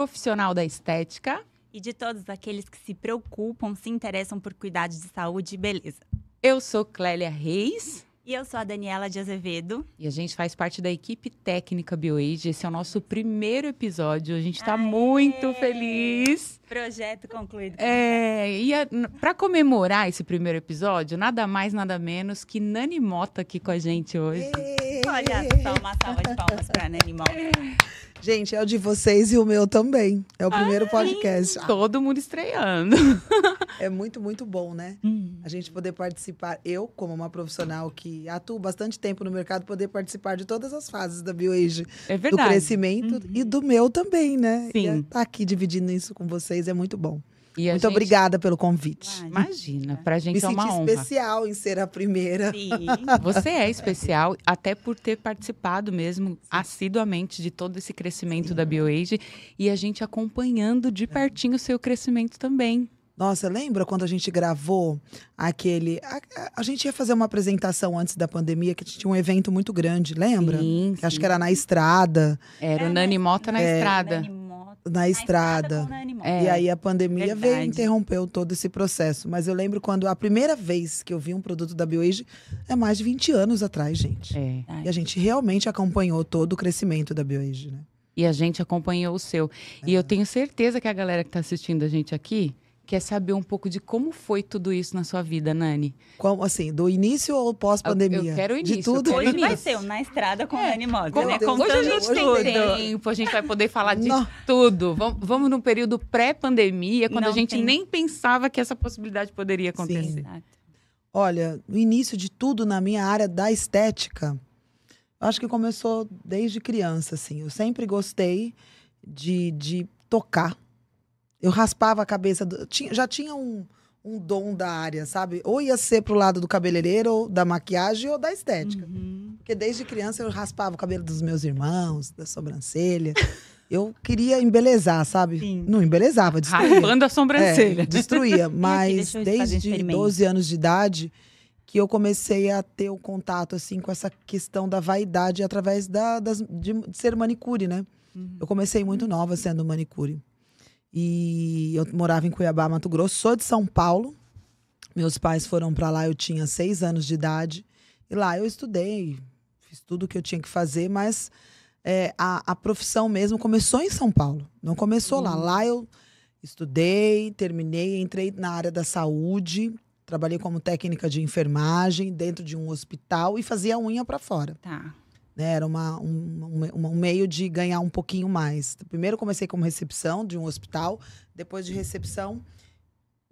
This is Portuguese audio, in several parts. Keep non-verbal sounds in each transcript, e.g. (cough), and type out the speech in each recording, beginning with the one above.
profissional da estética. E de todos aqueles que se preocupam, se interessam por cuidados de saúde e beleza. Eu sou Clélia Reis. E eu sou a Daniela de Azevedo. E a gente faz parte da equipe técnica BioAge. Esse é o nosso primeiro episódio. A gente está muito feliz. Projeto concluído. É, e para comemorar esse primeiro episódio, nada mais, nada menos que Nani Mota aqui com a gente hoje. Olha só, uma salva de palmas para Nani Mota. Gente, é o de vocês e o meu também. É o primeiro podcast. Todo mundo estreando. É muito, muito bom, né? Hum. A gente poder participar. Eu, como uma profissional que atuo bastante tempo no mercado, poder participar de todas as fases da BioAge. É verdade. Do crescimento uhum. e do meu também, né? Sim. Estar tá aqui dividindo isso com vocês é muito bom. E Muito gente... obrigada pelo convite. Imagina, pra gente Me é uma honra. especial em ser a primeira. Sim. (laughs) Você é especial, até por ter participado mesmo assiduamente de todo esse crescimento Sim. da BioAge e a gente acompanhando de pertinho o seu crescimento também. Nossa, lembra quando a gente gravou aquele. A, a, gente ia fazer uma apresentação antes da pandemia, que tinha um evento muito grande, lembra? Sim, sim. Acho que era na estrada. Era o Nani Mota na é, estrada. Na, estrada. É, e aí a pandemia verdade. veio e interrompeu todo esse processo. Mas eu lembro quando a primeira vez que eu vi um produto da BioAge é mais de 20 anos atrás, gente. É. E a gente realmente acompanhou todo o crescimento da BioAge, né? E a gente acompanhou o seu. É. E eu tenho certeza que a galera que está assistindo a gente aqui quer saber um pouco de como foi tudo isso na sua vida, Nani. Como assim, do início ou pós-pandemia? Eu, quero o início. De tudo. Hoje início. vai ser um na estrada com é. Nani Moda, né? Deus, hoje a gente tem tempo, a gente vai poder falar de Não. tudo. Vamos, vamos no período pré-pandemia, quando Não a gente tem... nem pensava que essa possibilidade poderia acontecer. Sim. Olha, o início de tudo na minha área da estética, acho que começou desde criança, assim. Eu sempre gostei de, de tocar eu raspava a cabeça. Do, tinha, já tinha um, um dom da área, sabe? Ou ia ser pro lado do cabeleireiro, ou da maquiagem, ou da estética. Uhum. Porque desde criança eu raspava o cabelo dos meus irmãos, da sobrancelha. (laughs) eu queria embelezar, sabe? Sim. Não embelezava, destruía. Raspando a sobrancelha. É, destruía. (laughs) Mas desde 12 anos de idade que eu comecei a ter o contato assim com essa questão da vaidade através da, das, de, de ser manicure, né? Uhum. Eu comecei muito nova sendo manicure. E eu morava em Cuiabá, Mato Grosso. Sou de São Paulo. Meus pais foram para lá, eu tinha seis anos de idade. E lá eu estudei, fiz tudo o que eu tinha que fazer, mas é, a, a profissão mesmo começou em São Paulo. Não começou uhum. lá. Lá eu estudei, terminei, entrei na área da saúde. Trabalhei como técnica de enfermagem dentro de um hospital e fazia unha para fora. Tá. Né? Era uma, um, um, um, meio de ganhar um pouquinho mais. Primeiro comecei como recepção de um hospital, depois de recepção,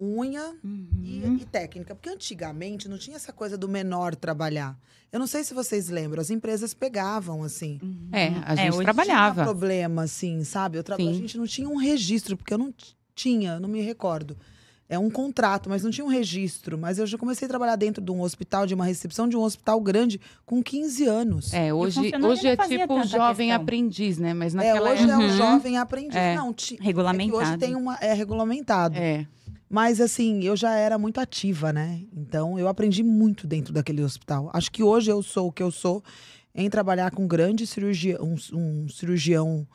unha uhum. e, e, técnica. Porque antigamente não tinha essa coisa do menor trabalhar. Eu não sei se vocês lembram, as empresas pegavam, assim. Uhum. É, a gente é, trabalhava. Tinha problema, assim, sabe? Eu tra... A gente não tinha um registro, porque eu não tinha, não me recordo é um contrato, mas não tinha um registro. Mas eu já comecei a trabalhar dentro de um hospital, de uma recepção de um hospital grande, com 15 anos. É, hoje, hoje é tipo jovem questão. aprendiz, né? Mas é, naquela é, hoje época... é um jovem aprendiz. É. Não, regulamentado. É hoje tem uma. É regulamentado. É. Mas assim, eu já era muito ativa, né? Então eu aprendi muito dentro daquele hospital. Acho que hoje eu sou o que eu sou em trabalhar com grande cirurgia, um, um cirurgião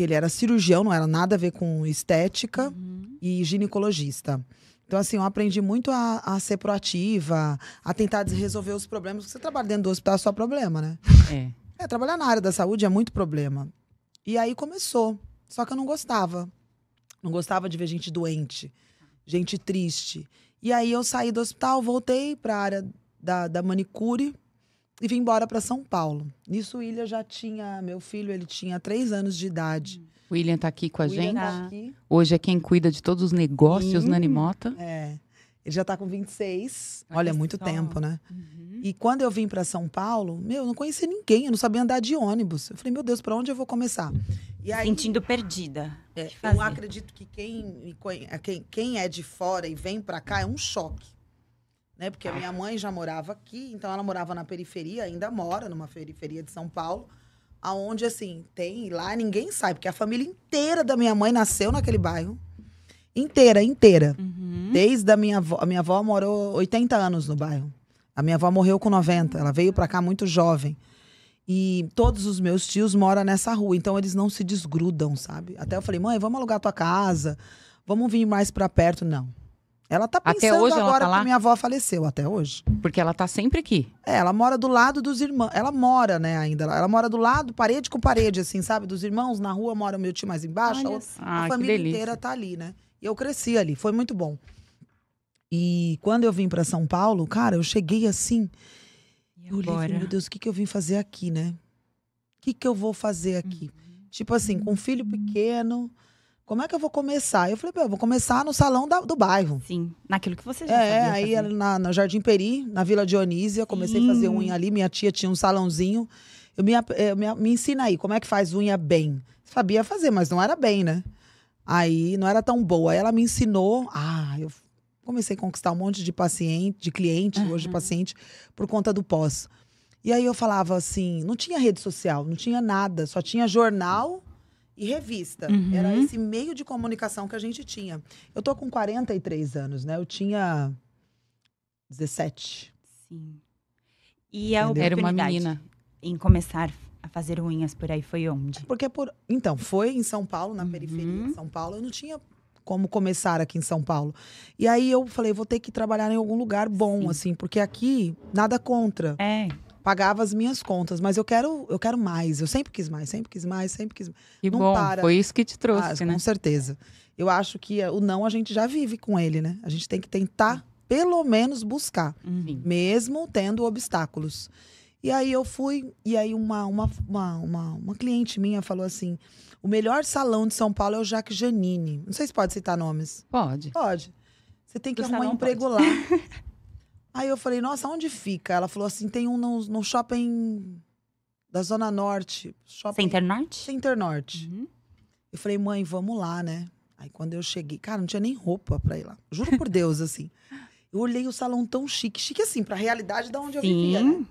ele era cirurgião, não era nada a ver com estética uhum. e ginecologista. Então, assim, eu aprendi muito a, a, ser proativa, a tentar resolver os problemas. Você trabalha dentro do hospital é só problema, né? É. é. Trabalhar na área da saúde é muito problema. E aí começou. Só que eu não gostava. Não gostava de ver gente doente, gente triste. E aí eu saí do hospital, voltei para a área da, da manicure, e vim embora para São Paulo. Nisso, o William já tinha. Meu filho, ele tinha três anos de idade. O William está aqui com a William gente. Tá aqui. Hoje é quem cuida de todos os negócios Sim. na Animota. É. Ele já está com 26. Olha, é muito só. tempo, né? Uhum. E quando eu vim para São Paulo, meu, eu não conhecia ninguém, eu não sabia andar de ônibus. Eu falei, meu Deus, para onde eu vou começar? E aí, Sentindo perdida. É, eu acredito que quem, quem, quem é de fora e vem para cá é um choque né? Porque a minha mãe já morava aqui, então ela morava na periferia, ainda mora numa periferia de São Paulo, aonde assim, tem lá ninguém sabe, porque a família inteira da minha mãe nasceu naquele bairro. Inteira, inteira. Uhum. Desde a minha avó, a minha avó morou 80 anos no bairro. A minha avó morreu com 90, ela veio para cá muito jovem. E todos os meus tios moram nessa rua, então eles não se desgrudam, sabe? Até eu falei, mãe, vamos alugar tua casa, vamos vir mais para perto. Não. Ela tá pensando até hoje agora tá que minha avó faleceu, até hoje. Porque ela tá sempre aqui. É, ela mora do lado dos irmãos. Ela mora, né, ainda. Ela mora do lado, parede com parede, assim, sabe? Dos irmãos, na rua mora o meu tio mais embaixo. A, a família inteira tá ali, né? E eu cresci ali, foi muito bom. E quando eu vim para São Paulo, cara, eu cheguei assim. E eu olhei, meu Deus, o que, que eu vim fazer aqui, né? O que, que eu vou fazer aqui? Uhum. Tipo assim, com um filho pequeno como é que eu vou começar? Eu falei, eu vou começar no salão da, do bairro. Sim, naquilo que você já É, aí na, no Jardim Peri, na Vila Dionísia, comecei Sim. a fazer unha ali. Minha tia tinha um salãozinho. Eu me, eu me, me ensina aí, como é que faz unha bem? Sabia fazer, mas não era bem, né? Aí não era tão boa. Aí ela me ensinou. Ah, eu comecei a conquistar um monte de paciente, de cliente, uhum. hoje de paciente, por conta do pós. E aí eu falava assim, não tinha rede social, não tinha nada, só tinha jornal e revista. Uhum. Era esse meio de comunicação que a gente tinha. Eu tô com 43 anos, né? Eu tinha 17. Sim. E a Entendeu? Era uma menina. Em começar a fazer unhas por aí foi onde? Porque por então foi em São Paulo, na uhum. periferia de São Paulo. Eu não tinha como começar aqui em São Paulo. E aí eu falei, vou ter que trabalhar em algum lugar bom, Sim. assim, porque aqui nada contra. É pagava as minhas contas, mas eu quero, eu quero mais. Eu sempre quis mais, sempre quis mais, sempre quis mais. Que não bom, para. foi isso que te trouxe, ah, né? Com certeza. Eu acho que o não a gente já vive com ele, né? A gente tem que tentar, pelo menos, buscar, uhum. mesmo tendo obstáculos. E aí eu fui, e aí uma, uma, uma, uma, uma cliente minha falou assim: o melhor salão de São Paulo é o Jacques Janine. Não sei se pode citar nomes. Pode. Pode. Você tem que Do arrumar um emprego pode. lá. (laughs) Aí eu falei, nossa, onde fica? Ela falou assim, tem um no, no shopping da Zona Norte. Shopping... Center Norte? Center Norte. Uhum. Eu falei, mãe, vamos lá, né? Aí quando eu cheguei, cara, não tinha nem roupa pra ir lá. Juro por Deus, assim. Eu olhei o salão tão chique. Chique assim, pra realidade da onde eu vivia, né?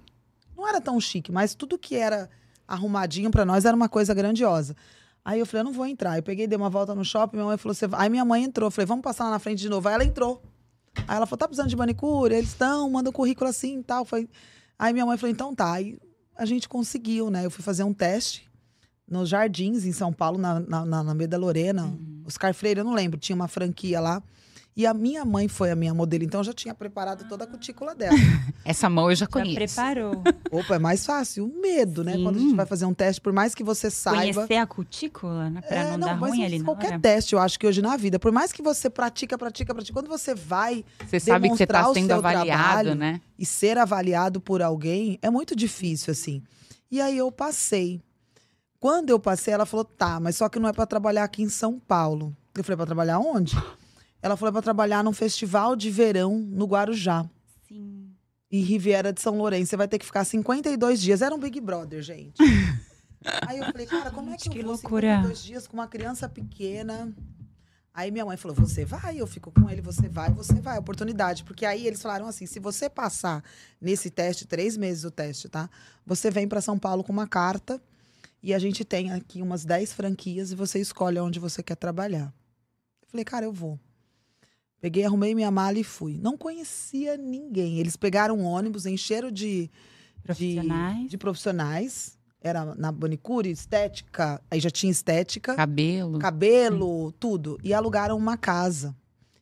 Não era tão chique, mas tudo que era arrumadinho para nós era uma coisa grandiosa. Aí eu falei, eu não vou entrar. Eu peguei, dei uma volta no shopping, minha mãe falou, você vai. Aí minha mãe entrou. Eu falei, vamos passar lá na frente de novo. Aí ela entrou. Aí ela falou, tá precisando de manicure? Eles estão, manda um currículo assim e tal. Foi... Aí minha mãe falou, então tá. Aí a gente conseguiu, né? Eu fui fazer um teste nos Jardins, em São Paulo, na, na, na Meia da Lorena. Uhum. Oscar Freire, eu não lembro, tinha uma franquia lá. E a minha mãe foi a minha modelo, então eu já tinha preparado toda a cutícula dela. (laughs) Essa mão eu já conheço. Já preparou. (laughs) Opa, é mais fácil. O medo, né? Sim. Quando a gente vai fazer um teste, por mais que você saiba. Conhecer a cutícula, né? Pra é, não, não dar ruim ali Qualquer teste, eu acho que hoje na vida, por mais que você pratica, pratica, pratica, quando você vai. Você sabe que você está sendo avaliado, né? E ser avaliado por alguém é muito difícil, assim. E aí eu passei. Quando eu passei, ela falou: tá, mas só que não é para trabalhar aqui em São Paulo. Eu falei: para trabalhar onde? (laughs) Ela foi para trabalhar num festival de verão no Guarujá. Sim. E Riviera de São Lourenço. Você vai ter que ficar 52 dias. Era um Big Brother, gente. (laughs) Aí eu falei, cara, como é que, que eu vou loucura. 52 dias com uma criança pequena? Aí minha mãe falou, você vai, eu fico com ele, você vai, você vai, oportunidade. Porque aí eles falaram assim, se você passar nesse teste, três meses o teste, tá? Você vem para São Paulo com uma carta e a gente tem aqui umas 10 franquias e você escolhe onde você quer trabalhar. Eu falei, cara, eu vou. Peguei, arrumei minha mala e fui. Não conhecia ninguém. Eles pegaram um ônibus, encheram de profissionais. De, de profissionais. Era na manicure, estética, aí já tinha estética. Cabelo. Cabelo, Sim. tudo. E alugaram uma casa.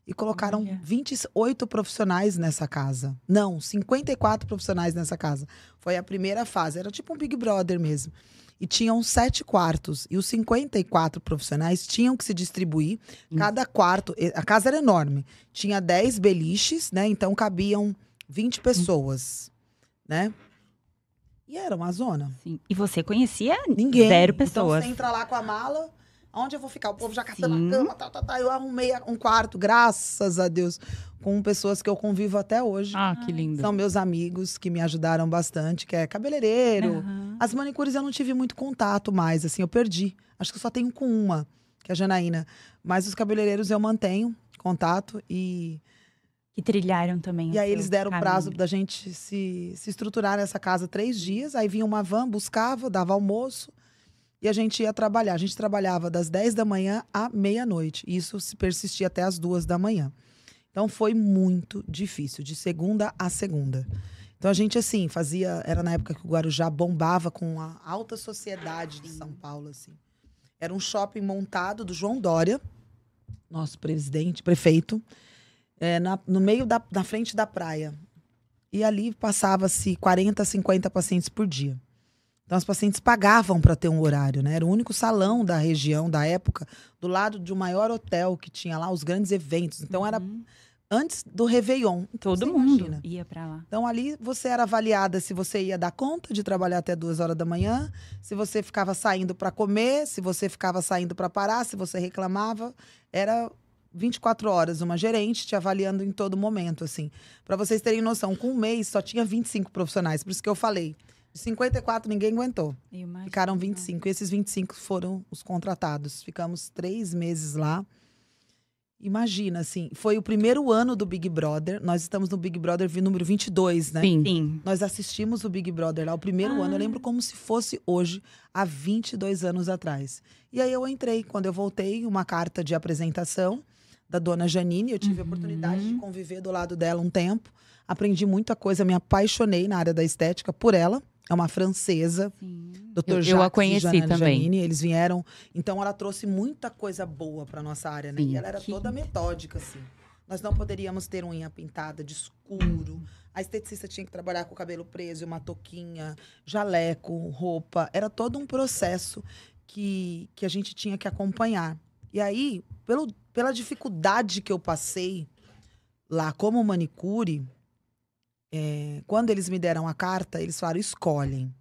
E colocaram Olha. 28 profissionais nessa casa. Não, 54 profissionais nessa casa. Foi a primeira fase. Era tipo um Big Brother mesmo e tinham sete quartos. E os 54 profissionais tinham que se distribuir. Hum. Cada quarto, a casa era enorme. Tinha 10 beliches, né? Então cabiam 20 pessoas, né? E era uma zona. Sim. E você conhecia ninguém? Zero pessoas. Então você entra lá com a mala. Onde eu vou ficar? O povo já catando Sim. a cama, tá, tá, tá. Eu arrumei um quarto, graças a Deus com pessoas que eu convivo até hoje. Ah, que lindo. São meus amigos que me ajudaram bastante, que é cabeleireiro. Uhum. As manicures eu não tive muito contato mais, assim, eu perdi. Acho que eu só tenho com uma, que é a Janaína. Mas os cabeleireiros eu mantenho contato e. Que trilharam também. E aí eles deram o prazo da gente se, se estruturar nessa casa três dias. Aí vinha uma van, buscava, dava almoço e a gente ia trabalhar. A gente trabalhava das 10 da manhã à meia-noite. Isso se persistia até as duas da manhã. Então foi muito difícil, de segunda a segunda. Então a gente, assim, fazia. Era na época que o Guarujá bombava com a alta sociedade de São Paulo, assim. Era um shopping montado do João Dória, nosso presidente, prefeito, é, na, no meio da na frente da praia. E ali passava-se 40, 50 pacientes por dia. Então as pacientes pagavam para ter um horário, né? Era o único salão da região da época, do lado de um maior hotel que tinha lá os grandes eventos. Então uhum. era antes do Réveillon. Todo mundo imagina. ia para lá. Então ali você era avaliada se você ia dar conta de trabalhar até duas horas da manhã, se você ficava saindo para comer, se você ficava saindo para parar, se você reclamava. Era 24 horas uma gerente te avaliando em todo momento, assim. Para vocês terem noção, com um mês só tinha 25 profissionais, por isso que eu falei. De 54 ninguém aguentou. Ficaram 25 e esses 25 foram os contratados. Ficamos três meses lá. Imagina, assim, foi o primeiro ano do Big Brother. Nós estamos no Big Brother número 22, né? Sim. Sim. Nós assistimos o Big Brother lá o primeiro ah. ano. Eu lembro como se fosse hoje, há 22 anos atrás. E aí eu entrei. Quando eu voltei, uma carta de apresentação da dona Janine. Eu tive uhum. a oportunidade de conviver do lado dela um tempo. Aprendi muita coisa, me apaixonei na área da estética por ela. É uma francesa, Sim. Dr. Eu, eu a conheci também. Janine, eles vieram, então ela trouxe muita coisa boa para nossa área, né? Sim. E ela era toda metódica assim. Nós não poderíamos ter unha pintada de escuro. A esteticista tinha que trabalhar com o cabelo preso, uma touquinha, jaleco, roupa. Era todo um processo que, que a gente tinha que acompanhar. E aí, pelo, pela dificuldade que eu passei lá como manicure, é, quando eles me deram a carta, eles falaram: escolhem.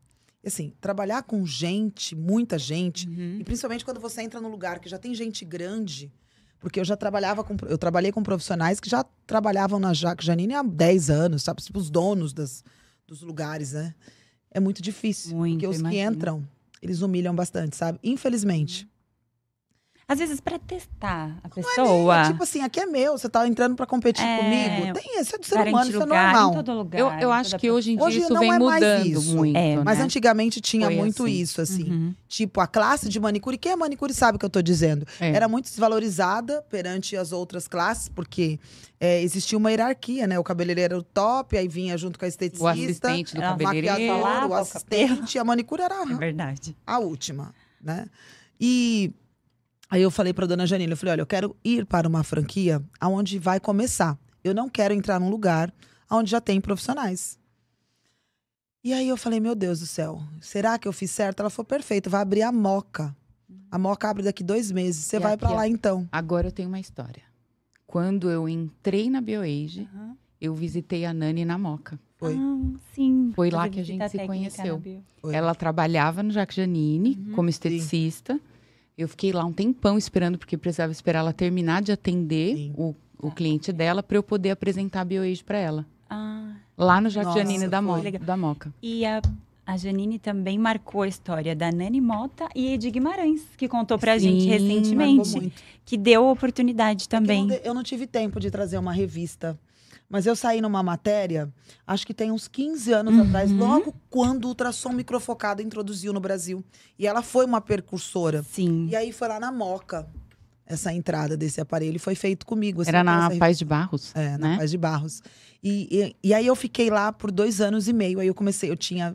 Assim, trabalhar com gente, muita gente, uhum. e principalmente quando você entra num lugar que já tem gente grande, porque eu já trabalhava com. Eu trabalhei com profissionais que já trabalhavam na Jaque Janine há 10 anos, sabe? Tipo, os donos das, dos lugares, né? É muito difícil. Muito, porque os imagino. que entram, eles humilham bastante, sabe? Infelizmente. Uhum. Às vezes, para testar a pessoa. É nem, tipo assim, aqui é meu, você tá entrando para competir é, comigo. Tem isso é do ser humano, isso é normal. Em todo lugar, eu, eu acho que hoje em dia hoje isso vem é mudando isso. muito. É, né? Mas antigamente tinha Foi muito assim. isso, assim. Uhum. Tipo, a classe de manicure, quem é manicure sabe o que eu tô dizendo. É. Era muito desvalorizada perante as outras classes, porque é, existia uma hierarquia, né? O cabeleireiro era o top, aí vinha junto com a esteticista. O assistente do cabeleireiro. O assistente, a manicure era é verdade. a última, né? E Aí eu falei para dona Janine, eu falei, olha, eu quero ir para uma franquia aonde vai começar. Eu não quero entrar num lugar onde já tem profissionais. E aí eu falei, meu Deus do céu, será que eu fiz certo? Ela falou, perfeito, vai abrir a Moca. A Moca abre daqui dois meses. Você e vai para lá então. Agora eu tenho uma história. Quando eu entrei na BioAge, uhum. eu visitei a Nani na Moca. Foi. Ah, sim. Foi lá que a gente se conheceu. Ela trabalhava no Jaque Janine uhum. como esteticista. Sim. Eu fiquei lá um tempão esperando, porque precisava esperar ela terminar de atender o, o cliente dela para eu poder apresentar a BioAge para ela. Ah, lá no Jardim Janine da, Mo da Moca. E a, a Janine também marcou a história da Nani Mota e de Guimarães, que contou pra Sim, gente recentemente. Que deu oportunidade também. Eu, não, eu não tive tempo de trazer uma revista mas eu saí numa matéria, acho que tem uns 15 anos uhum. atrás, logo quando o ultrassom microfocado introduziu no Brasil. E ela foi uma percursora. Sim. E aí foi lá na Moca essa entrada desse aparelho e foi feito comigo. Era na Paz de Barros. É, na né? Paz de Barros. E, e, e, aí eu fiquei lá por dois anos e meio. Aí eu comecei, eu tinha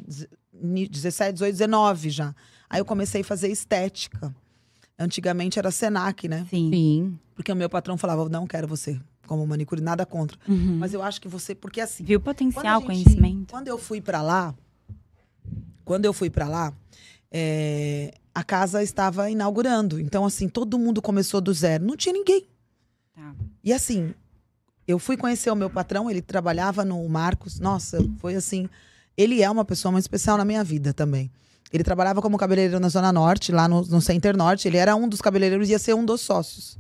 17, 18, 19 já. Aí eu comecei a fazer estética. Antigamente era Senac, né? Sim. Sim. Porque o meu patrão falava, não quero você como manicure, nada contra. Uhum. Mas eu acho que você. Porque assim. Viu potencial, gente, conhecimento. Quando eu fui para lá, quando eu fui para lá, é, a casa estava inaugurando. Então, assim, todo mundo começou do zero. Não tinha ninguém. Tá. E assim, eu fui conhecer o meu patrão, ele trabalhava no Marcos. Nossa, foi assim. Ele é uma pessoa muito especial na minha vida também. Ele trabalhava como cabeleireiro na Zona Norte, lá no, no Center Norte. Ele era um dos cabeleireiros, ia ser um dos sócios.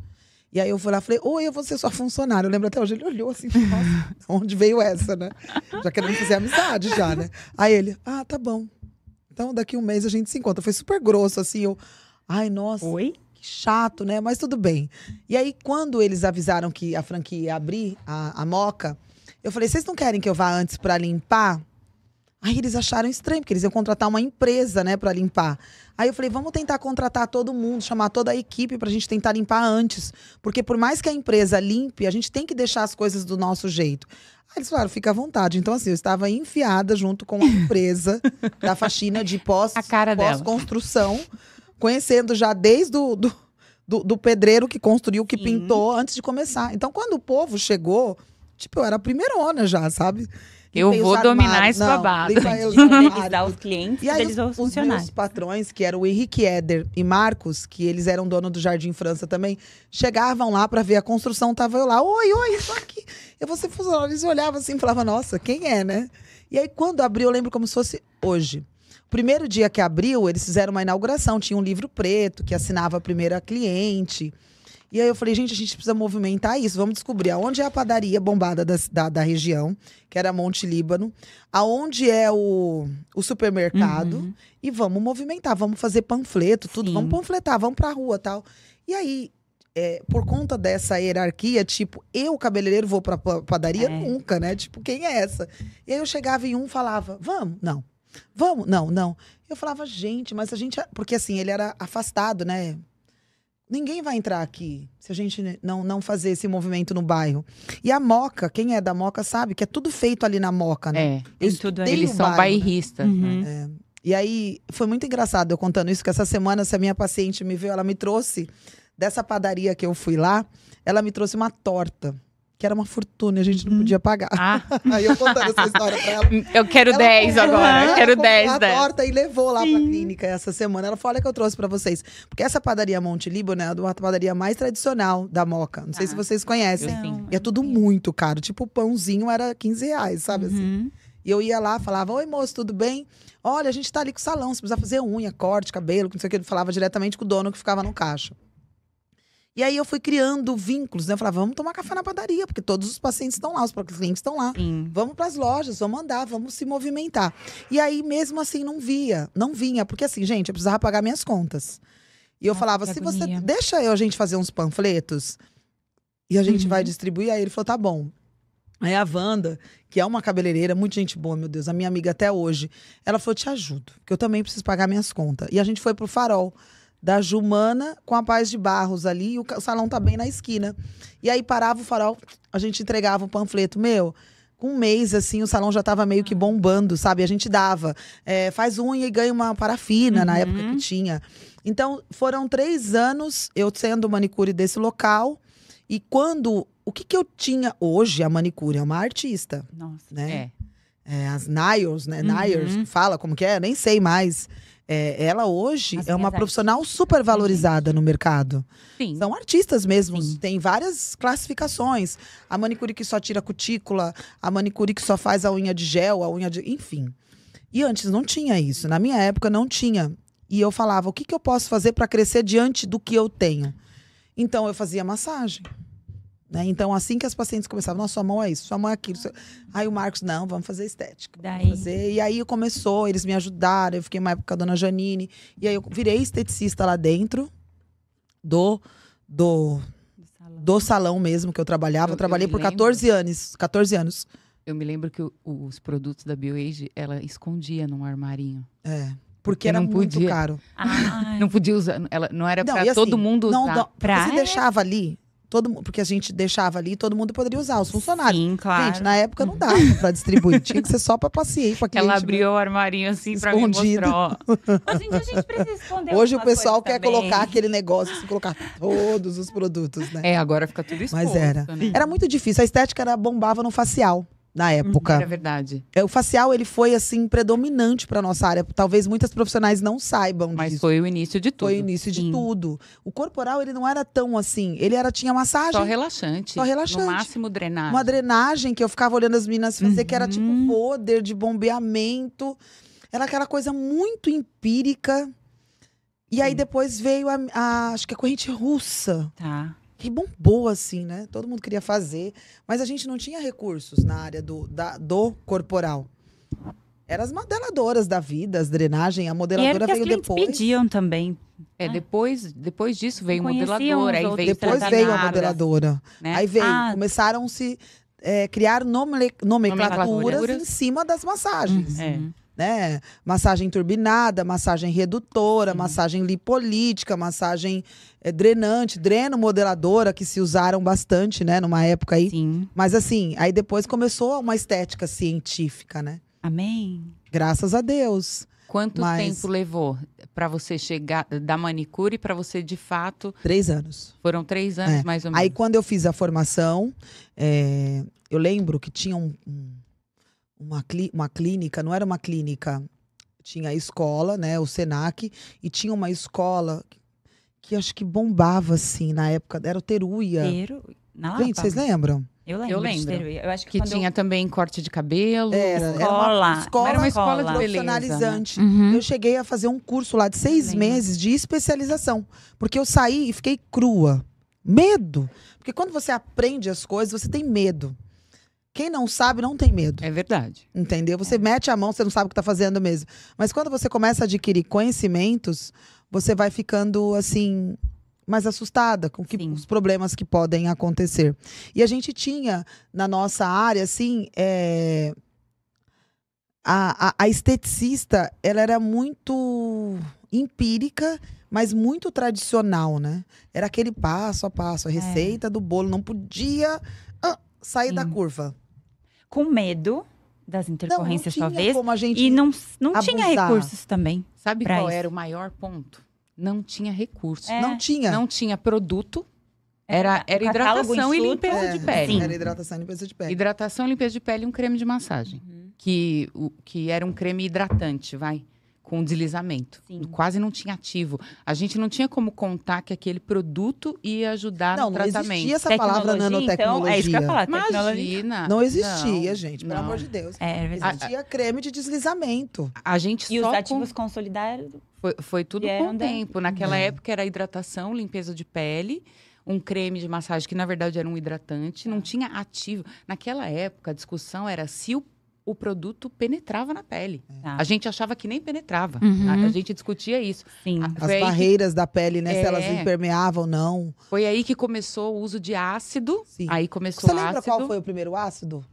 E aí eu fui lá e falei, oi, eu vou ser sua funcionária. Eu lembro até hoje, ele olhou assim, nossa, onde veio essa, né? Já querendo fazer amizade já, né? Aí ele, ah, tá bom. Então daqui um mês a gente se encontra. Foi super grosso, assim, eu, ai, nossa. Oi? Que chato, né? Mas tudo bem. E aí, quando eles avisaram que a franquia ia abrir, a, a Moca, eu falei, vocês não querem que eu vá antes para limpar? Aí eles acharam estranho, porque eles iam contratar uma empresa, né, para limpar. Aí eu falei, vamos tentar contratar todo mundo, chamar toda a equipe para a gente tentar limpar antes. Porque por mais que a empresa limpe, a gente tem que deixar as coisas do nosso jeito. Aí eles falaram, fica à vontade. Então, assim, eu estava enfiada junto com a (laughs) empresa da faxina de pós, pós-construção, conhecendo já desde o do, do, do, pedreiro que construiu, que Sim. pintou, antes de começar. Então, quando o povo chegou, tipo, eu era a primeira já, sabe? Eu vou dominar esse babado. Fidelizar (laughs) os clientes, e aí, os, os funcionários. Os patrões, que eram o Henrique Eder e Marcos, que eles eram dono do Jardim França também, chegavam lá para ver a construção, tava eu lá, oi, oi, isso aqui. Eu vou ser funcionário. Eles olhavam assim e falavam, nossa, quem é, né? E aí, quando abriu, eu lembro como se fosse hoje. O primeiro dia que abriu, eles fizeram uma inauguração, tinha um livro preto que assinava a primeira cliente. E aí eu falei, gente, a gente precisa movimentar isso. Vamos descobrir aonde é a padaria bombada da, da, da região, que era Monte Líbano, aonde é o, o supermercado, uhum. e vamos movimentar, vamos fazer panfleto, tudo, Sim. vamos panfletar, vamos pra rua tal. E aí, é, por conta dessa hierarquia, tipo, eu, cabeleireiro, vou pra padaria? É. Nunca, né? Tipo, quem é essa? E aí eu chegava em um falava, vamos? Não. Vamos? Não, não. Eu falava, gente, mas a gente. Porque assim, ele era afastado, né? Ninguém vai entrar aqui se a gente não, não fazer esse movimento no bairro. E a Moca, quem é da Moca sabe que é tudo feito ali na Moca, né? É, Eles, tudo eles são bairro, bairristas. Né? Uhum. É. E aí, foi muito engraçado eu contando isso, que essa semana, se a minha paciente me viu, ela me trouxe, dessa padaria que eu fui lá, ela me trouxe uma torta que era uma fortuna, a gente não uhum. podia pagar. Ah. (laughs) Aí eu contando essa história pra ela. Eu quero ela 10 comprou, agora, eu quero 10 a torta e levou lá Sim. pra clínica essa semana. Ela falou, olha que eu trouxe pra vocês. Porque essa padaria Monte Líbano é uma padaria mais tradicional da Moca. Não sei ah. se vocês conhecem. Não, e é tudo muito caro. Tipo, o pãozinho era 15 reais, sabe assim? uhum. assim? E eu ia lá, falava, oi moço, tudo bem? Olha, a gente tá ali com o salão, se precisar fazer unha, corte, cabelo, não sei o que. Ele falava diretamente com o dono que ficava no caixa. E aí eu fui criando vínculos, né? Eu falava, vamos tomar café na padaria, porque todos os pacientes estão lá, os clientes estão lá. Sim. Vamos para as lojas, vamos andar, vamos se movimentar. E aí, mesmo assim, não via, não vinha, porque assim, gente, eu precisava pagar minhas contas. E eu Nossa, falava, se você deixa eu a gente fazer uns panfletos e a gente uhum. vai distribuir, aí ele falou, tá bom. Aí a Wanda, que é uma cabeleireira, muito gente boa, meu Deus, a minha amiga até hoje, ela falou: te ajudo, porque eu também preciso pagar minhas contas. E a gente foi pro farol da Jumana com a Paz de Barros ali, e o salão tá bem na esquina. E aí parava o farol, a gente entregava o panfleto. Meu, com um mês, assim, o salão já tava meio que bombando, sabe? A gente dava. É, faz unha e ganha uma parafina uhum. na época que tinha. Então, foram três anos eu sendo manicure desse local. E quando. O que, que eu tinha hoje? A manicure é uma artista. Nossa. Né? É. é as Niles, né? Uhum. Niles, fala como que é? Nem sei mais. É, ela hoje As é uma profissional super valorizada no mercado. Sim. São artistas mesmo, Sim. tem várias classificações. A manicure que só tira cutícula, a manicure que só faz a unha de gel, a unha de. Enfim. E antes não tinha isso. Na minha época não tinha. E eu falava, o que, que eu posso fazer para crescer diante do que eu tenho? Então eu fazia massagem. Né? Então, assim que as pacientes começavam, nossa, sua mão é isso, sua mão é aquilo. Aí o Marcos, não, vamos fazer estética. Daí... Fazer. E aí começou, eles me ajudaram, eu fiquei época com a dona Janine. E aí eu virei esteticista lá dentro do, do, do, salão. do salão mesmo que eu trabalhava. Eu, eu trabalhei eu por 14 anos. 14 anos. Eu me lembro que o, os produtos da BioAge, ela escondia num armarinho. É. Porque, porque era muito podia, caro. (laughs) não podia usar. Ela, não era para assim, todo mundo usar. Não, não, pra... Você deixava ali todo porque a gente deixava ali, todo mundo poderia usar, os funcionários. Sim, claro. Gente, na época não dava para distribuir, tinha que ser só para paciente, para Ela abriu o armarinho assim para mim mostrar. Hoje (laughs) a gente precisa esconder Hoje o pessoal quer também. colocar aquele negócio, assim, colocar todos os produtos, né? É, agora fica tudo exposto, Mas era. Né? Era muito difícil, a estética era bombava no facial na época. É verdade. É, o facial ele foi assim predominante para nossa área. Talvez muitas profissionais não saibam Mas disso. foi o início de tudo. Foi o início de Sim. tudo. O corporal ele não era tão assim, ele era tinha massagem. Só relaxante. Só relaxante. No máximo drenagem. Uma drenagem que eu ficava olhando as meninas fazer uhum. que era tipo uhum. poder de bombeamento. Era aquela coisa muito empírica. E aí depois veio a, a acho que a corrente russa. Tá que bombou assim, né? Todo mundo queria fazer, mas a gente não tinha recursos na área do, da, do corporal. Eram as modeladoras da vida, as drenagem, a modeladora veio depois. pediam também. É, depois, depois disso veio modeladora, aí veio Depois veio a modeladora. Né? Aí veio, ah. começaram-se é, criar nomenclaturas, nomenclaturas em cima das massagens. Uhum. É né? Massagem turbinada, massagem redutora, Sim. massagem lipolítica, massagem é, drenante, dreno modeladora, que se usaram bastante, né, numa época aí. Sim. Mas assim, aí depois começou uma estética científica, né? Amém. Graças a Deus. Quanto Mas... tempo levou para você chegar da manicure para você de fato? Três anos. Foram três anos é. mais ou menos. Aí quando eu fiz a formação, é... eu lembro que tinha um, um uma, uma clínica, não era uma clínica, tinha a escola, né, o Senac, e tinha uma escola que acho que bombava, assim, na época, era o Teruia. Teru... Na Gente, vocês lembram? Eu lembro. Eu lembro. Eu acho que, que tinha eu... também corte de cabelo. Era, escola. Era uma escola, era uma escola de profissionalizante. Né? Uhum. Eu cheguei a fazer um curso lá de seis meses de especialização. Porque eu saí e fiquei crua. Medo. Porque quando você aprende as coisas, você tem medo. Quem não sabe não tem medo. É verdade. Entendeu? Você é. mete a mão, você não sabe o que está fazendo mesmo. Mas quando você começa a adquirir conhecimentos, você vai ficando assim mais assustada com que, os problemas que podem acontecer. E a gente tinha na nossa área, assim, é... a, a, a esteticista, ela era muito empírica, mas muito tradicional, né? Era aquele passo a passo, a é. receita é. do bolo, não podia ah, sair Sim. da curva com medo das intercorrências, não, não talvez. e não, não tinha recursos também. Sabe qual isso. era o maior ponto? Não tinha recursos. É. Não tinha. Não tinha produto. Era, era hidratação e limpeza é, de pele. Sim. Era hidratação e limpeza de pele. Hidratação, limpeza de pele e um creme de massagem. Uhum. Que, o, que era um creme hidratante, vai com deslizamento. Sim. Quase não tinha ativo. A gente não tinha como contar que aquele produto ia ajudar não, no tratamento. Não existia essa palavra nanotecnologia. Então, é isso que eu ia falar, Imagina. Não existia, não, gente, pelo não. amor de Deus. É, é existia creme de deslizamento. A gente e os ativos com... consolidados? Foi, foi tudo com o tempo. Naquela é. época era hidratação, limpeza de pele um creme de massagem que na verdade era um hidratante, não tinha ativo. Naquela época a discussão era se o o produto penetrava na pele. É. A gente achava que nem penetrava. Uhum. A, a, gente discutia isso. Sim. As barreiras que... da pele, né? É. Se elas impermeavam ou não. Foi aí que começou o uso de ácido. Sim. Aí começou Você lembra qual foi o primeiro ácido?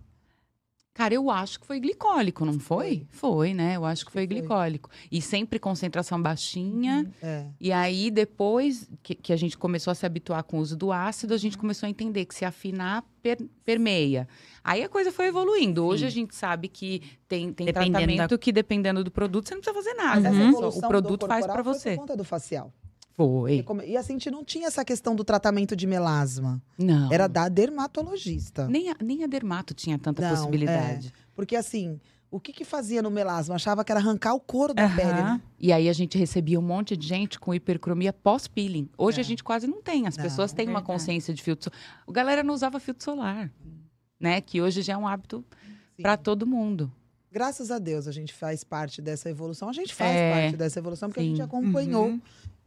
Cara, eu acho que foi glicólico, não foi? Foi, né? Eu acho que foi, glicólico. E sempre concentração baixinha. Uhum. É. E aí, depois que, que, a gente começou a se habituar com o uso do ácido, a gente começou a entender que se afinar, per, permeia. Aí a coisa foi evoluindo. Hoje Sim. a gente sabe que tem, tem tratamento da... que, dependendo do produto, você não precisa fazer nada. Uhum. O produto faz para você. Por conta do facial. Foi. E assim, a gente não tinha essa questão do tratamento de melasma. Não. Era da dermatologista. Nem a, nem a dermato tinha tanta não, possibilidade. É. Porque assim, o que que fazia no melasma? Achava que era arrancar o couro da uhum. pele, né? E aí a gente recebia um monte de gente com hipercromia pós-peeling. Hoje é. a gente quase não tem. As não, pessoas têm uma consciência de filtro solar. A galera não usava filtro solar, né? Que hoje já é um hábito para todo mundo. Graças a Deus a gente faz parte dessa evolução. A gente faz é. parte dessa evolução porque Sim. a gente acompanhou uhum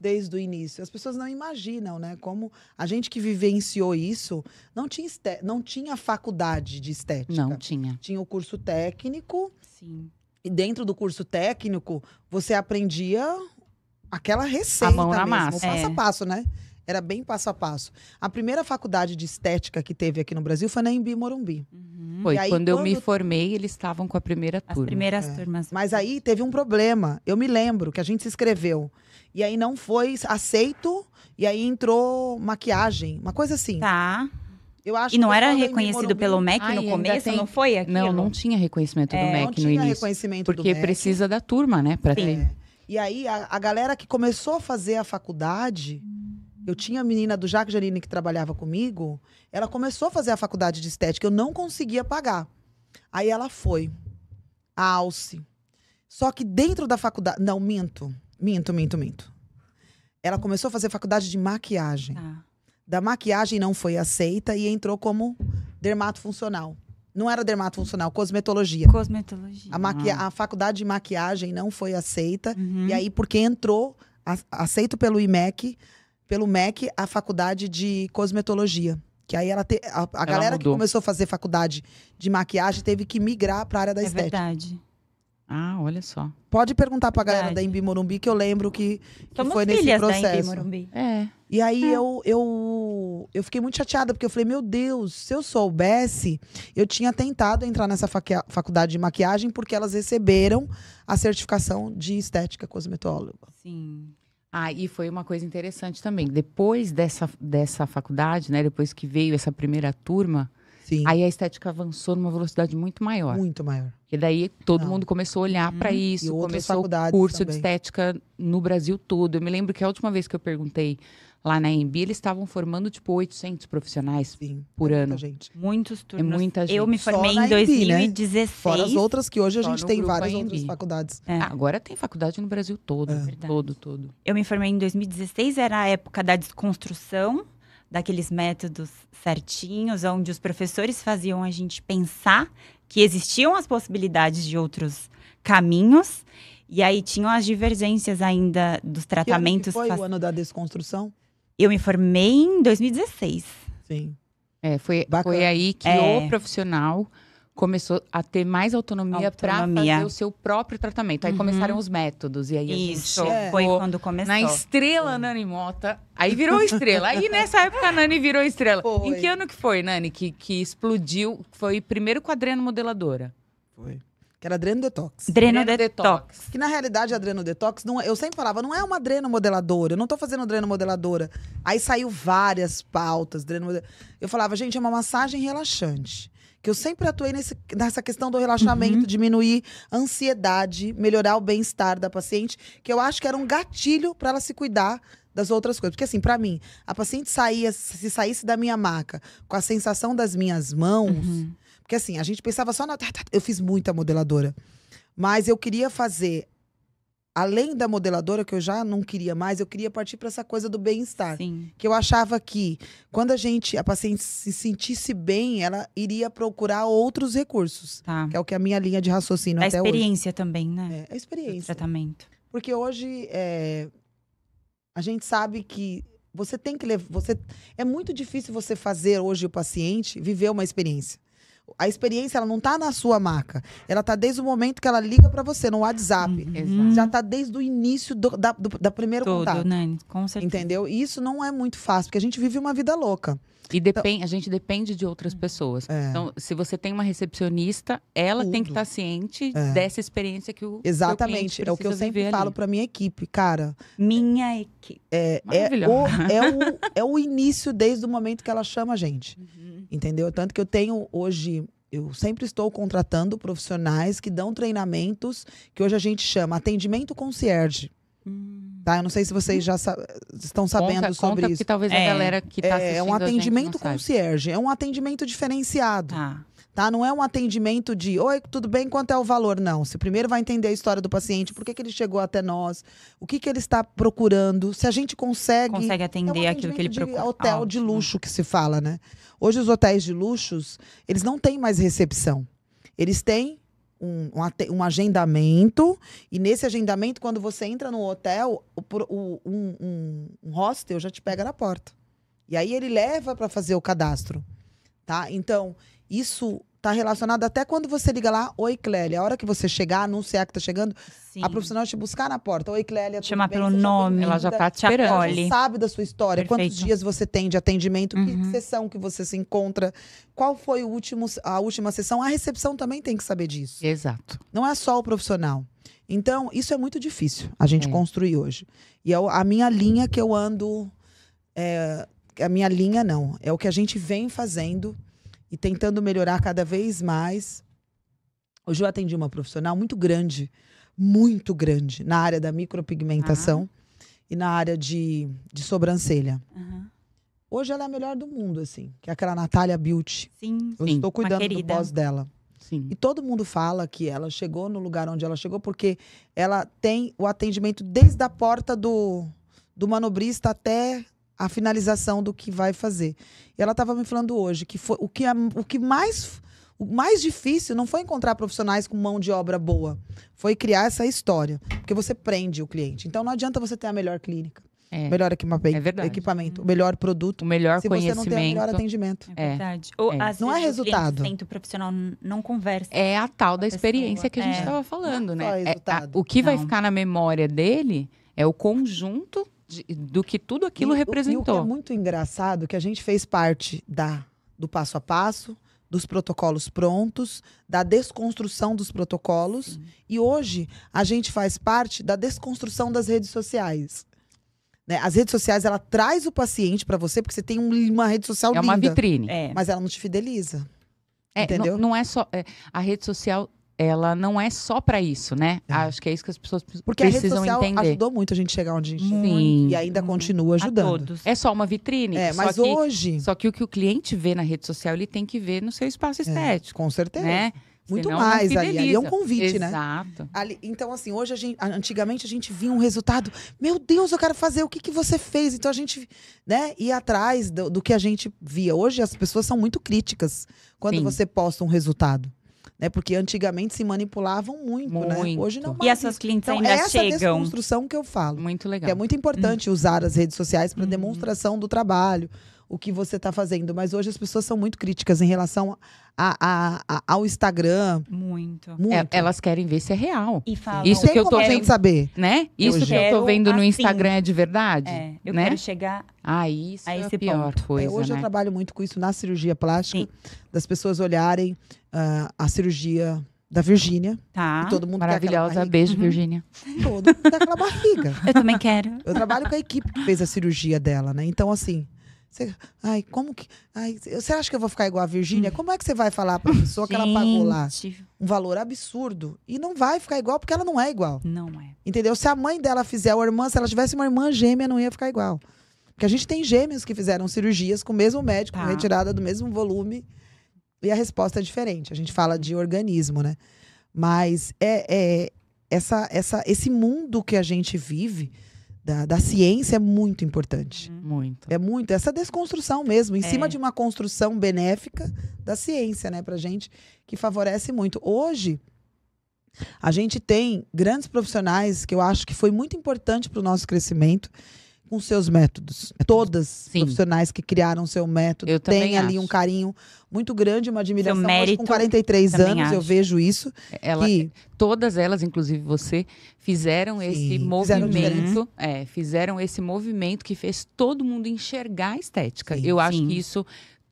desde o início. As pessoas não imaginam, né? Como a gente que vivenciou isso não tinha, não tinha faculdade de estética. Não tinha. Tinha o curso técnico. Sim. E dentro do curso técnico, você aprendia aquela receita. A mão na mesmo, massa. Passo é. a passo, né? Era bem passo a passo. A primeira faculdade de estética que teve aqui no Brasil foi na Embi Morumbi. Uhum. Foi, aí, quando, quando, eu me formei, eles estavam com a primeira turma. As primeiras é. turmas. Mas aí teve um problema. Eu me lembro que a gente se inscreveu. E aí não foi aceito. E aí entrou maquiagem. Uma coisa assim. Tá. Eu acho e não era reconhecido pelo MEC Ai, no começo? Tem... Não foi aquilo? Não, não tinha reconhecimento é, do MEC no início. reconhecimento Porque precisa da turma, né? Pra Sim. ter. E aí, a, a, galera que começou a fazer a faculdade... Eu tinha a menina do Jacques Janine que trabalhava comigo. Ela começou a fazer a faculdade de estética. Eu não conseguia pagar. Aí ela foi. A Alce. Só que dentro da faculdade... Não, minto. Minto, minto, minto. Ela começou a fazer faculdade de maquiagem. Ah. Da maquiagem não foi aceita e entrou como dermato funcional. Não era dermato funcional, cosmetologia. Cosmetologia. A, maqui... Ah. a faculdade de maquiagem não foi aceita. Uhum. E aí, porque entrou, a... aceito pelo IMEC, pelo MEC, a faculdade de cosmetologia. Que aí ela te... a, a ela galera mudou. que começou a fazer faculdade de maquiagem teve que migrar para a área da é estética. Verdade. Ah, olha só. Pode perguntar pra galera Verdade. da Embi Morumbi, que eu lembro que, que foi nesse processo. Da Embi Morumbi. É. E aí é. eu, eu, eu fiquei muito chateada, porque eu falei, meu Deus, se eu soubesse, eu tinha tentado entrar nessa faculdade de maquiagem, porque elas receberam a certificação de estética cosmetóloga. Sim. Ah, e foi uma coisa interessante também. Depois dessa, dessa faculdade, né? Depois que veio essa primeira turma, Sim. aí a estética avançou numa velocidade muito maior. Muito maior. E daí todo Não. mundo começou a olhar hum, para isso, começou o curso também. de estética no Brasil todo. Eu me lembro que a última vez que eu perguntei lá na EMB, eles estavam formando tipo 800 profissionais Sim, por é ano. Gente. Muitos turnos. É muita gente. Eu me formei em 2016. Né? Fora as outras que hoje a gente tem várias outras faculdades. É. Ah, agora tem faculdade no Brasil todo, é. todo, todo. Eu me formei em 2016, era a época da desconstrução daqueles métodos certinhos, onde os professores faziam a gente pensar que existiam as possibilidades de outros caminhos. E aí tinham as divergências ainda dos tratamentos. Que ano que foi o ano da desconstrução? Eu me formei em 2016. Sim. É, foi, foi aí que é. o profissional começou a ter mais autonomia, para fazer o seu próprio tratamento. Aí uhum. começaram os métodos. E aí Isso, é. foi quando começou. Na estrela Nani Mota. Aí virou estrela. aí nessa época a Nani virou estrela. Foi. Em que ano que foi, Nani, que, que explodiu? Foi primeiro quadreno modeladora. Foi que era Dreno Detox. Dreno, Detox. Que na realidade a Dreno Detox, não, é, eu sempre falava, não é uma dreno modeladora, eu não tô fazendo dreno modeladora. Aí saiu várias pautas, dreno Eu falava, gente, é uma massagem relaxante. Que eu sempre atuei nesse, nessa questão do relaxamento, uhum. diminuir a ansiedade, melhorar o bem-estar da paciente, que eu acho que era um gatilho para ela se cuidar das outras coisas. Porque, assim, para mim, a paciente saía, se saísse da minha maca com a sensação das minhas mãos, uhum. Porque assim, a gente pensava só na. Eu fiz muita modeladora. Mas eu queria fazer. Além da modeladora, que eu já não queria mais, eu queria partir para essa coisa do bem-estar. Que eu achava que quando a gente, a paciente se sentisse bem, ela iria procurar outros recursos. Tá. Que é o que a minha linha de raciocínio a até experiência também, né? É, a experiência. O tratamento. Porque hoje é, a gente sabe que você tem que levar. Você, é muito difícil você fazer hoje o paciente viver uma experiência. A experiência ela não está na sua marca. Ela está desde o momento que ela liga para você no WhatsApp. Uhum. Já está desde o início do, da, do, da primeiro contato. Com certeza. Entendeu? E isso não é muito fácil, porque a gente vive uma vida louca. E depend, então, a gente depende de outras pessoas. É. Então, se você tem uma recepcionista, ela Tudo. tem que estar tá ciente é. dessa experiência que o Exatamente. é o que eu sempre falo para minha equipe, cara. Minha equipe. É, é, o, é, o, é o início desde o momento que ela chama a gente. Uhum. Entendeu? Tanto que eu tenho hoje eu sempre estou contratando profissionais que dão treinamentos que hoje a gente chama atendimento concierge. Hum. Tá? Eu não sei se vocês já sa estão sabendo conta, sobre conta isso. Que talvez é. a galera que está é, é um atendimento concierge, é um atendimento diferenciado. Ah. Tá? Não é um atendimento de, oi, tudo bem, quanto é o valor? Não. Você primeiro vai entender a história do paciente, por que, que ele chegou até nós, o que, que ele está procurando, se a gente consegue. Consegue atender é um aquilo que ele procura. É hotel de luxo que se fala, né? Hoje os hotéis de luxos, eles não têm mais recepção. Eles têm um, um, um, agendamento, e nesse agendamento, quando você entra no hotel, o, o, um, um, hostel já te pega na porta. E aí ele leva para fazer o cadastro. Tá? Então, isso tá relacionado até quando você liga lá, oi Clélia, a hora que você chegar, anunciar que tá chegando, Sim. a profissional te buscar na porta. Oi Clélia, Chamar pelo nome, ela já tá te. Ela sabe da sua história, Perfeito. quantos dias você tem de atendimento, uhum. que sessão que você se encontra, qual foi o último, a última sessão. A recepção também tem que saber disso. Exato. Não é só o profissional. Então, isso é muito difícil a gente é. construir hoje. E é a minha linha que eu ando. É, a minha linha não. É o que a gente vem fazendo e tentando melhorar cada vez mais. Hoje eu atendi uma profissional muito grande, muito grande, na área da micropigmentação uhum. e na área de, de sobrancelha. Uhum. Hoje ela é a melhor do mundo, assim, que é aquela Natália Beauty. Sim, Eu sim, estou cuidando do pós dela. Sim. E todo mundo fala que ela chegou no lugar onde ela chegou porque ela tem o atendimento desde a porta do, do manobrista até a finalização do que vai fazer. E ela estava me falando hoje que foi o que, o que mais o mais difícil não foi encontrar profissionais com mão de obra boa, foi criar essa história, porque você prende o cliente. Então não adianta você ter a melhor clínica. é. melhor equipamento, é equipamento, o melhor produto, o melhor se conhecimento. você não tem o melhor atendimento. É verdade. Ou, é. Às não é resultado. O profissional não conversa. É a tal da experiência que a gente estava falando, não né? É, a, o que não. vai ficar na memória dele é o conjunto de, do que tudo aquilo e, representou. E o que é muito engraçado que a gente fez parte da do passo a passo, dos protocolos prontos, da desconstrução dos protocolos. Sim. E hoje a gente faz parte da desconstrução das redes sociais. Né? As redes sociais, ela traz o paciente para você, porque você tem um, uma rede social é linda. É uma vitrine. É. Mas ela não te fideliza. É, entendeu? Não, não é só. É, a rede social ela não é só para isso, né? É. Acho que é isso que as pessoas Porque precisam entender. Porque a rede social ajudou muito a gente chegar onde a gente Sim. E ainda continua ajudando. É só uma vitrine. É, mas que, hoje... Só que o que o cliente vê na rede social, ele tem que ver no seu espaço é, estético. É, com certeza. Né? Muito Senão, mais ali, ali. É um convite, Exato. né? Exato. então, assim, hoje a gente, antigamente a gente via um resultado. Meu Deus, eu quero fazer o que, que você fez. Então a gente, né, ia atrás do, do que a gente via. Hoje as pessoas são muito críticas quando Sim. você posta um resultado né? Porque antigamente se manipulavam muito, muito. né? Hoje não mais. E as suas clientes então, ainda essa chegam. Essa desconstrução que eu falo. Muito legal. Que é muito importante uhum. usar as redes sociais para uhum. demonstração do trabalho, o que você está fazendo. Mas hoje as pessoas são muito críticas em relação a, a, a, ao Instagram. Muito. muito. É, elas querem ver se é real. E falam, Isso que eu tô vendo saber. Né? Isso eu que eu tô vendo no assim. Instagram é de verdade. É, eu né? quero chegar ah, isso a é esse a pior ponto. coisa. É, hoje né? eu trabalho muito com isso na cirurgia plástica, Sim. das pessoas olharem uh, a cirurgia da Virgínia. Tá. todo mundo Maravilhosa. Beijo, uhum. Virgínia. Todo mundo tem aquela barriga. (laughs) Eu também quero. Eu trabalho com a equipe que fez a cirurgia dela, né? Então, assim. Você, ai, como que. Ai, você acha que eu vou ficar igual a Virgínia? Hum. Como é que você vai falar pra pessoa que ela pagou lá um valor absurdo? E não vai ficar igual porque ela não é igual. Não é. Entendeu? Se a mãe dela fizer, ou a irmã, se ela tivesse uma irmã gêmea, não ia ficar igual. Porque a gente tem gêmeos que fizeram cirurgias com o mesmo médico, tá. retirada do mesmo volume. E a resposta é diferente. A gente fala de organismo, né? Mas é, é essa, essa, esse mundo que a gente vive da, da ciência é muito importante. Uhum. Muito. É muito. Essa desconstrução mesmo, em é. cima de uma construção benéfica da ciência, né, pra gente, que favorece muito. Hoje, a gente tem grandes profissionais que eu acho que foi muito importante para o nosso crescimento com seus métodos. Todas Sim. profissionais que criaram seu método têm ali um carinho muito grande, uma admiração. Seu mérito, Hoje, com 43 anos, acho. eu vejo isso. Ela, que... Todas elas, inclusive você, fizeram Sim, esse movimento. É, fizeram esse movimento que fez todo mundo enxergar a estética. Sim, eu acho que isso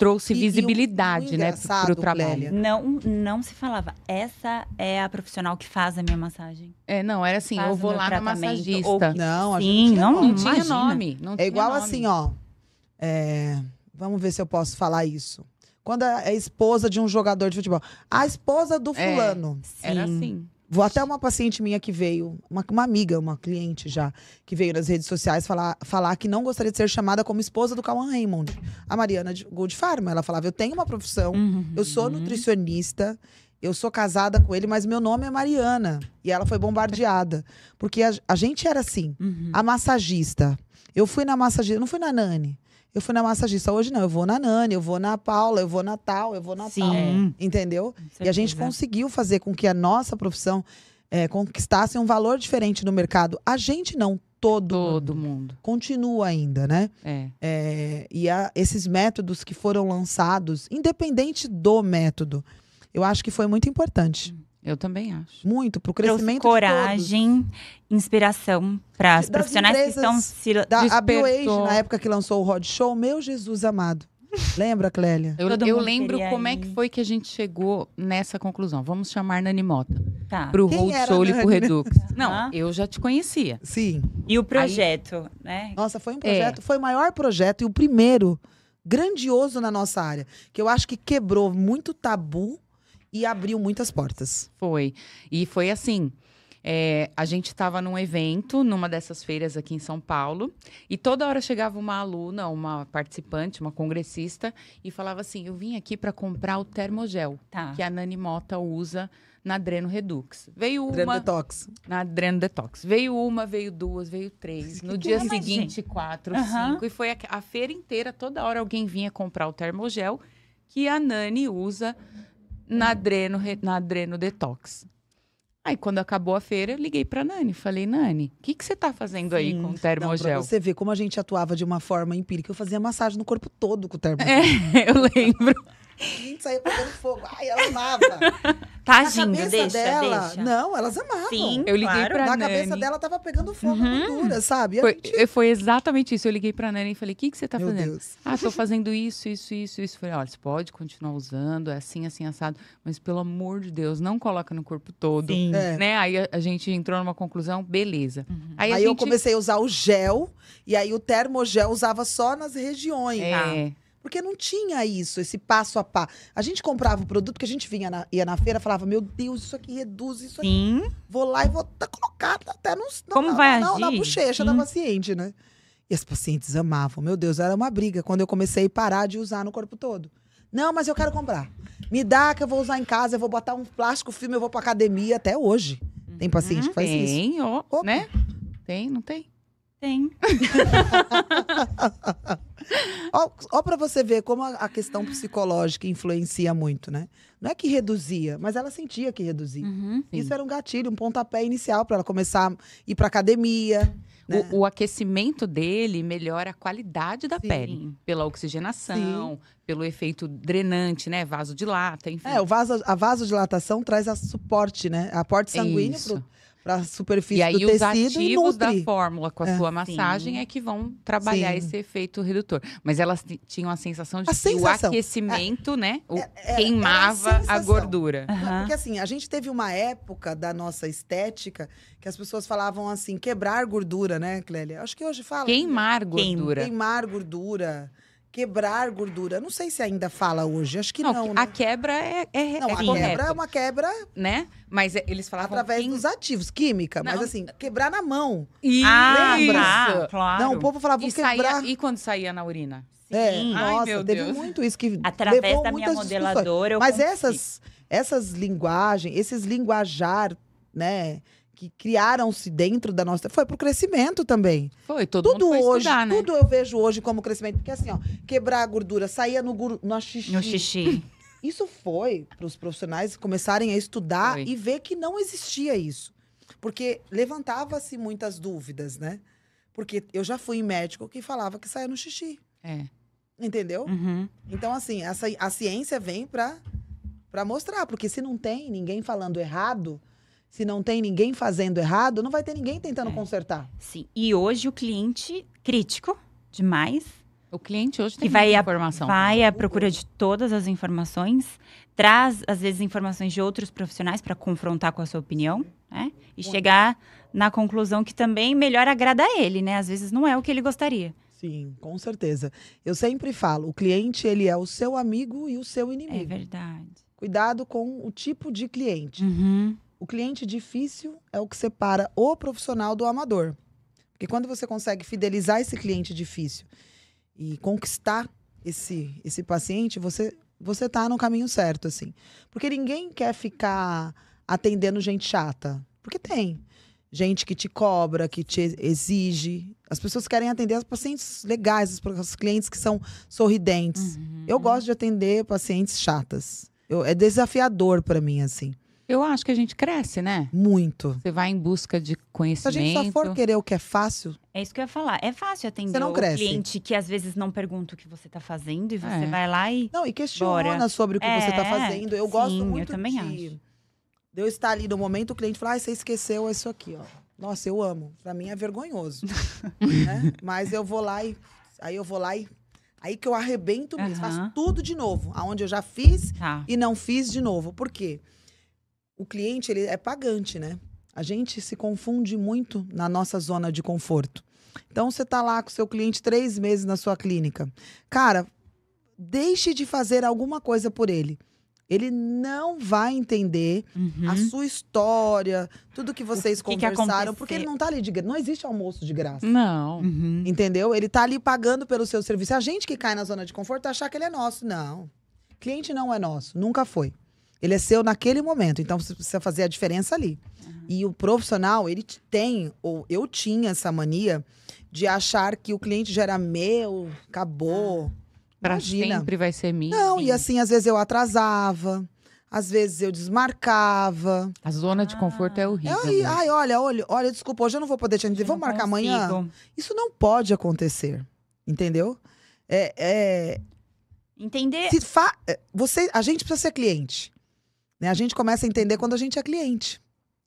trouxe e, visibilidade, e o, o né, para o trabalho. Não, não se falava. Essa é a profissional que faz a minha massagem. É, não, era assim, faz eu vou lá na massagista. Ou, não, a Sim, não, não, não tinha nome. Não é igual nome. assim, ó. É, vamos ver se eu posso falar isso. Quando é esposa de um jogador de futebol. A esposa do é, fulano. É, era assim. Vou até uma paciente minha que veio, uma, uma, amiga, uma cliente já, que veio nas redes sociais falar, falar que não gostaria de ser chamada como esposa do Cauan Raymond. A Mariana de Gold Pharma. Ela falava: Eu tenho uma profissão, uhum. eu sou nutricionista, eu sou casada com ele, mas meu nome é Mariana. E ela foi bombardeada. Porque a, a gente era assim, uhum. a massagista. Eu fui na massagista, não fui na Nani. Eu fui na massagista hoje, não. Eu vou na Nani, eu vou na Paula, eu vou na tal, eu vou na Sim. tal. Entendeu? E a gente conseguiu fazer com que a nossa profissão é, conquistasse um valor diferente no mercado. A gente não, todo, todo mundo. mundo. Continua ainda, né? É. é e a, esses métodos que foram lançados, independente do método, eu acho que foi muito importante. Hum. Eu também acho. Muito, para o crescimento coragem, inspiração para as profissionais que estão se da, A BioAge, na época que lançou o Rod Show, meu Jesus amado. (laughs) Lembra, Clélia? Eu, eu lembro como é que foi que a gente chegou nessa conclusão. Vamos chamar Nani Mota. Tá. Pro Road Show e pro Redux. (laughs) Não, ah. eu já te conhecia. Sim. E o projeto, Aí, né? Nossa, foi um projeto, é. foi o maior projeto e o primeiro grandioso na nossa área. Que eu acho que quebrou muito tabu e abriu muitas portas. Foi. E foi assim. É, a gente estava num evento, numa dessas feiras aqui em São Paulo, e toda hora chegava uma aluna, uma participante, uma congressista, e falava assim: Eu vim aqui para comprar o termogel, tá. que a Nani Mota usa na Dreno Redux. Veio uma. Dreno Detox. Na Dreno Detox. Veio uma, veio duas, veio três. No dia seguinte, gente. quatro, uhum. cinco. E foi a, a feira inteira, toda hora alguém vinha comprar o termogel que a Nani usa na Dreno, na Dreno Detox. Aí, quando acabou a feira, eu liguei pra Nani. Falei, Nani, o que, que você tá fazendo Sim. aí com o termogel? Não, você vê como a gente atuava de uma forma empírica. Eu fazia massagem no corpo todo com o termogel. É, (laughs) eu lembro. (laughs) A gente saía pegando fogo. Ai, ela amava. (laughs) Tá agindo, deixa, dela, deixa. Não, elas amavam. Sim, eu liguei claro. pra Na Nani. cabeça dela tava pegando fogo uhum. gordura, sabe? Foi, gente... foi, exatamente isso. Eu liguei pra Nani e falei, o que, que você tá Meu fazendo? Deus. Ah, tô (laughs) fazendo isso, isso, isso, isso. Falei, olha, você pode continuar usando, é assim, assim, assado. Mas, pelo amor de Deus, não coloca no corpo todo. Sim. É. Né? Aí a, a, gente entrou numa conclusão, beleza. Uhum. Aí, aí gente... eu comecei a usar o gel, e aí o termogel usava só nas regiões. É. Tá? Porque não tinha isso, esse passo a passo. A gente comprava o produto que a gente vinha na, ia na feira falava: Meu Deus, isso aqui reduz, isso Sim. aqui. Vou lá e vou tá colocado até nos, Como na, vai na, agir? na bochecha Sim. da paciente, né? E as pacientes amavam. Meu Deus, era uma briga quando eu comecei a parar de usar no corpo todo. Não, mas eu quero comprar. Me dá que eu vou usar em casa, eu vou botar um plástico filme, eu vou pra academia até hoje. Tem paciente que faz tem, isso. Tem, ó, né? Tem, não tem? Tem. (laughs) ó, ó para você ver como a, questão psicológica influencia muito, né? Não é que reduzia, mas ela sentia que reduzia. Uhum, Isso era um gatilho, um pontapé inicial para ela começar a ir para academia. Né? O, o, aquecimento dele melhora a qualidade da sim. pele, pela oxigenação, sim. pelo efeito drenante, né? Vasodilata, enfim. É, o vaso, a vasodilatação traz a suporte, né? Aporte sanguíneo pro, para a superfície e aí, do tecido os ativos e da fórmula com a é. sua massagem Sim. é que vão trabalhar Sim. esse efeito redutor. Mas elas tinham a sensação de a que sensação. o aquecimento, é, né, o, é, é queimava a, a, gordura. Uhum. Porque assim, a gente teve uma época da nossa estética que as pessoas falavam assim, quebrar gordura, né, Clélia? Acho que hoje fala. Queimar gordura. Queimar gordura quebrar gordura. Não sei se ainda fala hoje, acho que não. não a né? quebra é, é Não, é a quebra é uma quebra, né? Mas é, eles falavam através dos ativos, química, não. mas assim, quebrar na mão. Isso. Ah, Lembra? claro. Não, o povo falava e quebrar. Saía, e quando saía na urina? É, Sim. nossa, Ai, teve Deus. muito isso que através levou da minha modeladora Mas consegui. essas essas linguagens, esses linguajar, né, que criaram-se dentro da nossa. Foi pro crescimento também. Foi, todo tudo mundo foi hoje, estudar, né? Tudo eu vejo hoje como crescimento. Porque assim, ó, quebrar a gordura, saía no, gur... no xixi. No xixi. (laughs) Isso foi para os profissionais começarem a estudar Foi. e ver que não existia isso. Porque levantava-se muitas dúvidas, né? Porque eu já fui em médico que falava que saía no xixi. É. Entendeu? Uhum. Então, assim, essa, a ciência vem para para mostrar, porque se não tem ninguém falando errado, se não tem ninguém fazendo errado, não vai ter ninguém tentando É. consertar. Sim. E hoje o cliente crítico demais O cliente hoje tem que vai à informação. vai à procura de todas as informações, traz às vezes informações de outros profissionais para confrontar com a sua opinião, né? E chegar na conclusão que também melhor agrada a ele, né? Às vezes não é o que ele gostaria. Sim, com certeza. Eu sempre falo, o cliente ele é o seu amigo e o seu É inimigo. verdade. Cuidado com o tipo de cliente. Uhum. O cliente difícil é o que separa o profissional do amador. Porque quando você consegue fidelizar esse cliente difícil e conquistar esse, esse paciente, você você tá no caminho certo, assim. Porque ninguém quer ficar atendendo gente chata. Porque tem. Gente que te cobra, que te exige. As pessoas querem atender as pacientes legais, os, clientes que são sorridentes. Uhum. Eu gosto de atender pacientes chatas. Eu- é desafiador para mim, assim. Eu acho que a gente cresce, né? Muito. Você vai em busca de Se a conhecimento. gente só for querer o que é fácil, É isso que eu ia falar. É fácil atender Você não o cresce. cliente que às vezes não pergunta o que você está fazendo e você É. vai lá e. Não, e questiona Bora. sobre o que você está É, fazendo. Eu sim, gosto eu muito também de, acho. de eu estar ali no momento, o cliente fala, ah, você esqueceu isso aqui, ó. Nossa, eu amo. Pra mim é vergonhoso. (laughs) né? Mas eu vou lá e. Aí eu vou lá e. Aí que eu arrebento mesmo. Aham. Faço tudo de novo. Aonde eu já fiz Tá. e não fiz de novo. Por quê? O cliente, ele é pagante, né? A gente se confunde muito na nossa zona de conforto. Então, você tá lá com o seu cliente três meses na sua clínica. Cara, deixe de fazer alguma coisa por ele. Ele não vai entender Uhum. a sua história, tudo que vocês que que conversaram, porque aconteceu? ele não tá ali de graça. Não existe almoço de graça. Não. Uhum. Entendeu? Ele tá ali pagando pelo seu serviço. A gente que cai na zona de conforto achar que ele é nosso. Não. Cliente não é nosso, nunca foi. Ele é seu naquele momento, então você precisa fazer a diferença ali. E o profissional, ele tem, ou eu tinha essa mania de achar que o cliente já era meu, acabou. Pra Imagina. sempre vai ser minha. Não, e assim, às vezes eu atrasava. Às vezes eu desmarcava. A zona de conforto é horrível. Eu, ai, olha, olha, olha, desculpa, hoje eu não vou poder te atender. Vamos marcar consigo. amanhã? Isso não pode acontecer. Entendeu? É. é... Entender. Fa... É, você, a gente precisa ser cliente. Né? A gente começa a entender quando a gente é cliente.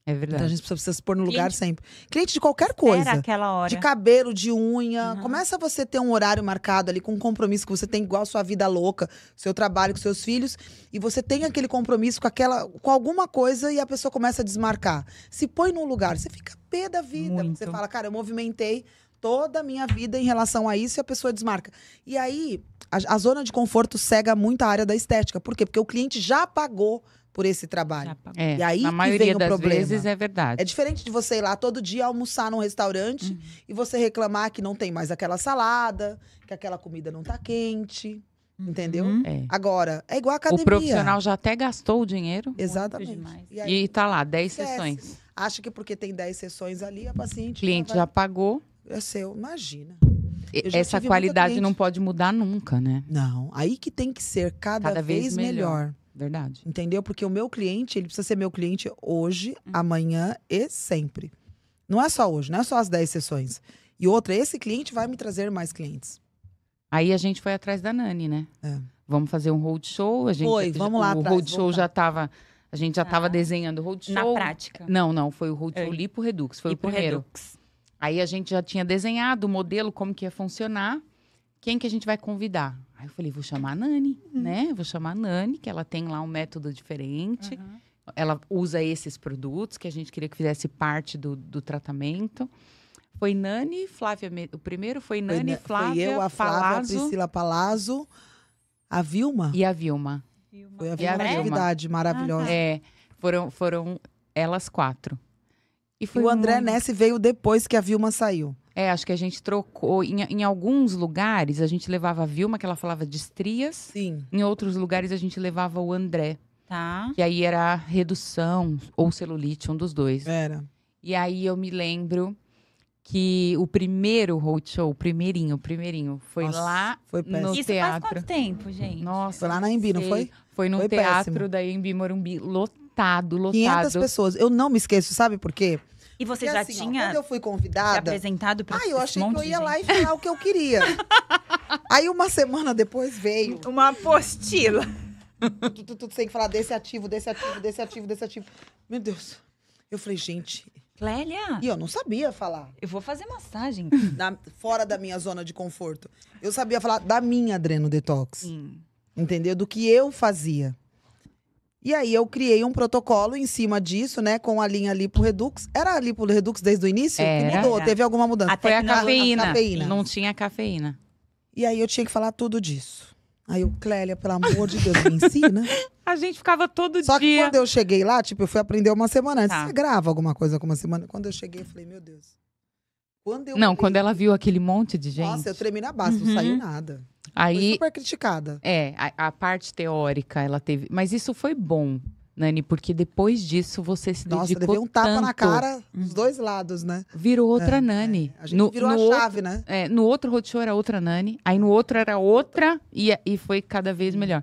É verdade. Então a gente precisa se pôr no lugar cliente, sempre. Cliente de qualquer coisa. aquela hora. De cabelo, de unha. Uhum. Começa você ter um horário marcado ali com um compromisso que você tem igual a sua vida louca, seu trabalho com seus filhos, e você tem aquele compromisso com aquela com alguma coisa e a pessoa começa a desmarcar. Se põe num lugar, você fica pé da vida. Muito. Você fala, cara, eu movimentei toda a minha vida em relação a isso e a pessoa desmarca. E aí, a, a zona de conforto cega muito a área da estética. Por quê? Porque o cliente já pagou por esse trabalho. É, e aí na maioria vem o das problema. vezes é verdade. É diferente de você ir lá todo dia almoçar num restaurante uhum. e você reclamar que não tem mais aquela salada, que aquela comida não tá quente. Uhum. Entendeu? É. Agora, é igual a academia. O profissional já até gastou o dinheiro. Exatamente. E, aí, e tá lá, 10 sessões. Acha que porque tem 10 sessões ali, a paciente. O cliente já, vai... já pagou. É seu, imagina. Essa qualidade não pode mudar nunca, né? Não. Aí que tem que ser cada, cada vez, vez melhor. melhor. Verdade. Entendeu? Porque o meu cliente, ele precisa ser meu cliente hoje, uhum. amanhã e sempre. Não é só hoje, não é só as 10 sessões. E outra, esse cliente vai me trazer mais clientes. Aí a gente foi atrás da Nani, né? É. Vamos fazer um roadshow. A gente, foi, vamos lá. O roadshow já estava. A gente já estava ah, desenhando o roadshow. Na prática. Não, não, foi o roadshow é. Lipo Redux, foi Lipo o primeiro. Redux. Aí a gente já tinha desenhado o modelo, como que ia funcionar, quem que a gente vai convidar. Aí eu falei, vou chamar a Nani, uhum. né? Vou chamar a Nani, que ela tem lá um método diferente. Uhum. Ela usa esses produtos que a gente queria que fizesse parte do, do tratamento. Foi Nani, Flávia. O primeiro foi Nani, foi, Flávia. Foi eu, a Flávia, Palazzo, a Priscila Palazzo, a Vilma. E a Vilma. Vilma. Foi a Vilma, atividade maravilhosa. É, foram, foram elas quatro. E, e o André muito... Ness veio depois que a Vilma saiu. É, acho que a gente trocou. Em, em, alguns lugares, a gente levava a Vilma, que ela falava de estrias. Sim. Em outros lugares, a gente levava o André. Tá. Que aí era redução ou celulite, um dos dois. Era. E aí eu me lembro que o primeiro roadshow, o primeirinho, o primeirinho, foi Nossa, lá foi no Isso teatro. Faz quanto tempo, gente? Nossa. Foi lá na Embi, não foi? Foi no foi teatro péssimo. da Embi Morumbi, lotado, lotado. 500 pessoas. Eu não me esqueço, sabe por quê? E você já assim, tinha. Ó, quando eu fui convidada. apresentado para Ah, eu achei que eu ia lá e falar o que eu queria. (laughs) Aí uma semana depois veio. Uma apostila. Tu, tu, tu, tem que falar desse ativo, desse ativo, desse ativo, desse ativo. Meu Deus. Eu falei, gente. Clélia. E eu não sabia falar. Eu vou fazer massagem. (laughs) Da, fora da minha zona de conforto. Eu sabia falar da minha adreno detox. Sim. Entendeu? Do que eu fazia. E aí eu criei um protocolo em cima disso, né, com a linha Lipo Redux. Era a Lipo Redux desde o início? Era, que mudou? Era. Teve alguma mudança? Até Foi a cafeína. a cafeína. Não tinha cafeína. E aí eu tinha que falar tudo disso. Aí o Clélia, pelo amor de Deus, me ensina. (laughs) a gente ficava todo Só dia. Só que quando eu cheguei lá, tipo, eu fui aprender uma semana antes. Tá. Você grava alguma coisa com uma semana? Quando eu cheguei, eu falei, meu Deus. Quando eu não, quando ela viu aquele monte de gente. Nossa, eu tremi na base, uhum. não saiu nada. Aí, foi super criticada. É, a, a, parte teórica ela teve. Mas isso foi bom. Nani, porque depois disso você se Nossa, dedicou levei um tapa tanto. na cara dos dois lados, né? Virou outra é, Nani. É. A gente no, virou no a outro, chave, né? É, no outro roadshow era outra Nani, aí no outro era outra e, e foi cada vez melhor.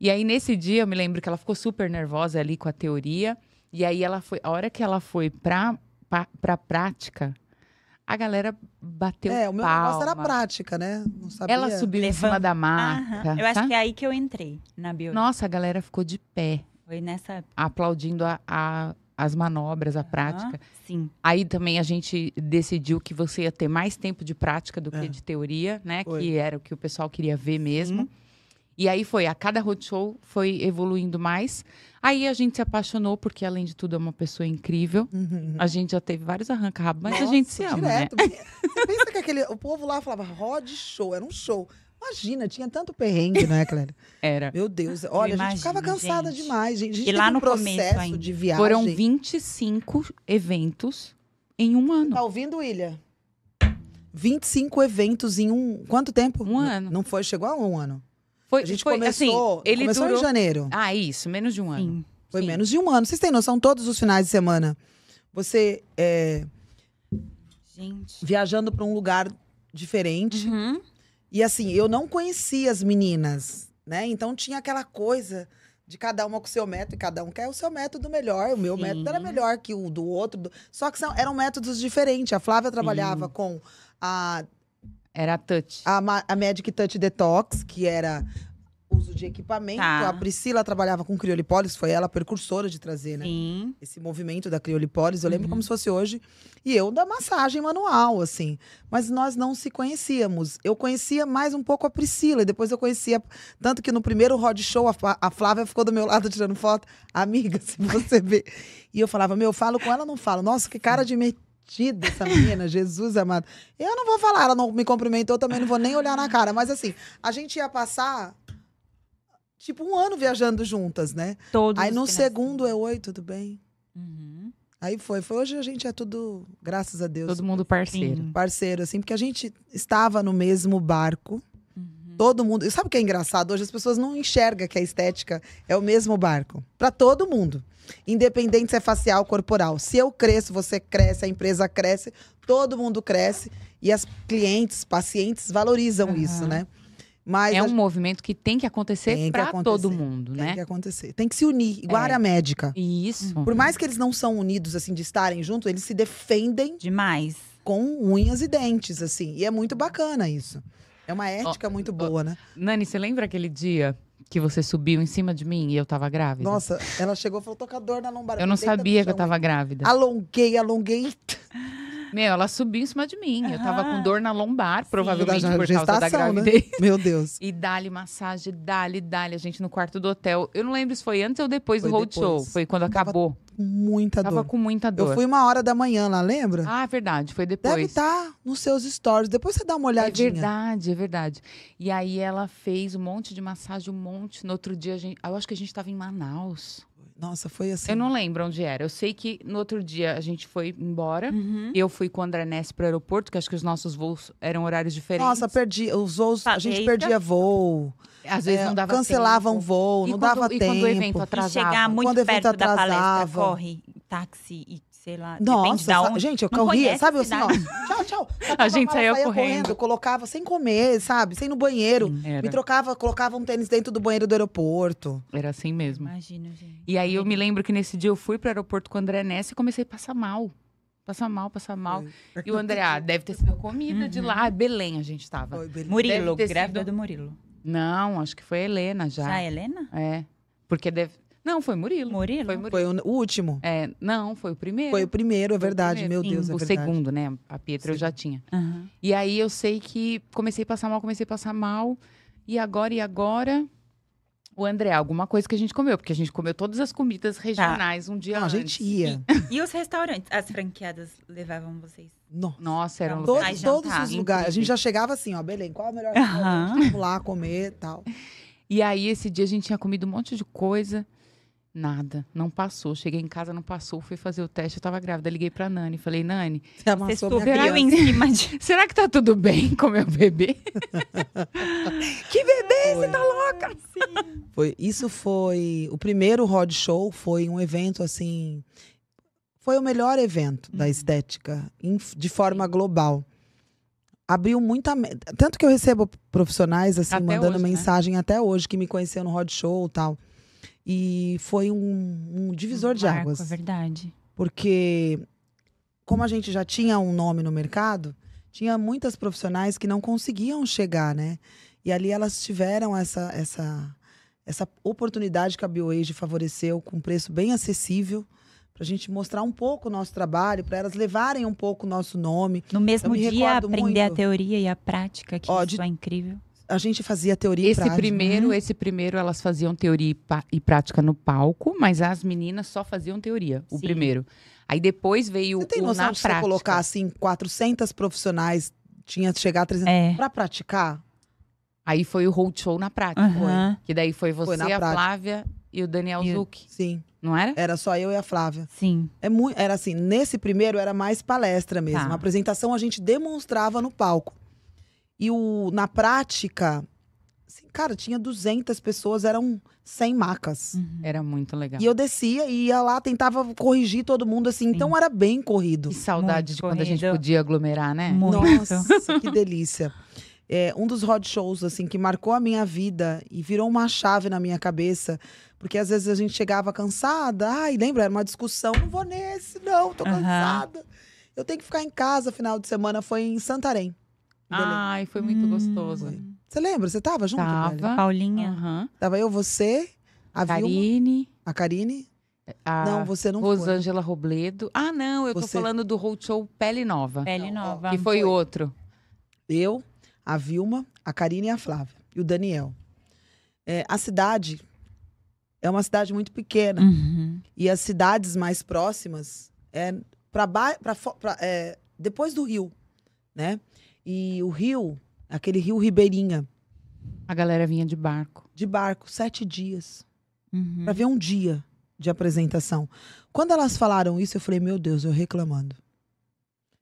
E aí nesse dia eu me lembro que ela ficou super nervosa ali com a teoria, e aí ela foi, a hora que ela foi pra, pra, pra prática, a galera bateu É, o meu palma. negócio era prática, né? Não sabia. Ela subiu em cima da maca. Eu acho que é aí que eu entrei na bio. Nossa, a galera ficou de pé. Foi nessa. Aplaudindo a, a as manobras, a prática. Sim. Aí também a gente decidiu que você ia ter mais tempo de prática do que é. de teoria, né? Foi. Que era o que o pessoal queria ver mesmo. Sim. E aí foi, a cada roadshow foi evoluindo mais. Aí a gente se apaixonou, porque além de tudo é uma pessoa incrível. Uhum. A gente já teve vários arranca-rabos, mas Nossa, a gente se ama, né? direto. né? Você pensa que aquele, o povo lá falava, rod show, era um show. Imagina, tinha tanto perrengue, não é, Clélia? (laughs) Era. Meu Deus, olha, a gente ficava cansada gente. demais. Gente, a gente e lá no processo de viagem. Foram 25 eventos em um ano. Tá ouvindo, William? 25 eventos em um. Quanto tempo? Um ano. Não foi? Chegou a um ano. Foi, a gente foi, começou, assim, ele começou durou... em janeiro. Ah, isso, menos de um ano. Sim. Foi Sim. menos de um ano. Vocês têm noção, todos os finais de semana, você é, gente. viajando para um lugar diferente. Uhum. E assim, eu não conhecia as meninas, né? Então tinha aquela coisa de cada uma com o seu método, e cada um quer o seu método melhor. O meu Sim. método era melhor que o do outro. Do... Só que são, eram métodos diferentes. A Flávia trabalhava Sim. com a. Era a Touch. A, a Magic Touch Detox, que era uso de equipamento. Tá. A Priscila trabalhava com criolipólise, foi ela a precursora de trazer, né? Sim. Esse movimento da criolipólise, eu lembro uhum. como se fosse hoje. E eu da massagem manual, assim. Mas nós não se conhecíamos. Eu conhecia mais um pouco a Priscila, e depois eu conhecia. Tanto que no primeiro Rod Show, a, a Flávia ficou do meu lado tirando foto. Amiga, (laughs) se você ver. E eu falava, meu, eu falo com ela, não falo. Nossa, que cara de metida essa menina, (laughs) Jesus amado. Eu não vou falar, ela não me cumprimentou, também não vou nem olhar na cara. Mas assim, a gente ia passar tipo, um ano viajando juntas, né? Todos Aí no segundo é oi, tudo bem? Uhum. Aí foi. Foi hoje a gente é tudo, graças a Deus. Todo mundo parceiro. Parceiro, assim, porque a gente estava no mesmo barco. Todo mundo. E sabe o que é engraçado? Hoje as pessoas não enxergam que a estética é o mesmo barco. Para todo mundo. Independente se é facial, corporal. Se eu cresço, você cresce, a empresa cresce, todo mundo cresce. E as clientes, pacientes valorizam uhum. isso, né? Mas é um movimento que tem que acontecer para todo mundo, tem né? Tem que acontecer. Tem que se unir, igual é. a área médica. Isso. Por mais que eles não são unidos, assim, de estarem juntos, eles se defendem. Demais. Com unhas e dentes, assim. E é muito bacana isso. É uma ética oh, muito boa, oh, né? Nani, você lembra aquele dia que você subiu em cima de mim e eu tava grávida? Nossa, ela chegou e falou: tô com a dor na lombar. Eu não sabia que eu tava grávida. Alonguei, alonguei. Meu, ela subiu em cima de mim. Eu tava com dor na lombar, provavelmente Sim, por causa da né? gravidez. Né? Meu Deus. E dali massagem, dali, dali. A gente no quarto do hotel. Eu não lembro se foi antes ou depois foi do roadshow. Foi quando tava acabou. Muita tava dor. Tava com muita dor. Eu fui uma hora da manhã lá, lembra? Ah, verdade. Foi depois. Deve estar tá nos seus stories. Depois você dá uma olhadinha. É verdade, é verdade. E aí ela fez um monte de massagem, um monte. No outro dia, a gente, eu acho que a gente tava em Manaus. Nossa, foi assim. Eu não lembro onde era. Eu sei que no outro dia a gente foi embora. Uhum. Eu fui com o André Ness pro aeroporto, que acho que os nossos voos eram horários diferentes. Nossa, perdi. Os voos, a gente perdia voo. Às vezes é, não dava Cancelavam tempo. voo, não quando, dava e tempo. E quando o evento atrasava. E chegar muito perto da palestra, corre táxi e sei lá. Nossa, onde. gente, eu não corria, sabe assim, ó. Tchau, tchau. (laughs) a gente saía correndo. correndo. Colocava sem comer, sabe? Sem ir no banheiro. Sim, me trocava, colocava um tênis dentro do banheiro do aeroporto. Era assim mesmo. Imagina, gente. E aí eu me lembro que nesse dia eu fui pro aeroporto com o André Nessa e comecei a passar mal. Passar mal, passar mal. É. E o André, ah, deve ter sido comida uhum. de lá. Belém a gente tava. Foi, Murilo, grávida sido... do Murilo. Não, acho que foi a Helena já. Já a Helena? É. Porque deve, não, foi Murilo. Murilo? Foi, Murilo. foi o, último. É, não, foi o primeiro. Foi o primeiro, é verdade. Meu Deus, Sim, é o verdade. segundo, né? A Pietra Sim. eu já tinha. Uhum. E aí eu sei que comecei a passar mal, comecei a passar mal. E agora, e agora? O André, alguma coisa que a gente comeu, porque a gente comeu todas as comidas tá. regionais tá. um dia Não, antes. A gente ia. E, e, os restaurantes, as franqueadas levavam vocês? Nossa, era um lugar. Todos, todos os lugares. A gente já chegava assim, ó, Belém, qual é o melhor (laughs) lugar? Vamos lá comer e tal. E aí, esse dia a gente tinha comido um monte de coisa. Nada, não passou. Cheguei em casa, não passou. Fui fazer o teste, eu tava grávida. Liguei pra Nani. Falei, Nani, você amassou minha em cima de. (laughs) Será que tá tudo bem com meu bebê? (laughs) que bebê, foi. você tá louca? Sim. Foi, isso foi. O primeiro Rod Show foi um evento assim. Foi o melhor evento da uhum. estética, de forma global. Abriu muita. Tanto que eu recebo profissionais, assim, até mandando hoje, né? mensagem né? até hoje, que me conheceu no Rod Show e tal. E foi um, um divisor um de marco, águas. É verdade. Porque, como a gente já tinha um nome no mercado, tinha muitas profissionais que não conseguiam chegar, né? E ali elas tiveram essa, essa, essa oportunidade que a BioAge favoreceu com um preço bem acessível para a gente mostrar um pouco o nosso trabalho, para elas levarem um pouco o nosso nome. No mesmo dia, aprender muito. a teoria e a prática, que Ó, isso de... é incrível a gente fazia teoria esse e prática. Primeiro, uhum. Esse primeiro, elas faziam teoria e, prática no palco, mas as meninas só faziam teoria, o Sim. primeiro. Aí depois veio você tem o noção na de prática. Você colocar assim 400 profissionais, tinha chegar a 300 é. para praticar? Aí foi o roadshow na prática. Uhum. Que daí foi você, foi a prática. Flávia e o Daniel e... Zuc. Sim. Não era? Era só eu e a Flávia. Sim. É muito, era assim, nesse primeiro era mais palestra mesmo. Tá. A apresentação a gente demonstrava no palco. E o, na prática, Assim, cara, tinha 200 pessoas, eram 100 macas. Uhum. Era muito legal. E eu descia e ia lá, tentava corrigir todo mundo, assim. Sim. Então era bem corrido. Que saudade muito de quando a gente podia aglomerar, né? Muito. Nossa, (laughs) que delícia. é, um dos road shows, assim, que marcou a minha vida e virou uma chave na minha cabeça. Porque às vezes a gente chegava cansada. Ai, lembra? Era uma discussão. Não vou nesse, não, tô cansada. Uhum. Eu tenho que ficar em casa final de semana. Foi em Santarém. Ai, foi muito hum. gostoso. Você lembra? Você tava junto? Tava. Velho? Paulinha. Uhum. Tava eu, você, a Karine. Vilma, a Karine. A não, você não Rosângela foi. Robledo. Ah, não, eu você... tô falando do Road Show Pele Nova. Pele Nova. Que foi, foi outro. Eu, a Vilma, a Karine e a Flávia. E o Daniel. É, a cidade é uma cidade muito pequena. Uhum. E as cidades mais próximas é para é, depois do rio, né? E o rio, aquele rio Ribeirinha. A galera vinha de barco. De barco, sete dias. Uhum. Para ver um dia de apresentação. Quando elas falaram isso, eu falei, meu Deus, eu reclamando.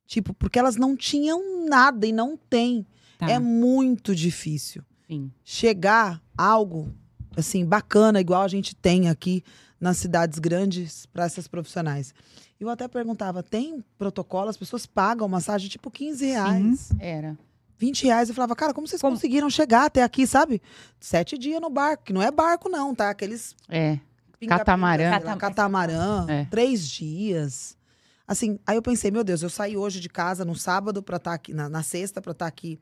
Tipo, porque elas não tinham nada e não tem. Tá. É muito difícil. Sim. Chegar algo assim bacana igual a gente tem aqui nas cidades grandes para essas profissionais. Eu até perguntava, tem protocolo? As pessoas pagam massagem tipo 15 reais. Sim, era. 20 reais. Eu falava, cara, como vocês como? conseguiram chegar até aqui, sabe? Sete dias no barco, que não é barco não, tá? Aqueles... É, catamarã. Catamarã, catamarã é. três dias. Assim, aí eu pensei, meu Deus, eu saí hoje de casa no sábado para estar tá aqui, na, na sexta para estar tá aqui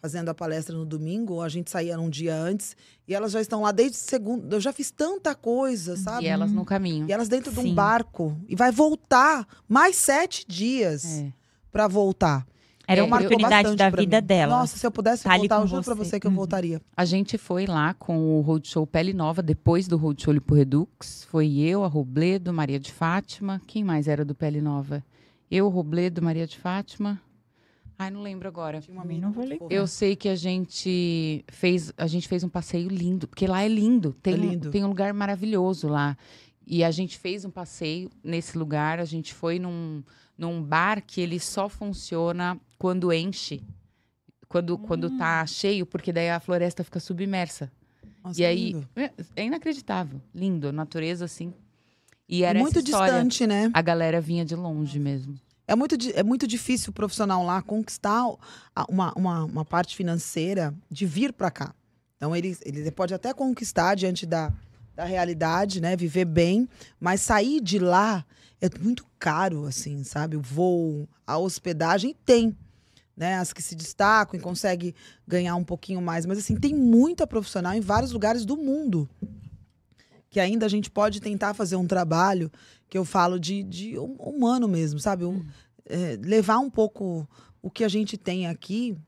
fazendo a palestra no domingo, a gente saía um dia antes, e elas já estão lá desde segunda. Eu já fiz tanta coisa, sabe? E elas no caminho. E elas dentro Sim. de um barco. E vai voltar mais sete dias é. para voltar. Era uma oportunidade da vida dela. Nossa, se eu pudesse tá voltar, eu juro pra você que eu uhum. voltaria. A gente foi lá com o Roadshow Pele Nova, depois do Roadshow Lipo Redux. Foi eu, a Robledo, Maria de Fátima. Quem mais era do Pele Nova? Eu, Robledo, Maria de Fátima. Ai, não lembro agora. Tinha uma não vou lembrar. Eu sei que a gente fez, a gente fez um passeio lindo, porque lá é lindo. Tem, é lindo. Um, tem um lugar maravilhoso lá. E a gente fez um passeio nesse lugar. A gente foi num, num bar que ele só funciona quando enche. Quando, hum. quando tá cheio, porque daí a floresta fica submersa. Nossa, e aí, é, é, inacreditável. Lindo, a natureza assim. E era muito distante, né? A galera vinha de longe mesmo. É muito, é muito difícil o profissional lá conquistar uma, uma, uma parte financeira de vir para cá. Então, ele, ele pode até conquistar diante da, da realidade, né? Viver bem, mas sair de lá é muito caro, assim, sabe? O voo, a hospedagem tem. Né, as que se destacam e conseguem ganhar um pouquinho mais. Mas, assim, tem muita profissional em vários lugares do mundo que ainda a gente pode tentar fazer um trabalho que eu falo de, de humano mesmo, sabe? Um, é, levar um pouco o que a gente tem aqui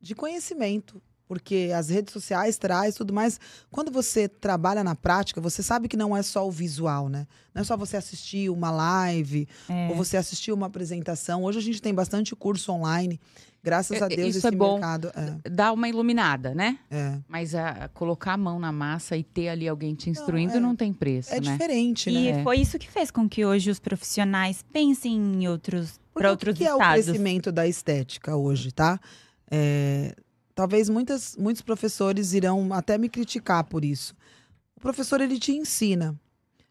de conhecimento, porque as redes sociais traz tudo mais. Quando você trabalha na prática, você sabe que não é só o visual, né? Não é só você assistir uma live é. ou você assistir uma apresentação. Hoje a gente tem bastante curso online. Graças a Deus Isso esse é bom. mercado é. dá uma iluminada, né? É. Mas a, colocar a mão na massa e ter ali alguém te instruindo não, é, não tem preço, é né? diferente, né? E é. foi isso que fez com que hoje os profissionais pensem em outros para outros que estados. é o crescimento da estética hoje, tá? É, talvez muitas, muitos professores irão até me criticar por isso. O professor ele te ensina,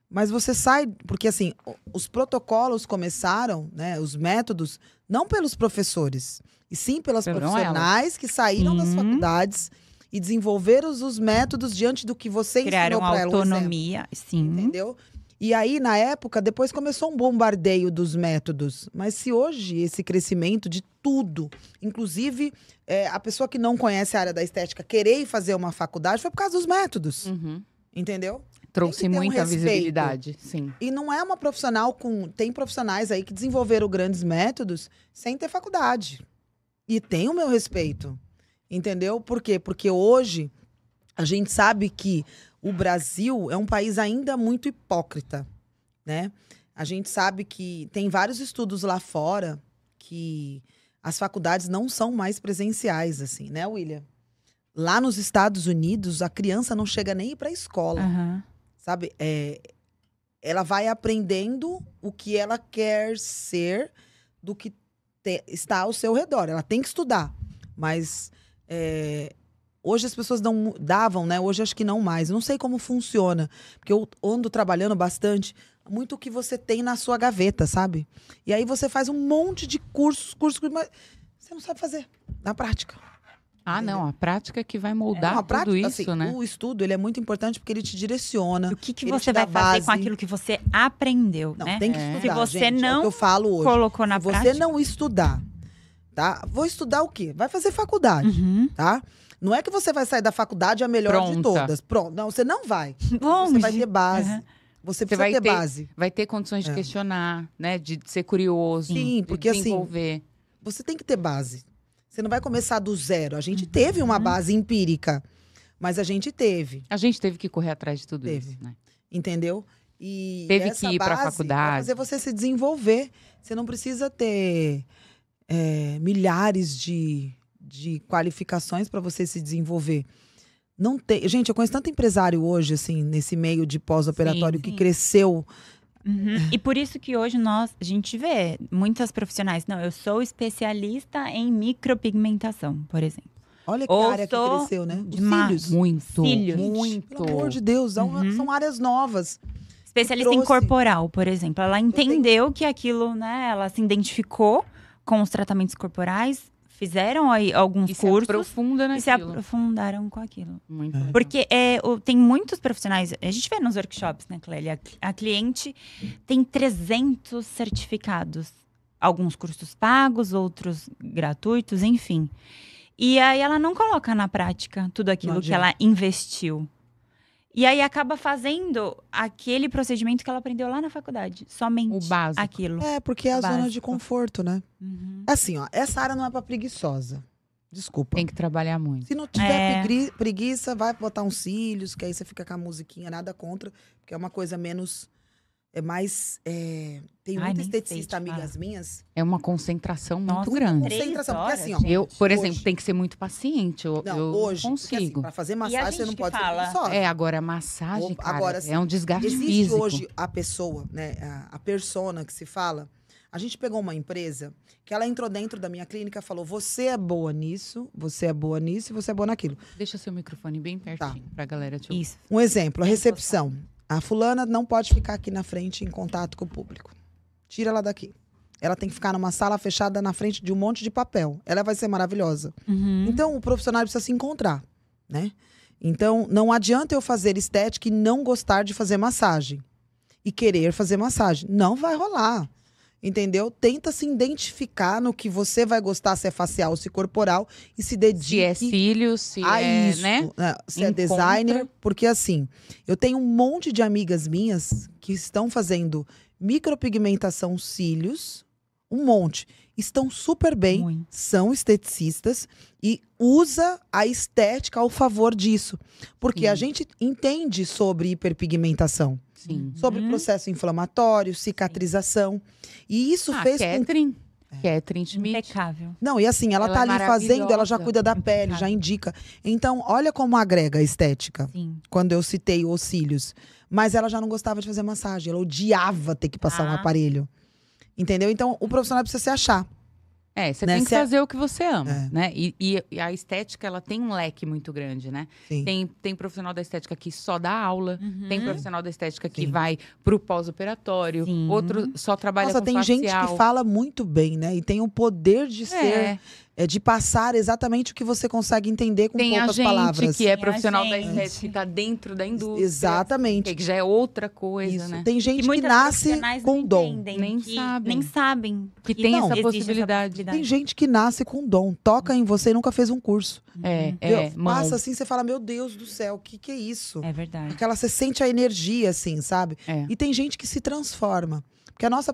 mas você sai porque assim os protocolos começaram, né? Os métodos não pelos professores e sim pelas Pelo profissionais que saíram sim. das faculdades e desenvolveram os métodos diante do que você Criaram ensinou para ela. autonomia, sim. Entendeu? E aí, na época, depois começou um bombardeio dos métodos. Mas se hoje esse crescimento de tudo, inclusive é, a pessoa que não conhece a área da estética querer fazer uma faculdade, foi por causa dos métodos. Uhum. Entendeu? Trouxe muita um visibilidade, sim. E não é uma profissional com. Tem profissionais aí que desenvolveram grandes métodos sem ter faculdade. E tem o meu respeito. Entendeu? Por quê? Porque hoje a gente sabe que o Brasil é um país ainda muito hipócrita, né? A gente sabe que tem vários estudos lá fora que as faculdades não são mais presenciais, assim, né, William? Lá nos Estados Unidos, a criança não chega nem para a escola, uhum. sabe? É, ela vai aprendendo o que ela quer ser do que te, está ao seu redor. Ela tem que estudar, mas é, Hoje as pessoas não davam, né? Hoje acho que não mais. não sei como funciona, porque eu ando trabalhando bastante, muito o que você tem na sua gaveta, sabe? E aí você faz um monte de cursos, cursos, mas você não sabe fazer na prática. Ah, entendeu? não, a prática que vai moldar é, tudo prática, isso, assim, né? O estudo, ele é muito importante porque ele te direciona. O que, que você vai fazer com aquilo que você aprendeu, não, né? Tem que é. estudar, Se você gente, não é o que eu falo hoje. colocou na Se prática... você não estudar, tá? Vou estudar o quê? Vai fazer faculdade, uhum. tá? Não é que você vai sair da faculdade a melhor Pronta. de todas. Pronto. Não, você não vai. (laughs) Longe. Você vai ter base. Uhum. Você precisa você ter, ter, base. Vai ter condições de é. questionar, né? De ser curioso. Sim, porque de assim, desenvolver. assim. Você tem que ter base. Você não vai começar do zero. A gente uhum. teve uma base empírica, mas a gente teve. A gente teve que correr atrás de tudo teve. isso, né? Entendeu? E teve que ir para a faculdade. Vai fazer você se desenvolver. Você não precisa ter é, milhares de, de qualificações para você se desenvolver. Não tem. Gente, eu conheço tanto empresário hoje, assim, nesse meio de pós-operatório que cresceu. Uhum. E por isso que hoje nós, a gente vê muitas profissionais. Não, eu sou especialista em micropigmentação, por exemplo. Olha que Ou área que cresceu, né? De cílios. Muito. Cílios. Muito. Pelo amor de Deus, uhum. são áreas novas. Especialista em corporal, por exemplo. Ela entendeu que aquilo, né? Ela se identificou com os tratamentos corporais fizeram aí alguns e cursos se aprofunda naquilo. e se aprofundaram com aquilo. Muito é. Porque é, tem muitos profissionais, a gente vê nos workshops, né, Clélia? A, a cliente tem 300 certificados. Alguns cursos pagos, outros gratuitos, enfim. E aí ela não coloca na prática tudo aquilo que ela investiu. E aí acaba fazendo aquele procedimento que ela aprendeu lá na faculdade. Somente o básico. aquilo. É, porque é a zona de conforto, né? Uhum. Assim, ó, essa área não é pra preguiçosa. Desculpa. Tem que trabalhar muito. Se não tiver é. preguiça, vai botar uns cílios, que aí você fica com a musiquinha, nada contra, porque é uma coisa menos é mais. É, tem muita esteticista amigas minhas. É uma concentração Nossa, muito grande. Concentração, porque assim, ó. Eu, por hoje, exemplo, tem que ser muito paciente. Eu, não, eu hoje, consigo. Porque, assim, pra fazer massagem, você não pode fala? ser É, agora a massagem, Ou, cara, agora, assim, é um desgaste existe físico. hoje a pessoa, né, a, a persona que se fala. A gente pegou uma empresa que ela entrou dentro da minha clínica e falou: você é boa nisso, você é boa nisso e você é boa naquilo. Deixa seu microfone bem pertinho tá. pra galera te ouvir. Isso. Um exemplo, a recepção. A fulana não pode ficar aqui na frente em contato com o público. Tira ela daqui. Ela tem que ficar numa sala fechada na frente de um monte de papel. Ela vai ser maravilhosa. Uhum. Então, o profissional precisa se encontrar, né? Então, não adianta eu fazer estética e não gostar de fazer massagem. E querer fazer massagem. Não vai rolar entendeu? Tenta se identificar no que você vai gostar, se é facial se corporal, e se dedique se é cílios, se a é, isso, né? né? Se é Encontra. é designer, porque assim, eu tenho um monte de amigas minhas que estão fazendo micropigmentação cílios, um monte. Estão super bem, Muito. são esteticistas e usa a estética ao favor disso. Porque Sim. a gente entende sobre hiperpigmentação. Sim. Sobre uhum. processo inflamatório, cicatrização. E isso ah, fez Catherine. com. É. Catherine Schmidt. Impecável. Não, e assim, ela, ela tá é ali fazendo, ela já cuida da Impecável. pele, já indica. Então, olha como agrega a estética. Sim. Quando eu citei os cílios. Mas ela já não gostava de fazer massagem, ela odiava ter que passar ah. um aparelho. Entendeu? Então, o profissional precisa se achar. É, você né? tem que fazer o que você ama, é. né? E, e, a estética, ela tem um leque muito grande, né? Tem, tem profissional da estética que só dá aula, uhum. tem profissional da estética que Sim. vai pro pós-operatório, outro só trabalha Nossa, com tem facial. gente que fala muito bem, né? E tem o poder de ser é de passar exatamente o que você consegue entender com Tem poucas palavras. Tem a gente que é profissional da estética, que está dentro da indústria. Exatamente. Que já é outra coisa, Isso. né? Tem gente que nasce com dom. Nem que, sabem. Nem sabem. Que, que tem não, essa possibilidade. Tem gente que nasce com dom. Toca em você e nunca fez um curso. É, é. Passa assim, você fala, meu Deus do céu, o que, que é isso? É verdade. Aquela, você sente a energia, assim, sabe? É. E tem gente que se transforma. Porque a nossa,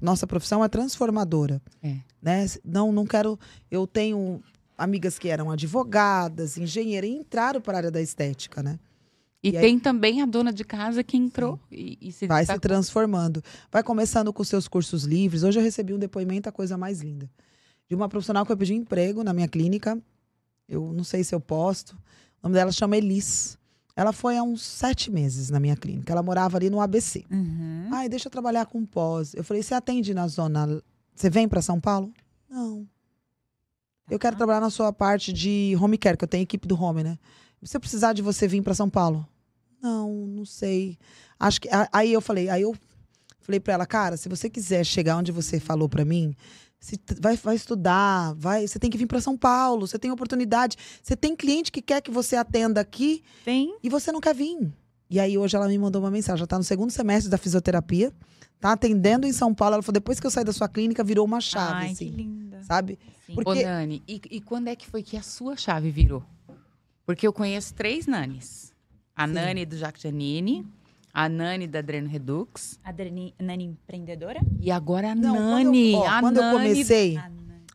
nossa profissão é transformadora. É. Né? Não, não quero. Eu tenho amigas que eram advogadas, engenheiras, e entraram para a área da estética, né? E, e tem aí... também a dona de casa que entrou e, e, se vai se transformando. Vai começando com seus cursos livres. Hoje eu recebi um depoimento, a coisa mais linda. De uma profissional que eu pedi emprego na minha clínica. Eu não sei se eu posto. O nome dela chama Elis. Ela foi há uns sete meses na minha clínica. Ela morava ali no ABC. Uhum. Ai, deixa eu trabalhar com pós. Eu falei, você atende na zona. Você vem para São Paulo? Não. Eu quero trabalhar na sua parte de home care, que eu tenho equipe do home, né? Se eu precisar de você vir para São Paulo? Não, não sei. Acho que aí eu falei, aí eu falei para ela, cara, se você quiser chegar onde você falou para mim, Se vai, vai estudar, vai, você tem que vir para São Paulo, você tem oportunidade. Você tem cliente que quer que você atenda aqui tem. e você não quer vir. E aí hoje ela me mandou uma mensagem, ela tá no segundo semestre da fisioterapia, tá atendendo em São Paulo. Ela falou: depois que eu saí da sua clínica, virou uma chave. Ai, assim, que linda. Sabe? Sim. Porque... Ô, Nani, e, e quando é que foi que a sua chave virou? Porque eu conheço três Nanis. A Sim. Nani do Jacques Janine, a Nani da Adreno Redux. A Dreni, Nani empreendedora? E agora a não, Nani. Quando eu, ó, a quando Nani, eu comecei.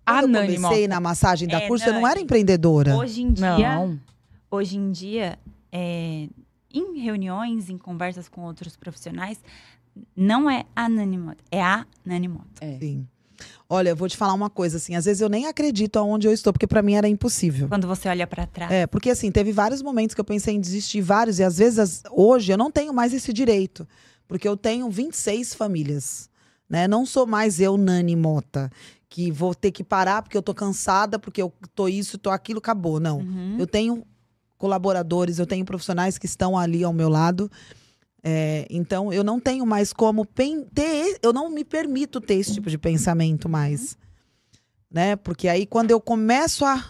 A, eu Nani comecei na massagem da é, curso, Nani. eu não era empreendedora. Hoje em dia. Não. Hoje em dia, é, em reuniões, em conversas com outros profissionais, não é a Nani Moto, é a Nani Moto. É. Sim. Olha, eu vou te falar uma coisa, assim, às vezes eu nem acredito aonde eu estou, porque para mim era impossível. Quando você olha para trás. É, porque assim, teve vários momentos que eu pensei em desistir, vários, e às vezes, hoje, eu não tenho mais esse direito, porque eu tenho 26 famílias, né? Não sou mais eu, Nani Mota, que vou ter que parar porque eu tô cansada, porque eu tô isso, tô aquilo, acabou. Não. Uhum. Eu tenho colaboradores, eu tenho profissionais que estão ali ao meu lado. É, então, eu não tenho mais como ter. Eu não me permito ter esse tipo de pensamento mais. Né? Porque aí, quando eu começo a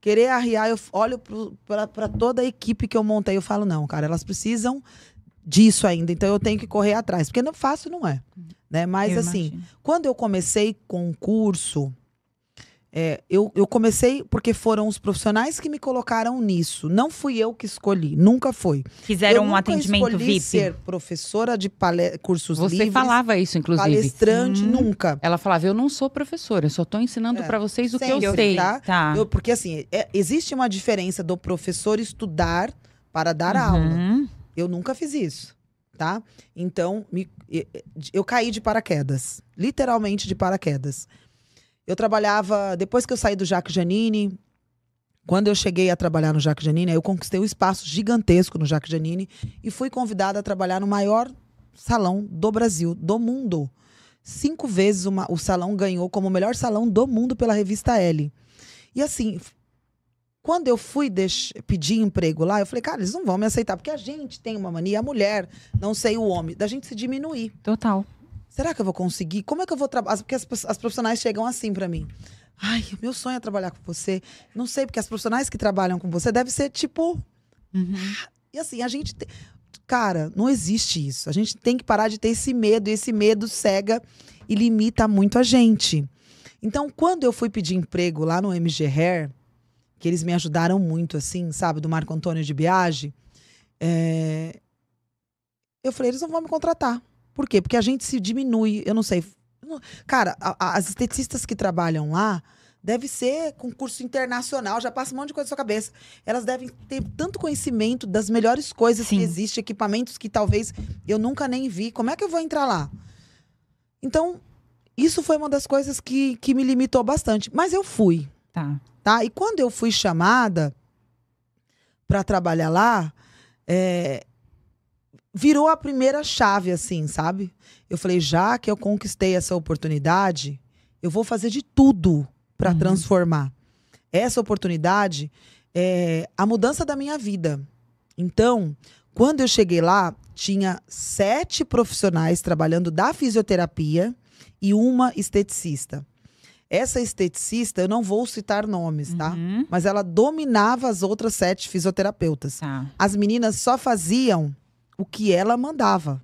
querer arriar, eu olho para toda a equipe que eu montei, eu falo, não, cara, elas precisam disso ainda, então eu tenho que correr atrás. Porque não fácil não é. Né? Mas, eu assim, imagino. quando eu comecei com o curso é, eu, eu comecei porque foram os profissionais que me colocaram nisso. Não fui eu que escolhi, nunca foi. Fizeram eu um atendimento escolhi VIP. ser professora de cursos Você livres. Você falava isso, inclusive. Palestrante, hum. nunca. Ela falava, eu não sou professora, eu só estou ensinando é. para vocês o Sempre, que eu sei. Tá? tá. Eu, porque assim, é, existe uma diferença do professor estudar para dar uhum. aula. Eu nunca fiz isso, tá? Então, me, eu caí de paraquedas. Literalmente de paraquedas. Eu trabalhava, depois que eu saí do Jacques Janine, quando eu cheguei a trabalhar no Jacques Janine, eu conquistei um espaço gigantesco no Jacques Janine e fui convidada a trabalhar no maior salão do Brasil, do mundo. Cinco vezes uma, o salão ganhou como o melhor salão do mundo pela revista L. E assim, quando eu fui pedir emprego lá, eu falei, cara, eles não vão me aceitar, porque a gente tem uma mania, a mulher, não sei o homem, da gente se diminuir. Total será que eu vou conseguir? Como é que eu vou trabalhar? Porque as, as profissionais chegam assim para mim. Ai, meu sonho é trabalhar com você. Não sei, porque as profissionais que trabalham com você deve ser tipo. Uhum. E assim, a gente. Te... Cara, não existe isso. A gente tem que parar de ter esse medo. E esse medo cega e limita muito a gente. Então, quando eu fui pedir emprego lá no MG Hair, que eles me ajudaram muito, assim, sabe, do Marco Antônio de Biagi, é... eu falei, eles não vão me contratar. Por quê? Porque a gente se diminui, eu não sei. Cara, a, a, as esteticistas que trabalham lá deve ser com curso internacional, já passa um monte de coisa na sua cabeça. Elas devem ter tanto conhecimento das melhores coisas Sim. que existem, equipamentos que talvez eu nunca nem vi. Como é que eu vou entrar lá? Então, isso foi uma das coisas que, que me limitou bastante. Mas eu fui. Tá. Tá? E quando eu fui chamada para trabalhar lá, é, virou a primeira chave, assim, sabe? Eu falei, já que eu conquistei essa oportunidade, eu vou fazer de tudo para uhum. transformar. Essa oportunidade é a mudança da minha vida. Então, quando eu cheguei lá, tinha sete profissionais trabalhando da fisioterapia e uma esteticista. Essa esteticista, eu não vou citar nomes, tá? Uhum. Mas ela dominava as outras sete fisioterapeutas. Tá. As meninas só faziam o que ela mandava.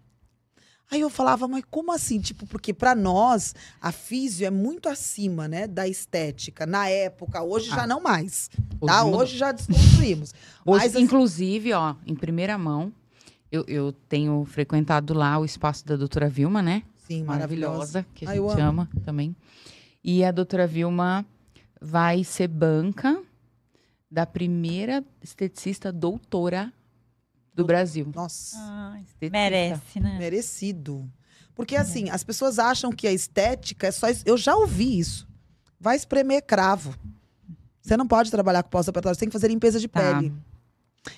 Aí eu falava, mas como assim? Tipo, porque para nós a físio é muito acima, né, da estética. Na época, hoje ah. já não mais. Tá? Hoje, hoje já desconstruímos. (laughs) Hoje, mas, inclusive, ó, em primeira mão, eu, eu tenho frequentado lá o espaço da doutora Vilma, né? Sim, maravilhosa. maravilhosa que a ah, gente ama também. E a doutora Vilma vai ser banca da primeira esteticista doutora do Brasil. Nossa. Ah, merece, né? Merecido. Porque assim, as pessoas acham que a estética é só. Eu já ouvi isso. Vai espremer cravo. Você não pode trabalhar com pós-operatório, você tem que fazer limpeza de tá. pele.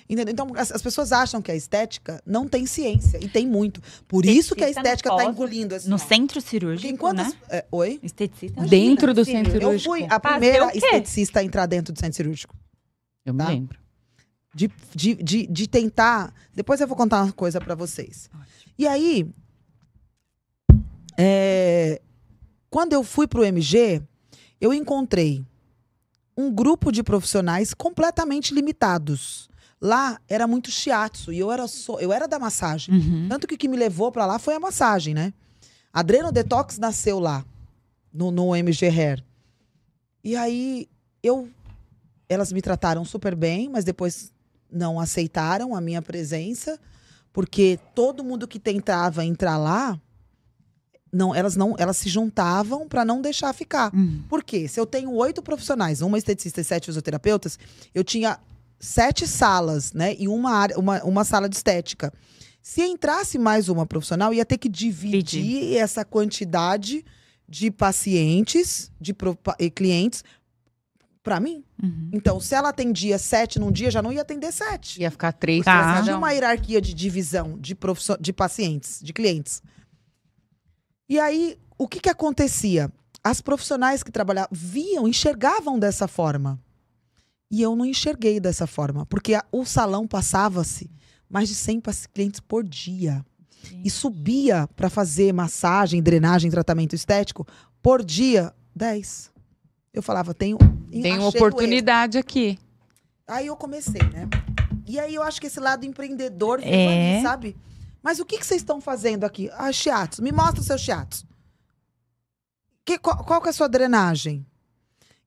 Entendeu? Então, as, as, pessoas acham que a estética não tem ciência. E tem muito. Por isso que a estética está engolindo. Assim, no ó. centro cirúrgico, enquanto né? As, é, oi? Esteticista. Dentro do centro cirúrgico. Eu fui a primeira esteticista a entrar dentro do centro cirúrgico. Eu tá? me lembro de, de, de, de tentar. Depois eu vou contar uma coisa para vocês. E aí, é, quando eu fui para o MG, eu encontrei um grupo de profissionais completamente limitados. Lá era muito shiatsu e eu era, so, eu era da massagem. Uhum. Tanto que o que me levou para lá foi a massagem, né? A Adreno Detox nasceu lá, no, no MG Hair. E aí eu elas me trataram super bem, mas depois não aceitaram a minha presença, porque todo mundo que tentava entrar lá não, elas não, elas se juntavam para não deixar ficar. Uhum. Por quê? Se eu tenho oito profissionais, uma esteticista e sete fisioterapeutas, eu tinha sete salas, né? E uma, área, uma, uma sala de estética. Se entrasse mais uma profissional, ia ter que dividir essa quantidade de pacientes, de pro, clientes, para mim. Uhum. Então, se ela atendia sete num dia, já não ia atender sete. Ia ficar três. Tá. Tinha uma hierarquia de divisão de, de pacientes, de clientes. E aí, o que, que acontecia? As profissionais que trabalhavam viam, enxergavam dessa forma. E eu não enxerguei dessa forma, porque a, o salão passava-se mais de 100 clientes por dia. Sim. E subia para fazer massagem, drenagem, tratamento estético, por dia, 10. Eu falava, tenho. Tem uma oportunidade aqui. Aí eu comecei, né? E aí eu acho que esse lado empreendedor veio é. ali, sabe? Mas o que, que vocês estão fazendo aqui? Ah, chiatos. Me mostra os seus chiatos. Que, qual, qual que é a sua drenagem?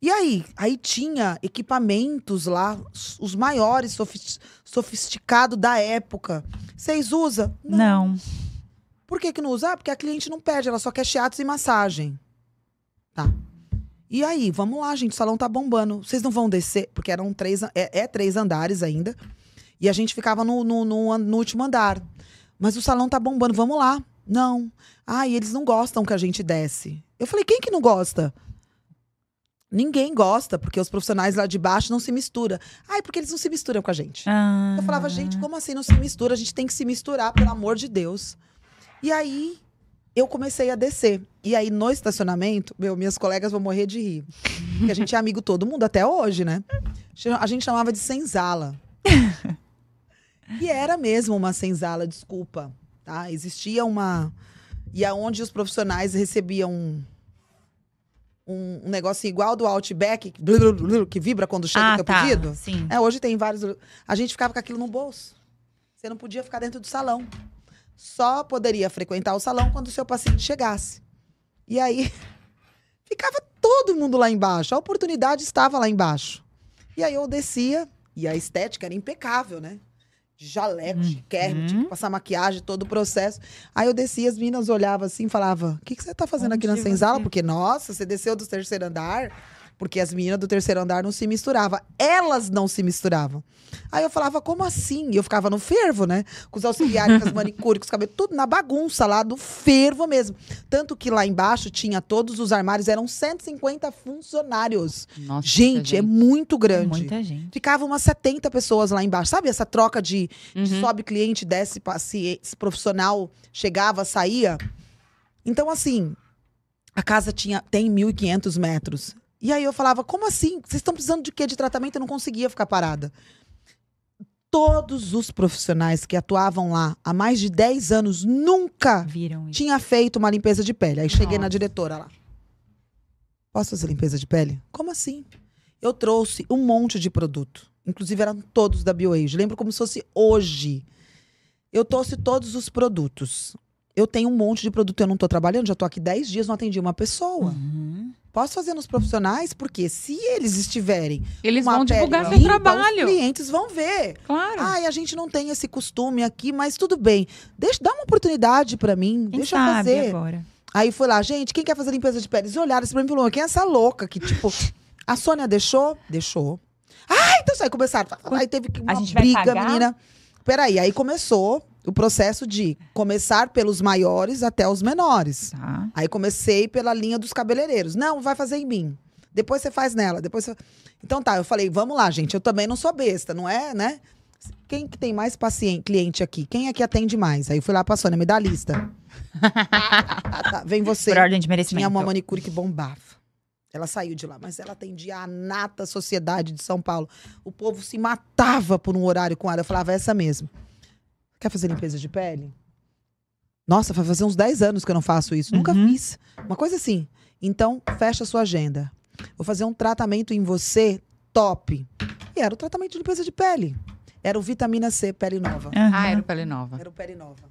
E aí? Aí tinha equipamentos lá, os maiores, sofisticados da época. Vocês usam? Não. não. Por que, que não usa? Ah, porque a cliente não pede, ela só quer chiatos e massagem. Tá. E aí, vamos lá, gente, o salão tá bombando. Vocês não vão descer? Porque eram três, é, é três andares ainda. E a gente ficava no, no, no, no último andar. Mas o salão tá bombando, vamos lá. Não. Ah, e eles não gostam que a gente desce. Eu falei, quem que não gosta? Ninguém gosta, porque os profissionais lá de baixo não se misturam. Ai, porque eles não se misturam com a gente. Ah. Eu falava, gente, como assim não se mistura? A gente tem que se misturar, pelo amor de Deus. E aí, eu comecei a descer. E aí, no estacionamento, meu, minhas colegas vão morrer de rir. Porque a gente é amigo todo mundo, até hoje, né? A gente chamava de senzala. E era mesmo uma senzala, desculpa. Tá? Existia uma. E aonde os profissionais recebiam um, um, um negócio igual do Outback, que vibra quando chega ah, o teu tá. pedido. Sim. É, hoje tem vários. A gente ficava com aquilo no bolso. Você não podia ficar dentro do salão. Só poderia frequentar o salão quando o seu paciente chegasse. E aí, (laughs) ficava todo mundo lá embaixo. A oportunidade estava lá embaixo. E aí eu descia, e a estética era impecável, né? de jaleco, de kerme, tinha que uhum. passar maquiagem, todo o processo. Aí eu descia, as meninas olhavam assim e falavam: O que, que você tá fazendo Onde aqui na senzala? Porque, nossa, você desceu do terceiro andar porque as meninas do terceiro andar não se misturavam. Elas não se misturavam. Aí eu falava, como assim? E eu ficava no fervo, né? Com os auxiliares, com as (laughs) manicures, com os cabelos, tudo na bagunça lá, do fervo mesmo. Tanto que lá embaixo tinha todos os armários, eram 150 funcionários. Nossa, gente, é muito grande. Muita gente. Ficava umas 70 pessoas lá embaixo. Sabe essa troca de, uhum. de sobe cliente, desce paciente, profissional, chegava, saía? Então, assim, a casa tinha tem 1.500 metros. E aí eu falava, como assim? Vocês estão precisando de quê? De tratamento? Eu não conseguia ficar parada. Todos os profissionais que atuavam lá há mais de 10 anos nunca Viram tinha feito uma limpeza de pele. Aí cheguei Nossa. na diretora lá. Posso fazer limpeza de pele? Como assim? Eu trouxe um monte de produto. Inclusive eram todos da BioAge. Lembro como se fosse hoje. Eu trouxe todos os produtos. Eu tenho um monte de produto, eu não estou trabalhando, já estou aqui 10 dias, não atendi uma pessoa. Uhum. Posso fazer nos profissionais, porque se eles estiverem. Eles vão divulgar seu trabalho. Os clientes vão ver. Claro. Ai, a gente não tem esse costume aqui, mas tudo bem. Deixa, dá uma oportunidade para mim. Quem deixa eu fazer. Agora? Aí foi lá, gente, quem quer fazer limpeza de pele? Eles olharam assim pra mim e falaram: quem é essa louca que, tipo, a Sônia deixou? Deixou. Ah, então sai, começaram. Aí teve uma briga, menina. Peraí, aí começou o processo de começar pelos maiores até os menores. Tá. Aí comecei pela linha dos cabeleireiros. Não, vai fazer em mim. Depois você faz nela. Depois você... Então tá, eu falei, vamos lá, gente. Eu também não sou besta, não é, né? Quem que tem mais paciente, cliente aqui? Quem é que atende mais? Aí fui lá pra Sônia, me dá a lista. (laughs) tá, vem você. Por ordem de merecimento. Tinha uma manicure que bombava. Ela saiu de lá, mas ela atendia a nata sociedade de São Paulo. O povo se matava por um horário com ela. Eu falava, essa mesmo. Quer fazer limpeza de pele? Nossa, vai fazer uns 10 anos que eu não faço isso. Uhum. Nunca fiz. Uma coisa assim. Então, fecha a sua agenda. Vou fazer um tratamento em você top. E era o tratamento de limpeza de pele. Era o vitamina C, pele nova. Uhum. Ah, era o pele nova. Era o pele nova.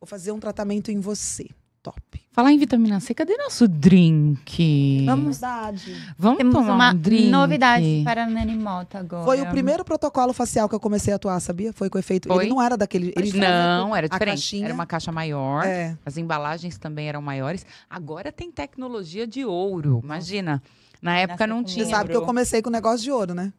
Vou fazer um tratamento em você. Top. Falar em vitamina C, cadê nosso drink? Vamos dar. Vamos Temos tomar uma um drink. novidade para a Nani Mota agora. Foi o primeiro protocolo facial que eu comecei a atuar, sabia? Foi com efeito. Foi? Ele não era daquele. Ele não, era diferente. Caixinha. Era uma caixa maior. É. As embalagens também eram maiores. Agora tem tecnologia de ouro. Imagina. Na época não tinha. Você sabe que eu comecei com negócio de ouro, né?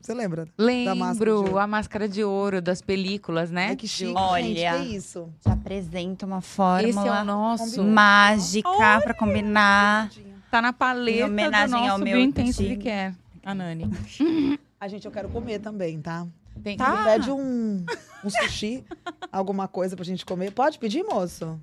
Você lembra? Lembro, a máscara de ouro das películas, né? É que chique, Olha, gente, que isso? Te apresento uma fórmula Esse é o nosso. mágica para combinar. Tá na paleta em homenagem do nosso ao meu Intensive Care, a Nani. (laughs) a gente, eu quero comer também, tá? Tem tá. Pede um, um sushi, alguma coisa pra gente comer. Pode pedir, moço?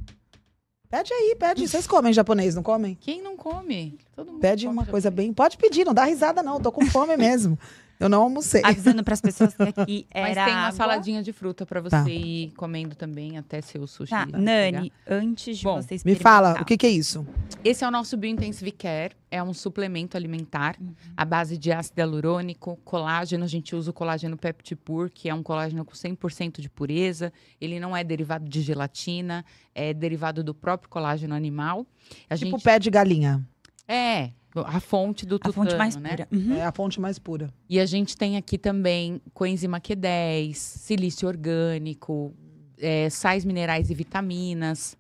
Pede aí, pede. Vocês comem japonês, não comem? Quem não come? Todo mundo Pede uma coisa bem. Pode pedir, não dá risada, não. Tô com fome mesmo. (laughs) Eu não almocei. Avisando para as pessoas que aqui (laughs) era Mas tem uma água. saladinha de fruta para você tá. ir comendo também até seu sushi. Tá. Nani, antes de Bom, vocês Me fala, o que, que, é isso? Esse é o nosso Biointensive Care. É um suplemento alimentar uhum. à base de ácido hialurônico, colágeno. A gente usa o colágeno Peptipur, que é um colágeno com 100% de pureza. Ele não é derivado de gelatina, é derivado do próprio colágeno animal. A tipo gente... pé de galinha. É, a fonte do tutano, a fonte mais né? pura. Uhum. É a fonte mais pura. E a gente tem aqui também coenzima Q10, silício orgânico, é, sais minerais e vitaminas.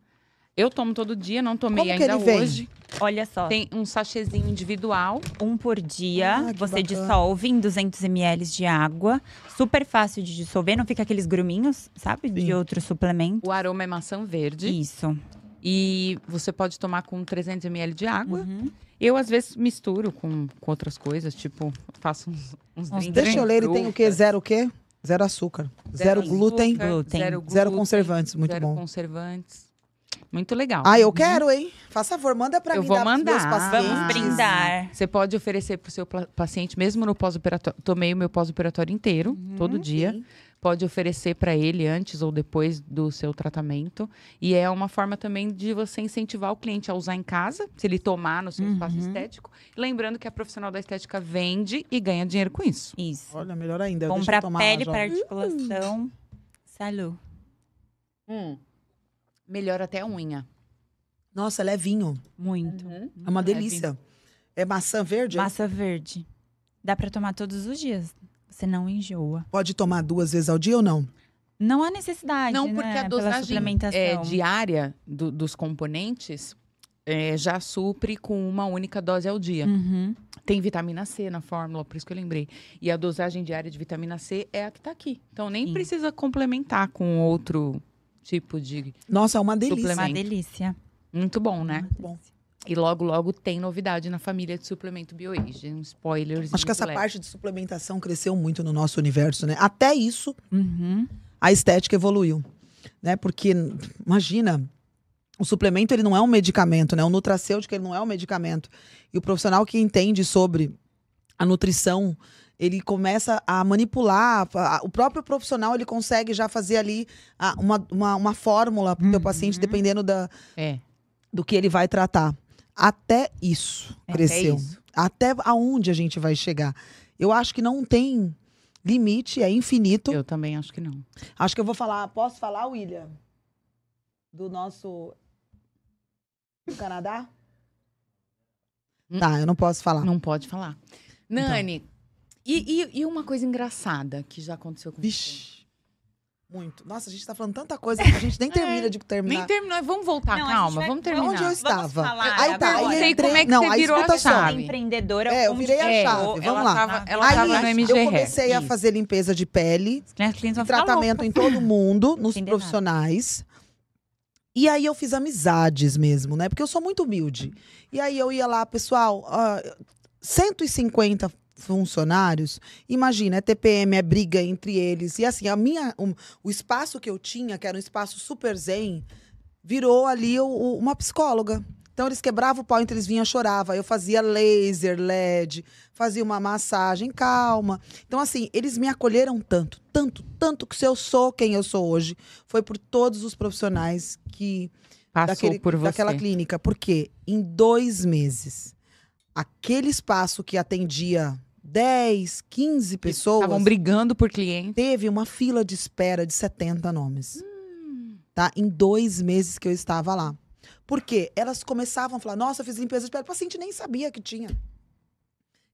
Eu tomo todo dia, não tomei Como ainda hoje. Olha só. Tem um sachêzinho individual. Um por dia. Ah, você bacana. dissolve em 200 ml de água. Super fácil de dissolver, não fica aqueles gruminhos, sabe? Sim. De outro suplemento. O aroma é maçã verde. Isso. E você pode tomar com 300 ml de água. Uhum. Eu, às vezes, misturo com, com outras coisas, tipo, faço uns, uns drinks. Deixa eu ler, ele tem o quê? Zero o quê? Zero açúcar. Zero, zero glúten. glúten. Zero, glúten. Zero conservantes, muito zero bom. conservantes. Muito legal. Ah, eu uhum. quero, hein? Faça favor, manda para mim. Eu vou mandar. Vamos brindar. Você pode oferecer para o seu paciente, mesmo no pós-operatório. Tomei o meu pós-operatório inteiro, uhum, todo dia. Sim pode oferecer para ele antes ou depois do seu tratamento. E é uma forma também de você incentivar o cliente a usar em casa, se ele tomar no seu uhum. espaço estético. Lembrando que a profissional da estética vende e ganha dinheiro com isso. Isso. Olha, melhor ainda. Compra pele para articulação. Salu. Hum. Melhor até a unha. Nossa, levinho. Muito. Uhum. É uma delícia. É maçã verde? Maçã verde. Dá para tomar todos os dias. Você não enjoa. Pode tomar duas vezes ao dia ou não? Não há necessidade. Não, porque né? a dosagem é, diária do, dos componentes é, já supre com uma única dose ao dia. Uhum. Tem vitamina C na fórmula, por isso que eu lembrei. E a dosagem diária de vitamina C é a que está aqui. Então nem Sim. precisa complementar com outro tipo de. Nossa, é uma delícia. Uma delícia. Muito bom, né? Muito bom. E logo, logo tem novidade na família de suplemento BioAge. Um spoilers. Acho que essa leve. parte de suplementação cresceu muito no nosso universo, né? Até isso, uhum. a estética evoluiu. Né? Porque, imagina, o suplemento ele não é um medicamento, né? O nutracêutico ele não é um medicamento. E o profissional que entende sobre a nutrição, ele começa a manipular. o próprio profissional ele consegue já fazer ali uma, uma, uma fórmula para o uhum. paciente, dependendo da, é. do que ele vai tratar. Até isso cresceu. Até, isso. Até aonde a gente vai chegar. Eu acho que não tem limite, é infinito. Eu também acho que não. Acho que eu vou falar. Posso falar, William? Do nosso. Do Canadá? Tá, eu não posso falar. Não pode falar. Nani, então. e, e, e, uma coisa engraçada que já aconteceu com Vixe. Muito. Nossa, a gente tá falando tanta coisa que a gente nem (laughs) é. termina é, de terminar. Nem terminou. Vamos voltar, não, calma. Vai... Vamos terminar. Onde eu estava? aí tá, aí entrei... como é que não, você virou a chave. empreendedora. É, eu virei a chave. Vamos ela lá. Tava, ela aí, tava no MG Eu comecei Hair. a fazer limpeza de pele. tratamento em todo mundo, nos Entender profissionais. Nada. E aí eu fiz amizades mesmo, né? Porque eu sou muito humilde. E aí eu ia lá, pessoal, uh, 150 funcionários, imagina, é TPM, é briga entre eles. E assim, a minha, um, o espaço que eu tinha, que era um espaço super zen, virou ali o, o, uma psicóloga. Então eles quebravam o pau entre eles vinham chorava. Eu fazia laser, LED, fazia uma massagem calma. Então assim, eles me acolheram tanto, tanto, tanto que se eu sou quem eu sou hoje, foi por todos os profissionais que Passou daquele, por você. daquela clínica. Porque em dois meses, aquele espaço que atendia 10, 15 pessoas. Estavam brigando por cliente. Teve uma fila de espera de 70 nomes. Hum. Tá? Em dois meses que eu estava lá. Porque elas começavam a falar: nossa, eu fiz limpeza de pele. O paciente nem sabia que tinha.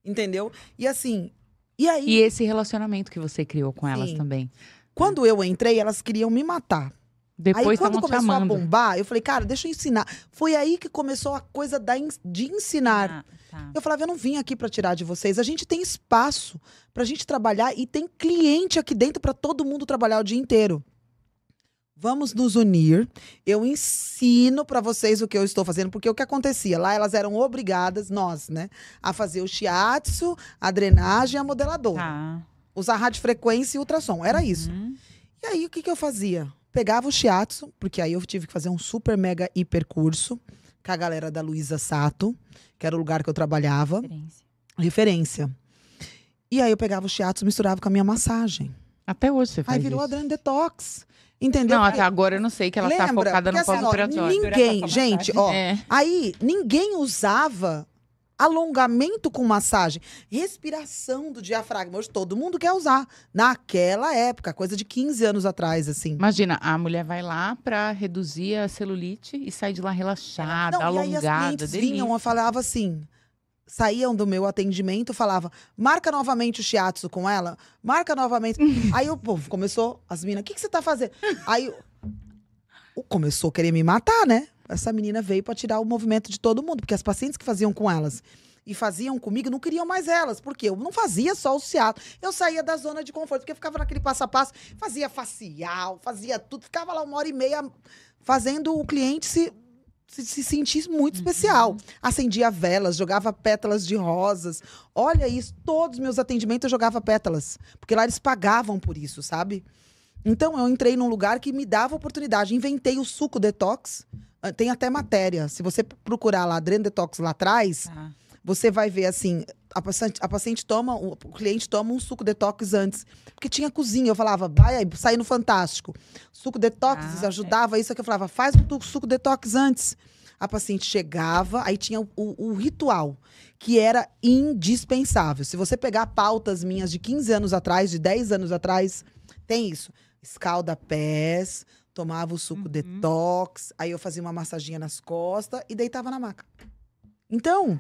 Entendeu? E assim. E aí. E esse relacionamento que você criou com sim. elas também. Quando eu entrei, elas queriam me matar. Depois aí quando começou a bombar, eu falei, cara, deixa eu ensinar. Foi aí que começou a coisa da de ensinar. Ah, tá. Eu falava, eu não vim aqui para tirar de vocês. A gente tem espaço pra gente trabalhar e tem cliente aqui dentro para todo mundo trabalhar o dia inteiro. Vamos nos unir. Eu ensino para vocês o que eu estou fazendo, porque o que acontecia? Lá elas eram obrigadas, nós, né, a fazer o shiatsu, a drenagem e a modeladora. Tá. Usar radiofrequência e ultrassom. Era isso. Uhum. E aí, o que, que eu fazia? Pegava o shiatsu, porque aí eu tive que fazer um super mega hiper curso com a galera da Luísa Sato, que era o lugar que eu trabalhava. Referência. Referência. E aí eu pegava o shiatsu e misturava com a minha massagem. Até hoje você faz Aí virou isso. Adriano Detox. Entendeu? Não, até agora eu não sei que ela tá Lembra? tá focada no pós-operatório. Assim, ninguém, gente, ó. É. Aí ninguém usava alongamento com massagem, respiração do diafragma. Hoje todo mundo quer usar. Naquela época, coisa de 15 anos atrás, assim. Imagina, a mulher vai lá para reduzir a celulite e sai de lá relaxada, Não, alongada. E aí as clientes vinham e falavam assim, saíam do meu atendimento, falava, marca novamente o shiatsu com ela, marca novamente. (laughs) aí o povo começou, as meninas, o que, que você tá fazendo? aí começou a querer me matar, né? Essa menina veio para tirar o movimento de todo mundo, porque as pacientes que faziam com elas e faziam comigo não queriam mais elas, porque eu não fazia só o ciato. Eu saía da zona de conforto, porque eu ficava naquele passo a passo, fazia facial, fazia tudo, ficava lá uma hora e meia fazendo o cliente se se, se sentir muito uhum. especial. Acendia velas, jogava pétalas de rosas. Olha isso, todos os meus atendimentos eu jogava pétalas. Porque lá eles pagavam por isso, sabe? Então eu entrei num lugar que me dava oportunidade. Inventei o suco detox. Ah, tem até matéria. Se você procurar lá, Adreno Detox lá atrás, ah. você vai ver assim: a paciente, a paciente toma, o cliente toma um suco detox antes. Porque tinha cozinha. Eu falava, vai aí, sair no Fantástico. Suco detox ah, ajudava é. isso. Aqui eu falava, faz um suco detox antes. A paciente chegava, aí tinha o, o, ritual, que era indispensável. Se você pegar pautas minhas de 15 anos atrás, de 10 anos atrás, tem isso. Escalda pés, tomava o suco uhum. detox, aí eu fazia uma massaginha nas costas e deitava na maca. Então,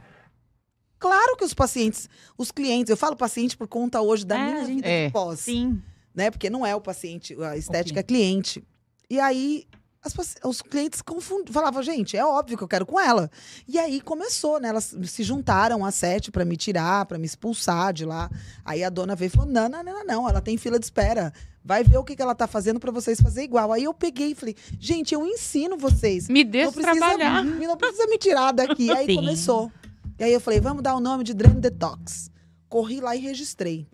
claro que os pacientes, os clientes, eu falo paciente por conta hoje da é, minha vida é. de pós. Sim. Né? Porque não é o paciente, a estética okay. é cliente. E aí as, os clientes confundiam, falavam, gente, é óbvio que eu quero com ela. E aí começou, né? Elas se juntaram às sete para me tirar, para me expulsar de lá. Aí a dona veio e falou: não, não, não, não, ela tem fila de espera. Vai ver o que, que ela tá fazendo para vocês fazer igual. Aí eu peguei e falei, gente, eu ensino vocês. Me deixa precisa, trabalhar. Não precisa me tirar daqui. Aí Sim. começou. E aí eu falei, vamos dar o nome de Drain Detox. Corri lá e registrei.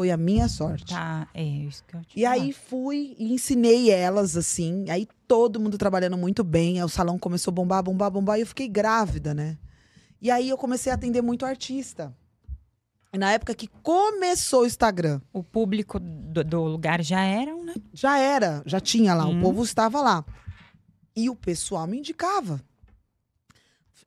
Foi a minha sorte. Tá, é isso que eu te E falar. aí fui e ensinei elas, assim. Aí todo mundo trabalhando muito bem. Aí o salão começou a bombar, bombar, bombar. E eu fiquei grávida, né? E aí eu comecei a atender muito artista na época que começou o Instagram. O público do, do lugar já era, né? Já era, já tinha lá, hum. o povo estava lá. E o pessoal me indicava.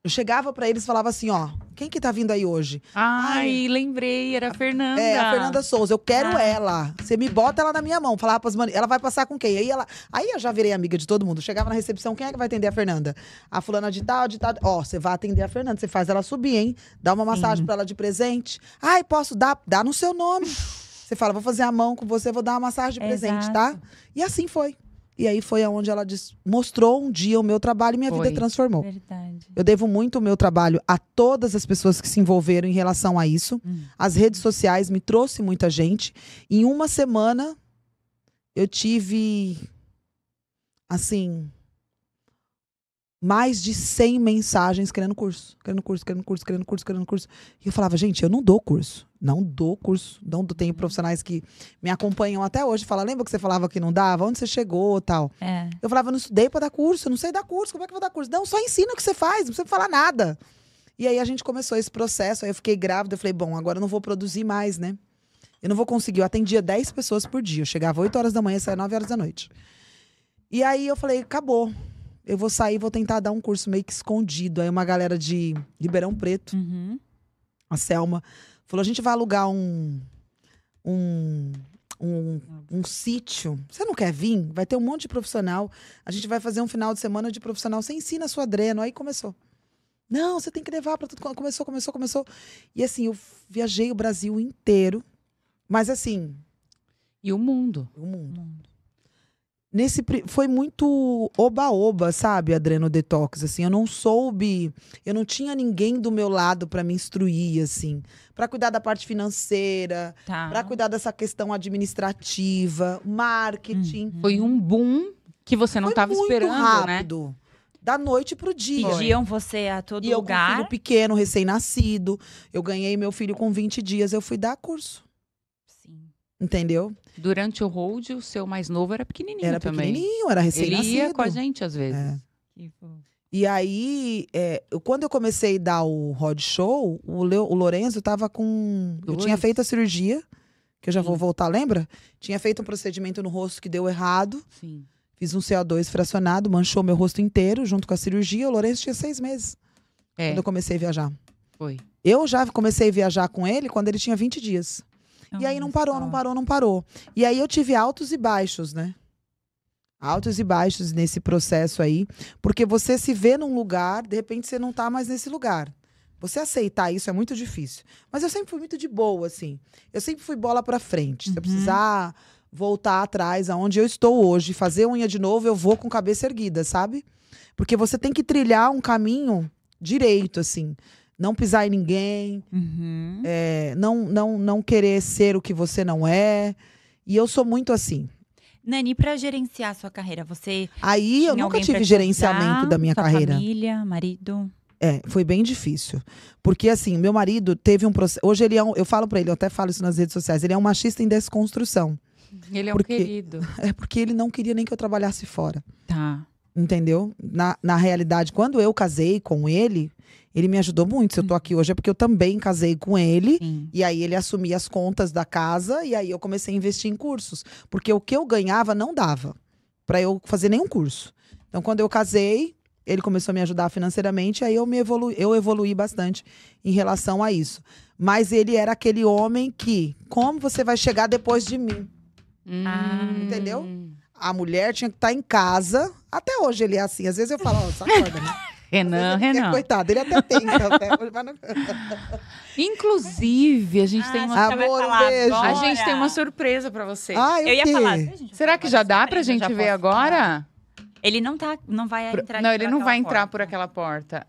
Eu chegava para eles e falava assim, ó, quem que tá vindo aí hoje? Ai, Ai lembrei, era a Fernanda. É, a Fernanda Souza. Eu quero ah. ela. Você me bota ela na minha mão. Falava pras mani... Ela vai passar com quem? Aí ela. Aí eu já virei amiga de todo mundo. Chegava na recepção, quem é que vai atender a Fernanda? A fulana de tal, de tal. Ó, você vai atender a Fernanda. Você faz ela subir, hein? Dá uma massagem para ela de presente. Ai, posso dar? Dá no seu nome. (laughs) Você fala, vou fazer a mão com você, vou dar uma massagem de presente, tá? Exato. tá? E assim foi. E aí foi aonde ela diz, mostrou um dia o meu trabalho e minha foi. vida transformou. Verdade. Eu devo muito o meu trabalho a todas as pessoas que se envolveram em relação a isso. Hum. As redes sociais me trouxe muita gente. Em uma semana eu tive assim mais de 100 mensagens querendo curso, querendo curso, querendo curso, querendo curso, querendo curso. E eu falava, gente, eu não dou curso. Não dou curso. Não tenho profissionais que me acompanham até hoje. Fala, lembra que você falava que não dava? Onde você chegou tal? É. Eu falava, não estudei para dar curso, eu não sei dar curso. Como é que eu vou dar curso? Não, só ensina o que você faz, não precisa falar nada. E aí a gente começou esse processo. Aí eu fiquei grávida. Eu falei, bom, agora eu não vou produzir mais, né? Eu não vou conseguir. Eu atendia 10 pessoas por dia. Eu chegava 8 horas da manhã e saía 9 horas da noite. E aí eu falei, acabou eu vou sair vou tentar dar um curso meio que escondido. Aí uma galera de Ribeirão Preto, uhum. a Selma, falou: a gente vai alugar um. um um, um sítio. Você não quer vir? Vai ter um monte de profissional. A gente vai fazer um final de semana de profissional. Você ensina a sua dreno. Aí começou. Não, você tem que levar para tudo. Começou, começou, começou. E assim, eu viajei o Brasil inteiro. Mas assim. E o mundo. O mundo. O mundo nesse foi muito oba-oba, sabe, Adreno Detox, assim, eu não soube, eu não tinha ninguém do meu lado para me instruir, assim, para cuidar da parte financeira, tá. para cuidar dessa questão administrativa, marketing. Uhum. Foi um boom que você não estava esperando, né? rápido. né? Da noite pro dia. Pediam você a todo e lugar. Eu com filho pequeno, recém-nascido. Eu ganhei meu filho com 20 dias, eu fui dar curso. Sim. Entendeu? Durante o hold, o seu mais novo era pequenininho era também. Era pequenininho, era recém-nascido. Ele ia com a gente às vezes. É. E aí, é, quando eu comecei a dar o Rod Show, o, Leo, o Lorenzo tava com. Dois. Eu tinha feito a cirurgia, que eu já Sim. vou voltar, lembra? Tinha feito um procedimento no rosto que deu errado. Sim. Fiz um CO2 fracionado, manchou meu rosto inteiro junto com a cirurgia. O Lourenço tinha seis meses. É. Quando eu comecei a viajar. Foi. Eu já comecei a viajar com ele quando ele tinha 20 dias e aí não parou, não parou, não parou. E aí eu tive altos e baixos, né? Altos e baixos nesse processo aí. Porque você se vê num lugar, de repente você não tá mais nesse lugar. Você aceitar isso é muito difícil. Mas eu sempre fui muito de boa, assim. Eu sempre fui bola pra frente. Se eu uhum. precisar voltar atrás, aonde eu estou hoje, fazer unha de novo, eu vou com cabeça erguida, sabe? Porque você tem que trilhar um caminho direito, assim não pisar em ninguém, uhum. é, não, não, não querer ser o que você não é. E eu sou muito assim. Nani, para gerenciar a sua carreira, você. Aí eu nunca tive gerenciamento da minha carreira. Família, marido. É, foi bem difícil. Porque, assim, meu marido teve um processo. Hoje ele é um. Eu falo para ele, eu até falo isso nas redes sociais, ele é um machista em desconstrução. Ele é um porque, querido. (laughs) É porque ele não queria nem que eu trabalhasse fora. Tá. Entendeu? Na, na realidade, quando eu casei com ele, ele me ajudou muito. Se eu tô aqui hoje é porque eu também casei com ele. Sim. E aí ele assumia as contas da casa e aí eu comecei a investir em cursos. Porque o que eu ganhava não dava para eu fazer nenhum curso. Então, quando eu casei, ele começou a me ajudar financeiramente, aí eu me eu evoluí bastante em relação a isso. Mas ele era aquele homem que, como você vai chegar depois de mim? Hum. Entendeu? A mulher tinha que estar tá em casa. Até hoje ele é assim. Às vezes eu falo, ó, oh, né? (laughs) Renan, Renan. coitado, ele até tem. até (laughs) Inclusive, a gente ah, tem uma. Amor, um beijo. A gente tem uma surpresa pra você. Ah, eu ia falar. Será que já dá pra gente ver agora? Ele não tá, não vai entrar Não, ele não vai entrar porta. por aquela porta.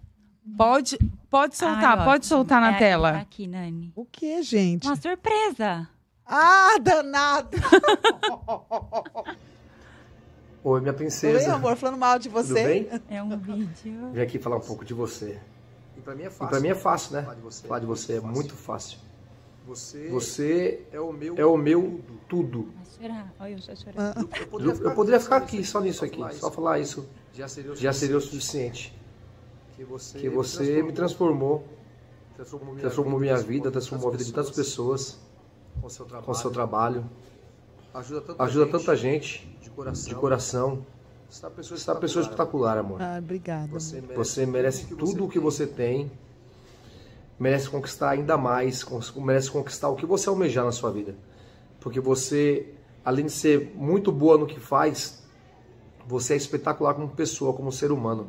Pode, pode soltar, Ai, pode soltar na é, tela. Tá aqui, Nani. O que, gente? Uma surpresa. Ah, danado! (laughs) Oi, minha princesa. Oi, amor, falando mal de você. Tudo bem? É um vídeo. Vim aqui falar um pouco de você. E pra mim é fácil. E pra mim é fácil, né? Falar de você, falar de você é muito fácil. Você, você é o meu, é o meu tudo. Eu chorei. Ah. Eu, poderia ficar, eu poderia ficar aqui só nisso aqui, só falar isso. Já seria o, já seria o suficiente. Que você, que você me transformou, transformou minha, transformou minha vida, transformou a vida de tantas pessoas com seu trabalho. Com seu trabalho. Ajuda tanta, Ajuda gente, tanta gente de coração. De coração. Você uma pessoa, uma pessoa espetacular, amor. Ah, obrigada. Você merece, você merece tudo o que você tem. Merece conquistar ainda mais. Merece conquistar o que você almejar na sua vida. Porque você, além de ser muito boa no que faz, você é espetacular como pessoa, como ser humano.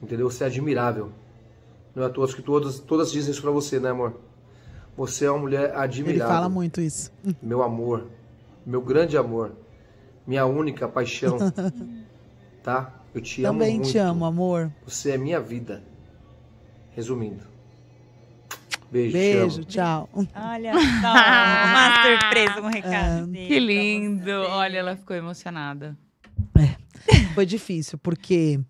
Entendeu? Você é admirável. Não é a todos que todas, todas dizem isso pra você, né, amor? Você é uma mulher admirável. Ele fala muito isso. Meu amor. Meu grande amor. Minha única paixão. (laughs) tá? Eu te Também amo muito. Também te amo, amor. Você é minha vida. Resumindo. Beijo, Beijo, tchau. Olha (laughs) só, uma surpresa, um recado. É. Que lindo. Olha, ela ficou emocionada. É. Foi difícil, porque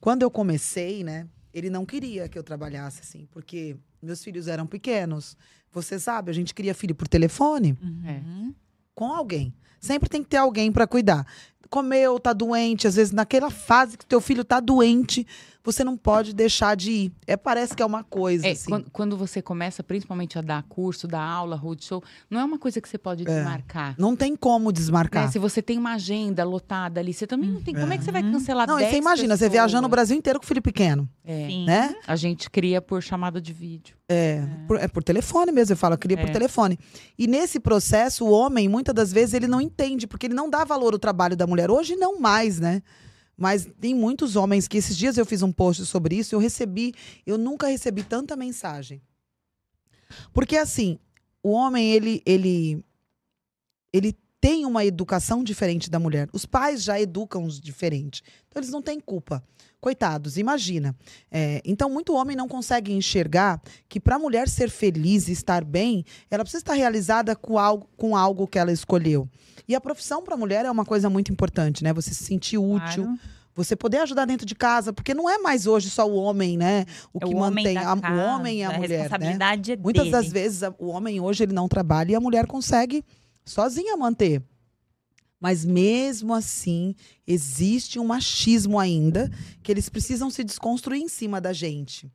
quando eu comecei, né? Ele não queria que eu trabalhasse assim, porque meus filhos eram pequenos. Você sabe, a gente cria filho por telefone Uhum. Com alguém. Sempre tem que ter alguém para cuidar. Comeu, tá doente, às vezes naquela fase que teu filho tá doente, você não pode deixar de ir. É, parece que é uma coisa, É, assim. quando, quando você começa, principalmente, a dar curso, dar aula, roadshow, não é uma coisa que você pode É. desmarcar. Não tem como desmarcar. Né? Se você tem uma agenda lotada ali, você também não tem. Como é que você vai cancelar Não, e 10 você imagina, você pessoas? viajando o Brasil inteiro com o filho pequeno, É. Sim. né? A gente cria por chamada de vídeo. É, Por, é por telefone mesmo, eu falo, eu queria por É. telefone. E nesse processo, o homem, muitas das vezes, ele não entende, porque ele não dá valor ao trabalho da mulher. Hoje não mais, né? Mas tem muitos homens que esses dias eu fiz um post sobre isso, eu recebi, eu nunca recebi tanta mensagem. Porque assim, o homem, ele, ele, ele tem uma educação diferente da mulher. Os pais já educam os diferente. Então eles não têm culpa. Coitados, imagina. É, então, muito homem não consegue enxergar que para a mulher ser feliz e estar bem, ela precisa estar realizada com algo, com algo que ela escolheu. E a profissão para a mulher é uma coisa muito importante, né? Você se sentir útil, Claro. você poder ajudar dentro de casa, porque não é mais hoje só o homem, né? O É que homem mantém a- casa, o homem e a, mulher, né? responsabilidade é Muitas dele. das vezes a- o homem hoje ele não trabalha e a mulher consegue sozinha manter. Mas mesmo assim, existe um machismo ainda que eles precisam se desconstruir em cima da gente.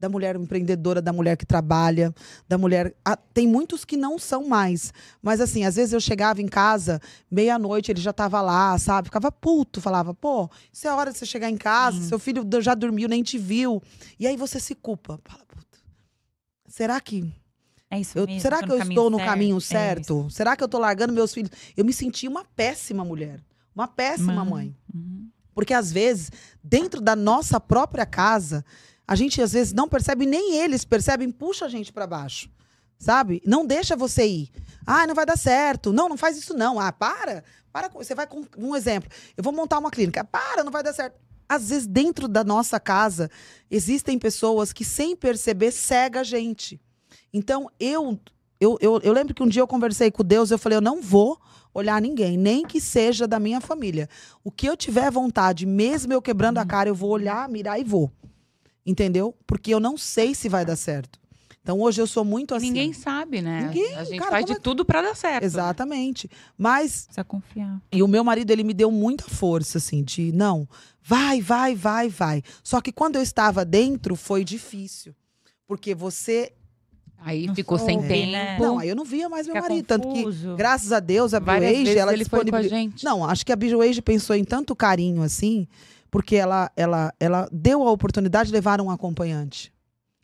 Da mulher empreendedora, da mulher que trabalha, da mulher. Ah, tem muitos que não são mais. Mas assim, às vezes eu chegava em casa, meia-noite, ele já estava lá, sabe? Ficava puto, falava, pô, isso é hora de você chegar em casa, seu filho já dormiu, nem te viu. E aí você se culpa. Fala, puta. Será que É isso eu- mesmo, será que eu estou no certo? caminho É certo? será que eu estou largando meus filhos? Eu me senti uma péssima mulher, uma péssima Mãe. mãe. Uhum. Porque às vezes, dentro da nossa própria casa, a gente às vezes não percebe, nem eles percebem, puxa a gente para baixo. Sabe? Não deixa você ir. Ah, não vai dar certo. Não, não faz isso não. Ah, para. Para com- você vai com um exemplo. Eu vou montar uma clínica. Para, não vai dar certo. Às vezes dentro da nossa casa existem pessoas que sem perceber cega a gente. Então eu eu, eu, eu lembro que um dia eu conversei com Deus, eu falei, eu não vou olhar ninguém, nem que seja da minha família. O que eu tiver vontade, mesmo eu quebrando a cara, eu vou olhar, mirar e vou. Entendeu? Porque eu não sei se vai dar certo. Então hoje eu sou muito assim. Ninguém sabe, né? Ninguém, a gente cara, faz de é- tudo pra dar certo. Exatamente. Mas Precisa confiar. e o meu marido, ele me deu muita força, assim, de não, vai, vai, vai, vai. Só que quando eu estava dentro, foi difícil. Porque você. Aí Não ficou sem tempo. né? Não, aí eu não via mais meu Fica marido. Tanto que, confuso. graças a Deus, a Várias Bioage, vezes ela ele foi com a gente. Não, acho que a Bioage pensou em tanto carinho, assim, porque ela, ela, ela deu a oportunidade de levar um acompanhante.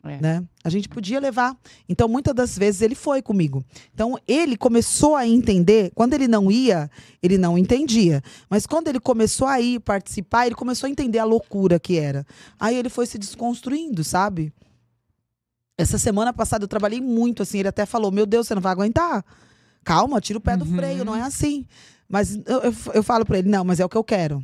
É. Né? A gente podia levar. Então, muitas das vezes ele foi comigo. Então, ele começou a entender. Quando ele não ia, ele não entendia. Mas quando ele começou a ir participar, ele começou a entender a loucura que era. Aí ele foi se desconstruindo, sabe? Essa semana passada eu trabalhei muito assim. Ele até falou: Meu Deus, você não vai aguentar. Calma, tira o pé do Uhum. freio, não é assim. Mas eu, eu, eu falo pra ele: Não, mas é o que eu quero.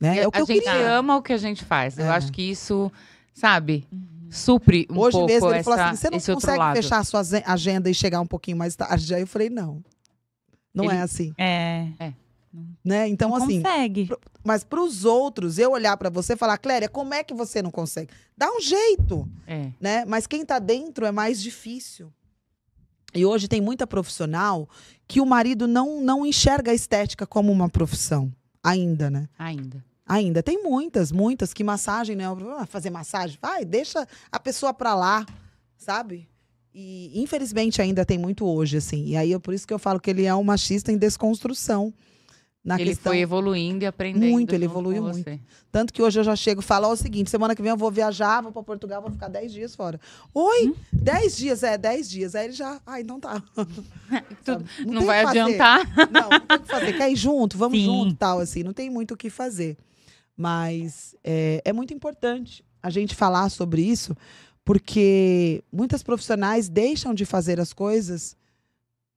Né? É o que a eu gente queria. ama o que a gente faz. Eu É. acho que isso, sabe, supre um Hoje pouco mesmo ele essa, falou assim: você não consegue fechar a sua agenda e chegar um pouquinho mais tarde? Aí eu falei: não. Não Ele- é assim. É. Né? Então, não assim, consegue. mas para os outros, eu olhar para você e falar, Cléria, como é que você não consegue? Dá um jeito, É. né? Mas quem tá dentro é mais difícil. E hoje tem muita profissional que o marido não, não enxerga a estética como uma profissão. Ainda, né? Ainda. Ainda. Tem muitas, muitas que massagem, né? Ah, fazer massagem, vai, deixa a pessoa pra lá, sabe? E infelizmente ainda tem muito hoje, assim. E aí é por isso que eu falo que ele é um machista em desconstrução. Na ele questão... foi evoluindo e aprendendo. Muito, ele evoluiu muito. você. Tanto que hoje eu já chego e falo ó, o seguinte: semana que vem eu vou viajar, vou pra Portugal, vou ficar 10 dias fora. Oi, 10 dias, é, 10 dias. Aí ele já. Ah, então tá. (laughs) Tudo-? Não, tem o vai adiantar. Não, não tem o que fazer. Quer ir junto? Vamos Sim. junto tal, assim. Não tem muito o que fazer. Mas é, é muito importante a gente falar sobre isso, porque muitas profissionais deixam de fazer as coisas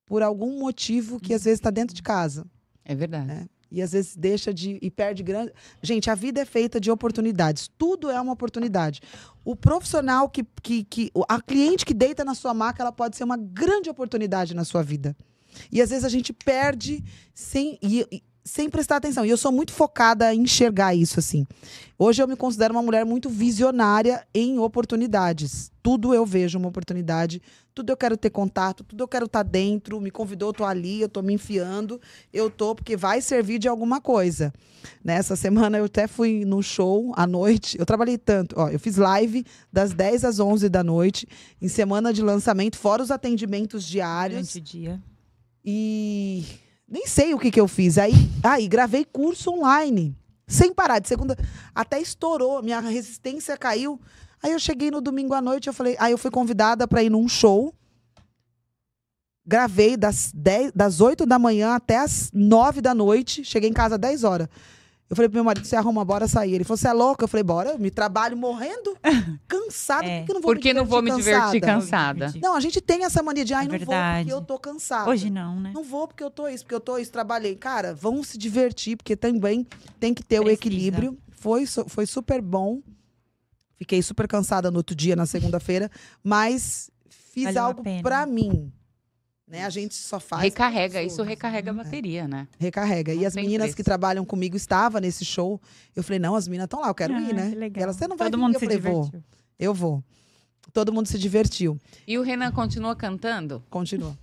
por algum motivo que às vezes está dentro de casa. É verdade. É. E às vezes deixa de e perde grande. Gente, a vida é feita de oportunidades. Tudo é uma oportunidade. O profissional que, que, que. A cliente que deita na sua maca, ela pode ser uma grande oportunidade na sua vida. E às vezes a gente perde sem. E sem prestar atenção. E eu sou muito focada em enxergar isso, assim. Hoje eu me considero uma mulher muito visionária em oportunidades. Tudo eu vejo uma oportunidade, tudo eu quero ter contato, tudo eu quero estar tá dentro. Me convidou, eu tô ali, eu tô me enfiando, eu tô, porque vai servir de alguma coisa. Nessa semana eu até fui no show à noite. Eu trabalhei tanto, ó, eu fiz live das 10 às 11 da noite, em semana de lançamento, fora os atendimentos diários. Durante o dia. E nem sei o que, que eu fiz. Aí, aí gravei curso online, sem parar, de segunda. Até estourou, minha resistência caiu. Aí eu cheguei no domingo à noite, eu falei, aí eu fui convidada para ir num show. Gravei das, 10, das 8 da manhã até as 9 da noite. Cheguei em casa às 10 horas. Eu falei pro meu marido, você arruma, bora sair. Ele falou, você é louca? Eu falei, bora, eu me trabalho morrendo, (laughs) cansada. É. Por que, não vou Por que não vou me divertir cansada? Não, a gente tem essa mania de, ai, é não vou porque eu tô cansada. Hoje não, né? Não vou porque eu tô isso, porque eu tô isso, trabalhei. Cara, vamos se divertir, porque também tem que ter Precisa. o equilíbrio. Foi, foi super bom. Fiquei super cansada no outro dia, na segunda-feira, mas fiz Valeu algo para mim. Né? A gente só faz. Recarrega, isso recarrega a bateria, né? Recarrega. Não e as meninas preço. que trabalham comigo estavam nesse show. Eu falei, não, as meninas estão lá, eu quero ah, ir, né? Que legal. E elas, você não vai Todo vir. mundo eu se falei, divertiu. vou. Eu vou. Todo mundo se divertiu. E o Renan continua cantando? Continua.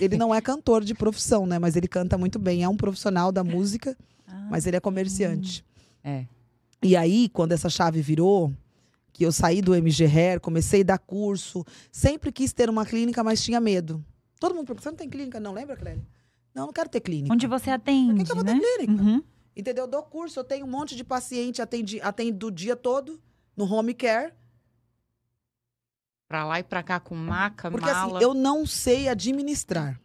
ele não é cantor de profissão, né? Mas ele canta muito bem. É um profissional da música, ah, mas ele é comerciante. É. E aí, quando essa chave virou, que eu saí do MG Hair, comecei a dar curso, sempre quis ter uma clínica, mas tinha medo. Todo mundo pergunta, você não tem clínica? Não, lembra, Clélia? Não, não quero ter clínica. Onde você atende, Por que, que eu vou né? ter clínica? Uhum. Entendeu? Eu dou curso, eu tenho um monte de paciente, atende, atendo o dia todo no home care. Pra lá e pra cá com maca, Porque mala. assim, eu não sei administrar.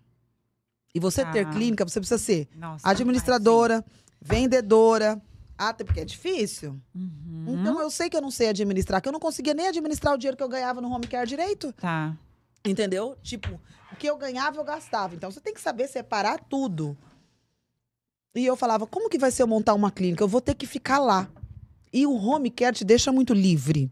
E você ah. ter clínica, você precisa ser Nossa, administradora, vendedora, até porque é difícil. Uhum. Então eu sei que eu não sei administrar, que eu não conseguia nem administrar o dinheiro que eu ganhava no home care direito. Tá. Entendeu? Tipo, o que eu ganhava, eu gastava. Então você tem que saber separar tudo. E eu falava, como que vai ser eu montar uma clínica? Eu vou ter que ficar lá. E o home care te deixa muito livre.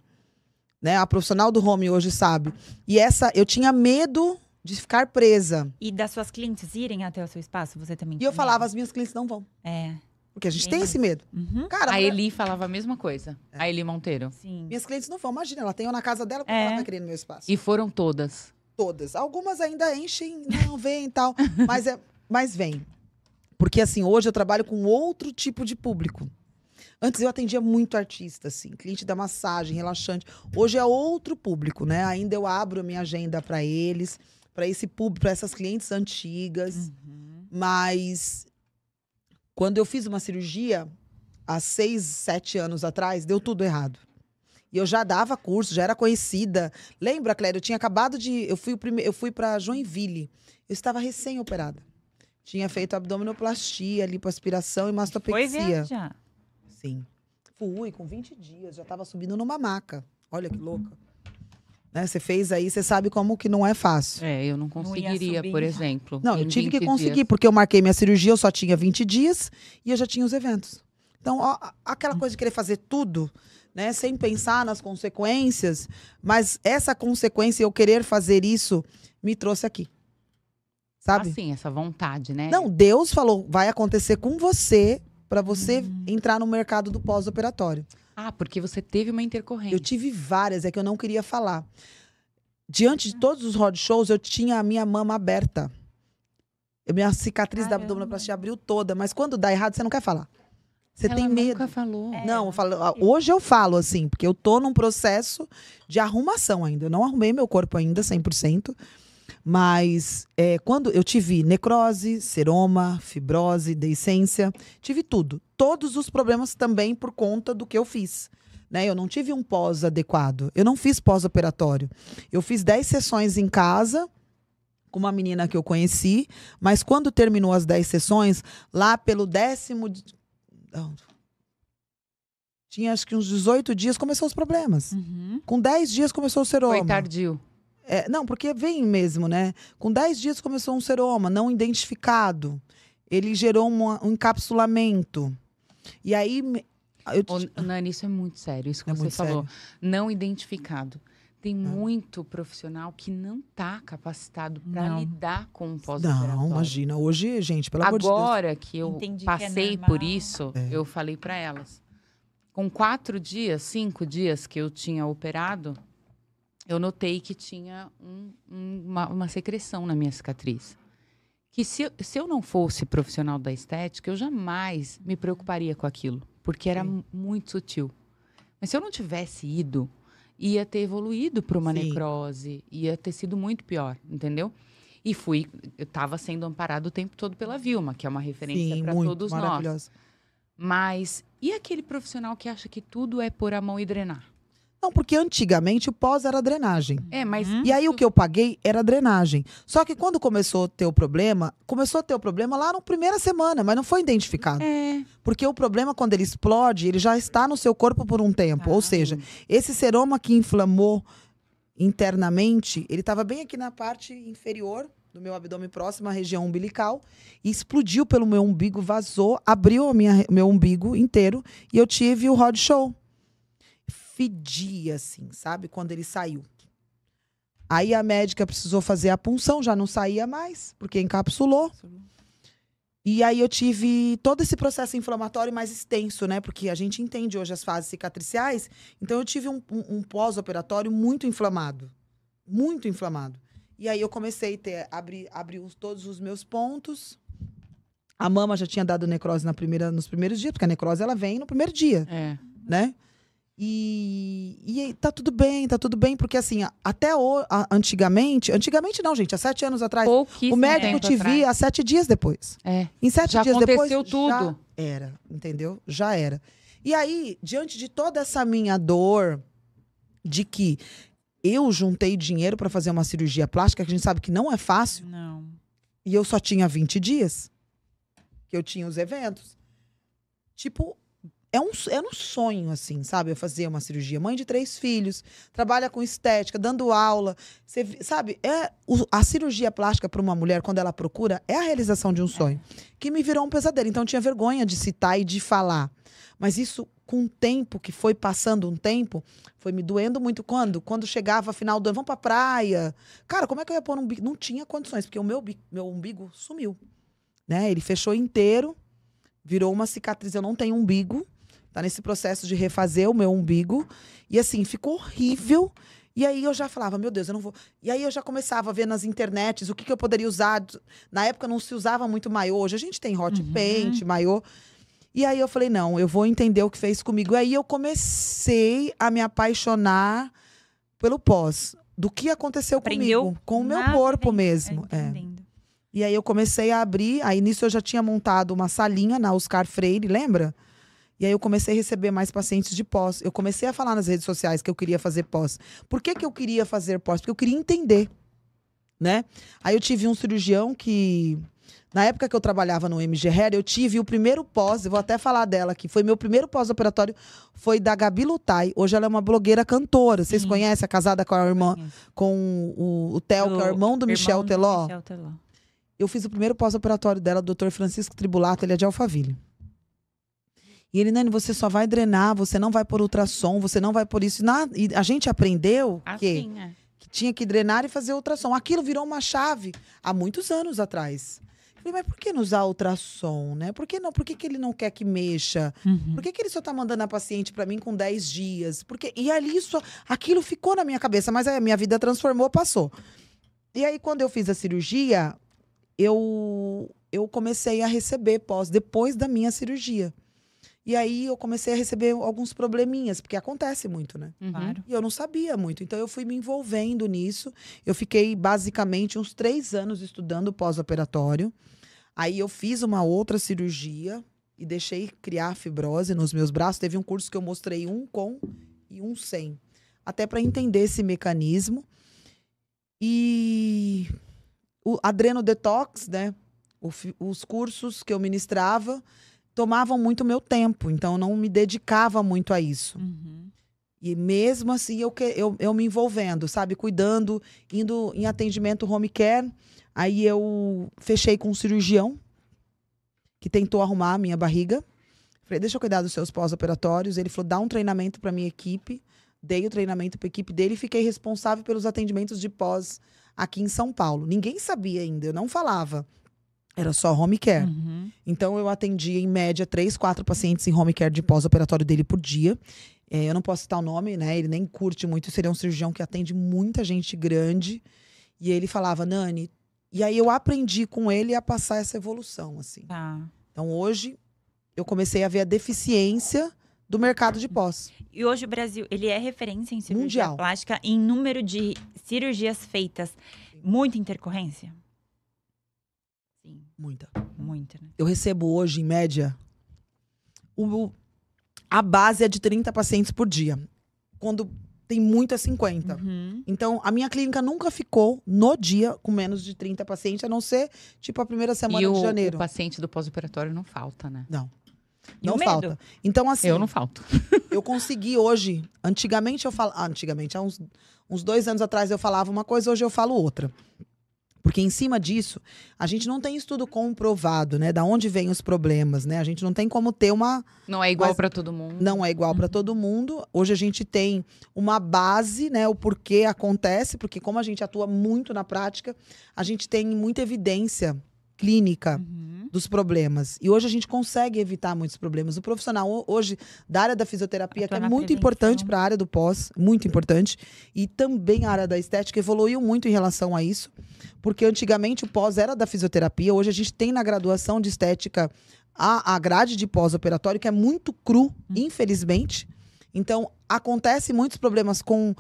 Né? A profissional do home hoje sabe. E essa, eu tinha medo de ficar presa. E das suas clientes irem até o seu espaço, você também E eu falava, as minhas clientes não vão. É. Porque a gente tem esse medo. Uhum. Cara, a Eli falava a mesma coisa. É. A Eli Monteiro. Sim. Minhas clientes não vão. Imagina, ela tem eu na casa dela, porque é. ela tá querendo meu espaço. E foram todas todas. Algumas ainda enchem, não vem e tal, mas é, mas vem. Porque assim, hoje eu trabalho com outro tipo de público. Antes eu atendia muito artista, assim, cliente da massagem, relaxante. Hoje é outro público, né? Ainda eu abro a minha agenda para eles, para esse público, para essas clientes antigas. Uhum. Mas quando eu fiz uma cirurgia há seis, sete anos atrás, deu tudo errado. E eu já dava curso, já era conhecida. Lembra, Cléria? Eu tinha acabado de. Eu fui, prime... eu fui para Joinville. Eu estava recém-operada. Tinha feito abdominoplastia, lipoaspiração e mastopexia. Foi já? Sim. Fui, com 20 dias. Já estava subindo numa maca. Olha que louca. Né? Você fez aí, você sabe como que não é fácil. É, eu não conseguiria, não por exemplo. Não, eu tive que conseguir, dias. porque eu marquei minha cirurgia, eu só tinha 20 dias e eu já tinha os eventos. Então, ó, aquela coisa de querer fazer tudo, né, sem pensar nas consequências, mas essa consequência, eu querer fazer isso, me trouxe aqui. Sabe? Assim, essa vontade, né? Não, Deus falou, vai acontecer com você para você uhum. entrar no mercado do pós-operatório. Ah, porque você teve uma intercorrência. Eu tive várias, é que eu não queria falar. Diante de todos os roadshows, eu tinha a minha mama aberta. Minha cicatriz Caramba. da abdominoplastia abriu toda, mas quando dá errado, você não quer falar. Você Ela tem medo. Nunca falou. É. Não, eu falo, hoje eu falo assim, porque eu tô num processo de arrumação ainda. Eu não arrumei meu corpo ainda 100%. Mas é, quando eu tive necrose, seroma, fibrose, deiscência, tive tudo. Todos os problemas também por conta do que eu fiz. Né? Eu não tive um pós adequado. Eu não fiz pós-operatório. Eu fiz 10 sessões em casa com uma menina que eu conheci, mas quando terminou as 10 sessões, lá pelo décimo tinha acho que uns 18 dias começou os problemas. Uhum. Com 10 dias começou o seroma. Foi tardio. É, não, porque vem mesmo, né? Com 10 dias começou um seroma não identificado. Ele gerou uma, um encapsulamento. E aí. Eu... Ô, Nani, isso é muito sério, isso que é você falou. Sério. Não identificado. Tem muito profissional que não está capacitado para lidar com um pós-operatório. Não, imagina. Hoje, gente, pelo amor de Deus. Agora que eu Entendi passei que é por isso, é. eu falei para elas. Com quatro dias, cinco dias que eu tinha operado, eu notei que tinha um, um, uma, uma, secreção na minha cicatriz. Que se, se eu não fosse profissional da estética, eu jamais me preocuparia com aquilo, porque era muito sutil. Mas se eu não tivesse ido ia ter evoluído para uma Sim. necrose, ia ter sido muito pior, entendeu? E fui, eu estava sendo amparado o tempo todo pela Vilma, que é uma referência para todos nós. Mas e aquele profissional que acha que tudo é pôr a mão e drenar? Não, porque antigamente o pós era drenagem. É, mas. E aí o que eu paguei era drenagem. Só que quando começou a ter o problema, começou a ter o problema lá na primeira semana, mas não foi identificado. É. Porque o problema, quando ele explode, ele já está no seu corpo por um tempo. Ah. Ou seja, esse seroma que inflamou internamente, ele estava bem aqui na parte inferior do meu abdômen próximo à região umbilical e explodiu pelo meu umbigo, vazou, abriu o meu umbigo inteiro e eu tive o rod show fedia, assim, sabe? Quando ele saiu. Aí a médica precisou fazer a punção, já não saía mais, porque encapsulou. E aí eu tive todo esse processo inflamatório mais extenso, né? Porque a gente entende hoje as fases cicatriciais. Então eu tive um, um, um pós-operatório muito inflamado. Muito inflamado. E aí eu comecei a ter, abrir, abrir todos os meus pontos. A mama já tinha dado necrose na primeira, nos primeiros dias, porque a necrose ela vem no primeiro dia. É. Né? E, e tá tudo bem, tá tudo bem, porque assim, até o, a, antigamente, antigamente não, gente, há sete anos atrás, o médico te via há sete dias depois. É. Em sete já dias aconteceu depois. tudo. Já era, entendeu? Já era. E aí, diante de toda essa minha dor de que eu juntei dinheiro para fazer uma cirurgia plástica, que a gente sabe que não é fácil. Não. E eu só tinha 20 dias. Que eu tinha os eventos. Tipo, é um, era um sonho, assim, sabe? Eu fazer uma cirurgia. Mãe de três filhos, trabalha com estética, dando aula. Você, sabe? É, o, a cirurgia plástica para uma mulher, quando ela procura, é a realização de um sonho. Que me virou um pesadelo. Então, eu tinha vergonha de citar e de falar. Mas isso, com o tempo, que foi passando um tempo, foi me doendo muito. Quando? Quando chegava final do ano, vamos pra praia. Cara, como é que eu ia pôr um umbigo? Não tinha condições, porque o meu, meu umbigo sumiu. Né? Ele fechou inteiro, virou uma cicatriz. Eu não tenho umbigo tá nesse processo de refazer o meu umbigo. E assim, ficou horrível. E aí eu já falava, meu Deus, eu não vou. E aí eu já começava a ver nas internets o que, que eu poderia usar. Na época não se usava muito maiô. Hoje a gente tem hot uhum. paint, maiô. E aí eu falei, não, eu vou entender o que fez comigo. E aí eu comecei a me apaixonar pelo pós. Do que aconteceu Aprendeu comigo, com o meu corpo mesmo. É. E aí eu comecei a abrir. Aí nisso eu já tinha montado uma salinha na Oscar Freire, lembra? E aí eu comecei a receber mais pacientes de pós. Eu comecei a falar nas redes sociais que eu queria fazer pós. Por que, que eu queria fazer pós? Porque eu queria entender, né? Aí eu tive um cirurgião que na época que eu trabalhava no MG Hair, eu tive o primeiro pós, eu vou até falar dela aqui, foi meu primeiro pós-operatório, foi da Gabi Lutai. Hoje ela é uma blogueira cantora. Vocês Sim. conhecem? A casada com a irmã, com o, o Theo, que é o irmão do Michel Teló. Michel Teló. Eu fiz o primeiro pós-operatório dela, do Dr. Francisco Tribulato, ele é de Alphaville. E ele, Nani, você só vai drenar, você não vai por ultrassom, você não vai por isso. E a gente aprendeu assim, que, é. que tinha que drenar e fazer ultrassom. Aquilo virou uma chave há muitos anos atrás. Eu falei, mas por que não usar ultrassom, né? Por que não? Por que, que ele não quer que mexa? Uhum. Por que, que ele só tá mandando a paciente para mim com 10 dias? Porque e ali isso, aquilo ficou na minha cabeça, mas aí a minha vida transformou, passou. E aí quando eu fiz a cirurgia, eu eu comecei a receber pós depois da minha cirurgia. E aí eu comecei a receber alguns probleminhas, porque acontece muito, né? Uhum. Claro. E eu não sabia muito. Então eu fui me envolvendo nisso. Eu fiquei basicamente uns três anos estudando pós-operatório. Aí eu fiz uma outra cirurgia e deixei criar fibrose nos meus braços. Teve um curso que eu mostrei um com e um sem. Até para entender esse mecanismo. E o adreno detox, né? O, os cursos que eu ministrava tomavam muito meu tempo, então eu não me dedicava muito a isso. Uhum. E mesmo assim eu, eu, eu me envolvendo, sabe? Cuidando, indo em atendimento home care. Aí eu fechei com um cirurgião que tentou arrumar a minha barriga. Falei, deixa eu cuidar dos seus pós-operatórios. Ele falou, dá um treinamento para minha equipe. dei o treinamento para a equipe dele e fiquei responsável pelos atendimentos de pós aqui em São Paulo. Ninguém sabia ainda, eu não falava. Era só home care. Uhum. Então eu atendia em média três, quatro pacientes em home care de pós-operatório dele por dia. É, eu não posso citar o nome, né? Ele nem curte muito. Seria um cirurgião que atende muita gente grande. E ele falava, Nani. E aí eu aprendi com ele a passar essa evolução, assim. Tá. Então hoje eu comecei a ver a deficiência do mercado de pós. E hoje o Brasil, ele é referência em cirurgia Mundial. plástica em número de cirurgias feitas. Muita intercorrência? Muita. Muita, né? Eu recebo hoje, em média, o, a base é de 30 pacientes por dia. Quando tem muito é 50. Uhum. Então, a minha clínica nunca ficou no dia com menos de 30 pacientes, a não ser, tipo, a primeira semana e de janeiro. o paciente do pós-operatório não falta, né? Não. E não falta. Então, assim. Eu não falto. (laughs) eu consegui hoje. Antigamente eu falava. Ah, antigamente, há uns, uns dois anos atrás eu falava uma coisa, hoje eu falo outra. Porque em cima disso, a gente não tem estudo comprovado, né? Da onde vêm os problemas, né? A gente não tem como ter uma. Não é igual para todo mundo. Não é igual uhum. para todo mundo. Hoje a gente tem uma base, né? O porquê acontece, porque como a gente atua muito na prática, a gente tem muita evidência clínica. Uhum dos problemas. E hoje a gente consegue evitar muitos problemas. O profissional hoje da área da fisioterapia, que é muito prevenção. importante para a área do pós, muito importante, e também a área da estética evoluiu muito em relação a isso, porque antigamente o pós era da fisioterapia, hoje a gente tem na graduação de estética a, a grade de pós-operatório que é muito cru, hum. infelizmente. Então, acontece muitos problemas com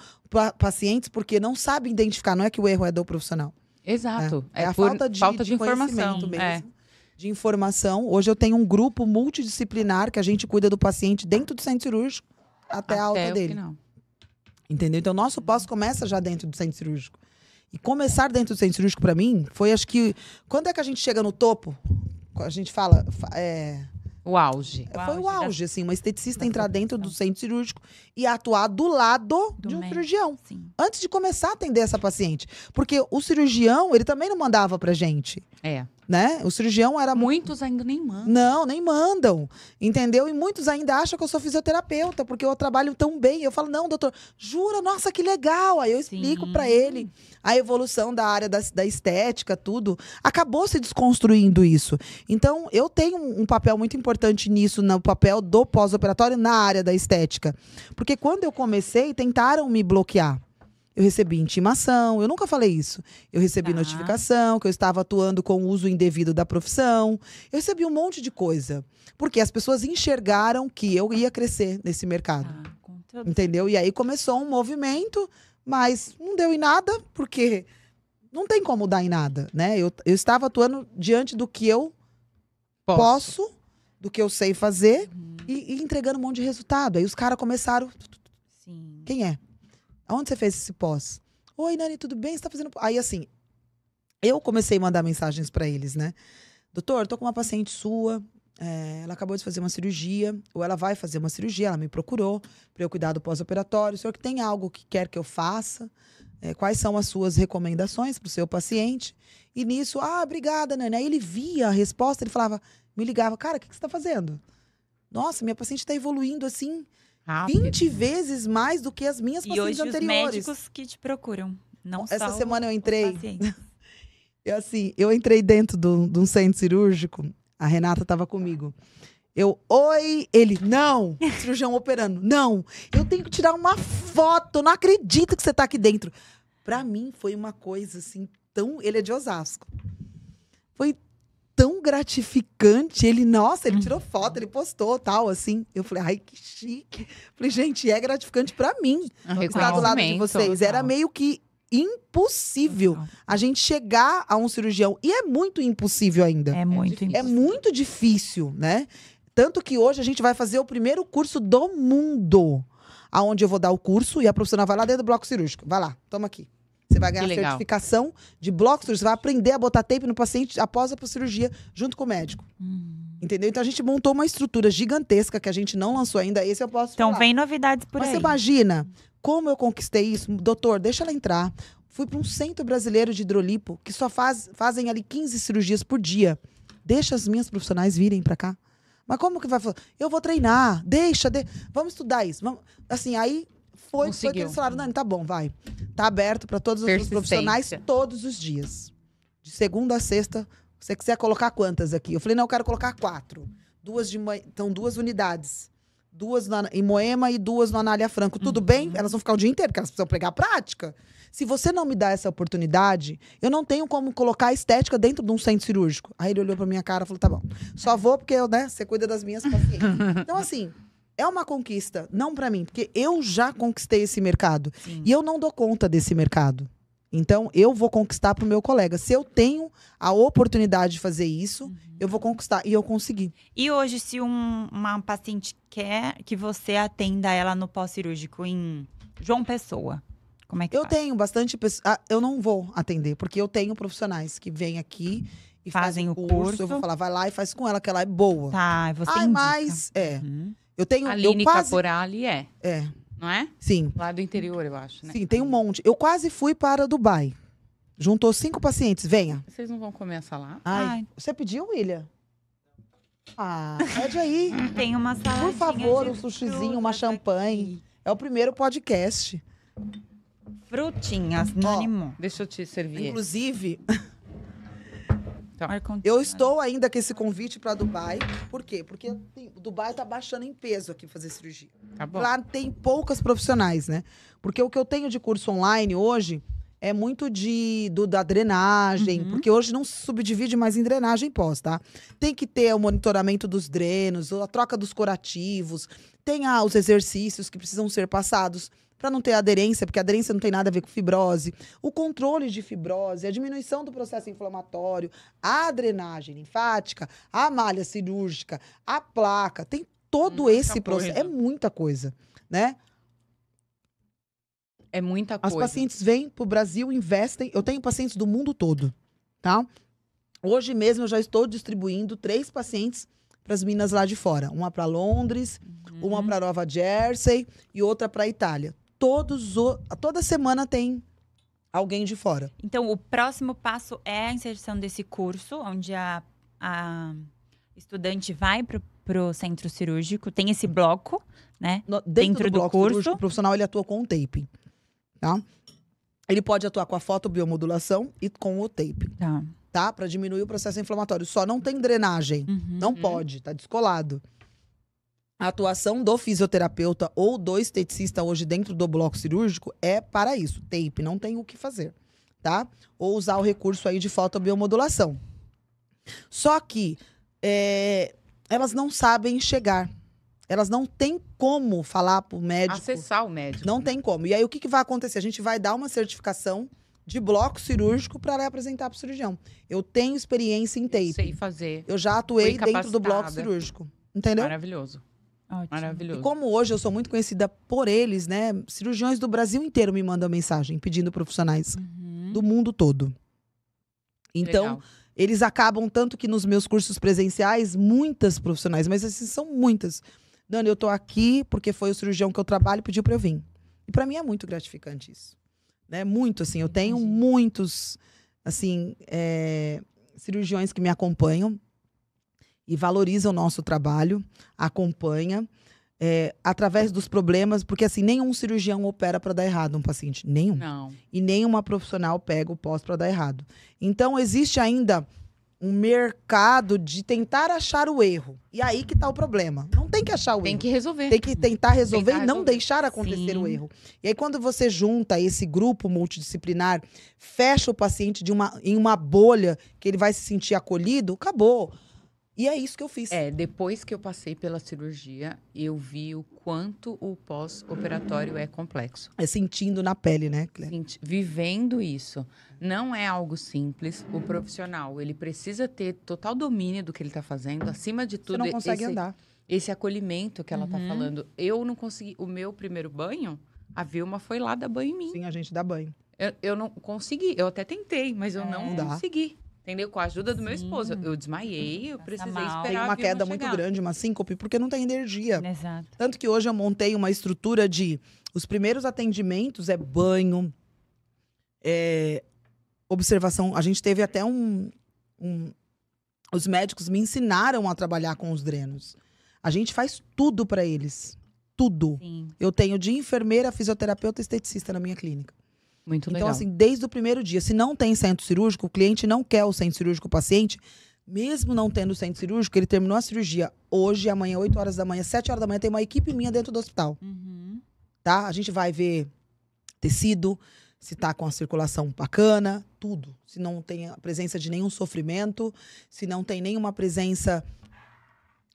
pacientes porque não sabem identificar, não é que o erro é do profissional. Exato. É, é, é a falta de, falta de, de informação mesmo. É de informação. Hoje eu tenho um grupo multidisciplinar que a gente cuida do paciente dentro do centro cirúrgico até, até a alta dele. Final. Entendeu? Então, nosso pós começa já dentro do centro cirúrgico. E começar dentro do centro cirúrgico, para mim, foi acho que. Quando é que a gente chega no topo? A gente fala. É, o auge. É, foi o auge, o auge assim, uma esteticista entrar dentro do centro cirúrgico e atuar do lado do de um médico. cirurgião. Sim. Antes de começar a atender essa paciente. Porque o cirurgião, ele também não mandava pra gente. É né? O cirurgião era. Muitos ainda nem mandam. Não, nem mandam. Entendeu? E muitos ainda acham que eu sou fisioterapeuta, porque eu trabalho tão bem. Eu falo, não, doutor, jura, nossa, que legal. Aí eu explico para ele a evolução da área da, da estética, tudo. Acabou se desconstruindo isso. Então, eu tenho um papel muito importante nisso, no papel do pós-operatório na área da estética. Porque quando eu comecei, tentaram me bloquear eu recebi intimação, eu nunca falei isso. Eu recebi ah. notificação que eu estava atuando com o uso indevido da profissão. Eu recebi um monte de coisa. Porque as pessoas enxergaram que eu ia crescer nesse mercado. Ah, entendeu? E aí começou um movimento, mas não deu em nada, porque não tem como dar em nada, né? Eu, eu estava atuando diante do que eu posso, posso do que eu sei fazer uhum. e, e, entregando um monte de resultado. Aí os caras começaram. Sim. Quem é? Aonde você fez esse pós? Oi, Nani, tudo bem? Você tá fazendo. Aí, assim, eu comecei a mandar mensagens para eles, né? Doutor, tô com uma paciente sua, é, ela acabou de fazer uma cirurgia, ou ela vai fazer uma cirurgia, ela me procurou para eu cuidar do pós-operatório. O senhor que tem algo que quer que eu faça? É, quais são as suas recomendações para o seu paciente? E nisso, ah, obrigada, Nani. Aí ele via a resposta, ele falava, me ligava, cara, o que, que você está fazendo? Nossa, minha paciente está evoluindo assim Rápido. 20 vezes mais do que as minhas e pacientes hoje anteriores. Os médicos que te procuram. Não Essa semana eu entrei. (laughs) (laughs) eu, assim, eu entrei dentro de um centro cirúrgico. A Renata estava comigo. Eu, oi, ele, não, cirurgião operando, não, eu tenho que tirar uma foto, não acredito que você está aqui dentro. Para mim foi uma coisa assim tão, ele é de Osasco. Foi tão gratificante. Ele, nossa, ele tirou foto, ele postou tal, assim. Eu falei, ai, que chique. Falei, gente, é gratificante para mim um estar do lado de vocês. Era meio que impossível a gente chegar a um cirurgião. E é muito impossível ainda. É muito É muito difícil, né? Tanto que hoje a gente vai fazer o primeiro curso do mundo. Aonde eu vou dar o curso e a profissional vai lá dentro do bloco cirúrgico. Vai lá, toma aqui. Você vai ganhar certificação de bloco Você vai aprender a botar tape no paciente após a cirurgia, junto com o médico. Hum. Entendeu? Então a gente montou uma estrutura gigantesca que a gente não lançou ainda. Esse eu posso Então falar. vem novidades por Mas aí. Mas você imagina como eu conquistei isso? Doutor, deixa ela entrar. Fui para um centro brasileiro de hidrolipo que só faz, fazem ali 15 cirurgias por dia. Deixa as minhas profissionais virem para cá. Mas como que vai falar? Eu vou treinar, deixa, de... vamos estudar isso. Vamos... Assim, aí foi, foi que eles falaram, Nani, tá bom, vai. Tá aberto para todos os profissionais todos os dias. De segunda a sexta, você quiser colocar quantas aqui? Eu falei, não, eu quero colocar quatro. Duas de então duas unidades. Duas na, em Moema e duas no Anália Franco. Tudo uhum. bem? Elas vão ficar o dia inteiro, porque elas precisam pegar prática. Se você não me dá essa oportunidade, eu não tenho como colocar a estética dentro de um centro cirúrgico. Aí ele olhou pra minha cara e falou: tá bom. Só vou porque eu, né, você cuida das minhas pacientes. (laughs) então, assim, é uma conquista, não para mim, porque eu já conquistei esse mercado. Sim. E eu não dou conta desse mercado. Então, eu vou conquistar para o meu colega. Se eu tenho a oportunidade de fazer isso, uhum. eu vou conquistar. E eu consegui. E hoje, se um, uma paciente quer que você atenda ela no pós-cirúrgico em João Pessoa, como é que Eu faz? tenho bastante pessoas. Ah, eu não vou atender, porque eu tenho profissionais que vêm aqui e fazem, fazem o curso. curso. Eu vou falar, vai lá e faz com ela, que ela é boa. Tá, você ah, mas é. Uhum. Eu tenho. A Aline eu quase... Caporali é. É. Não é? Sim. Lá do interior, eu acho, né? Sim, tem um monte. Eu quase fui para Dubai. Juntou cinco pacientes. Venha. Vocês não vão comer essa lá? Ai, Ai. Você pediu, William? Ah, pede aí. (laughs) Tem uma saladinha Por favor, um sushizinho, uma champanhe. Aqui. É o primeiro podcast. Frutinhas, oh, Deixa eu te servir. Inclusive, (laughs) eu estou ainda com esse convite para Dubai. Por quê? Porque o Dubai está baixando em peso aqui fazer cirurgia. Tá Lá tem poucas profissionais, né? Porque o que eu tenho de curso online hoje é muito de do, da drenagem, uhum. porque hoje não se subdivide mais em drenagem pós, tá? Tem que ter o monitoramento dos drenos, a troca dos curativos, tem ah, os exercícios que precisam ser passados para não ter aderência, porque aderência não tem nada a ver com fibrose, o controle de fibrose, a diminuição do processo inflamatório, a drenagem linfática, a malha cirúrgica, a placa, tem todo muita esse processo. É muita coisa, né? É muita coisa. As pacientes vêm para o Brasil, investem. Eu tenho pacientes do mundo todo, tá? Hoje mesmo eu já estou distribuindo três pacientes para as minas lá de fora. Uma para Londres, uhum. uma para Nova Jersey e outra para Itália todos o, toda semana tem alguém de fora. Então, o próximo passo é a inserção desse curso, onde a, a estudante vai para o centro cirúrgico, tem esse bloco, né? No, dentro, dentro, do, do curso. O profissional ele atua com o tape, tá? Ele pode atuar com a fotobiomodulação e com o tape. Tá. Tá? Para diminuir o processo inflamatório. Só não tem drenagem. Uhum, não uhum. pode, tá descolado. A atuação do fisioterapeuta ou do esteticista hoje dentro do bloco cirúrgico é para isso. Tape, não tem o que fazer, tá? Ou usar o recurso aí de fotobiomodulação. Só que é, elas não sabem chegar. Elas não têm como falar para o médico. Acessar o médico. Não tem como. E aí o que, que vai acontecer? A gente vai dar uma certificação de bloco cirúrgico para apresentar para o cirurgião. Eu tenho experiência em tape. Sei fazer. Eu já atuei dentro do bloco cirúrgico. Entendeu? Maravilhoso. Ótimo. Maravilhoso. E como hoje eu sou muito conhecida por eles, né? Cirurgiões do Brasil inteiro me mandam mensagem pedindo profissionais uhum. do mundo todo. Então, Legal. eles acabam tanto que nos meus cursos presenciais, muitas profissionais, mas assim, são muitas. Dani, eu tô aqui porque foi o cirurgião que eu trabalho e pediu para eu vir. E para mim é muito gratificante isso. Né? Muito, assim. Eu tenho muitos, assim, é, cirurgiões que me acompanham e valoriza o nosso trabalho, acompanha. É, através dos problemas, porque assim, nenhum cirurgião opera para dar errado um paciente. Nenhum. Não. E nenhuma profissional pega o pós para dar errado. Então, existe ainda um mercado de tentar achar o erro. E aí que está o problema. Não tem que achar o tem erro. Tem que resolver. Tem que tentar resolver tentar e não resolver. deixar acontecer Sim. o erro. E aí, quando você junta esse grupo multidisciplinar, fecha o paciente de uma, em uma bolha que ele vai se sentir acolhido, acabou. E é isso que eu fiz. É, depois que eu passei pela cirurgia, eu vi o quanto o pós-operatório é complexo. É sentindo na pele, né, Senti vivendo isso. Não é algo simples. O profissional, ele precisa ter total domínio do que ele está fazendo. Acima de tudo, Você não consegue esse, andar. Esse acolhimento que ela está uhum. falando. Eu não consegui. O meu primeiro banho, a Vilma foi lá dar banho em mim. Sim, a gente dá banho. Eu, eu não consegui. Eu até tentei, mas eu é, não consegui. Entendeu? Com a ajuda do meu esposo. Eu desmaiei, eu precisei mal. esperar. Tem uma queda muito grande, uma síncope, porque não tem energia. Exato. Tanto que hoje eu montei uma estrutura de. Os primeiros atendimentos é banho, é, observação. A gente teve até um, um. Os médicos me ensinaram a trabalhar com os drenos. A gente faz tudo para eles. tudo. Sim. Eu tenho de enfermeira, fisioterapeuta, esteticista na minha clínica. Muito então, legal. Então, assim, desde o primeiro dia, se não tem centro cirúrgico, o cliente não quer o centro cirúrgico, o paciente, mesmo não tendo centro cirúrgico, ele terminou a cirurgia hoje, amanhã, 8 horas da manhã, 7 horas da manhã, tem uma equipe minha dentro do hospital. Uhum. Tá? A gente vai ver tecido, se tá com a circulação bacana, tudo. Se não tem a presença de nenhum sofrimento, se não tem nenhuma presença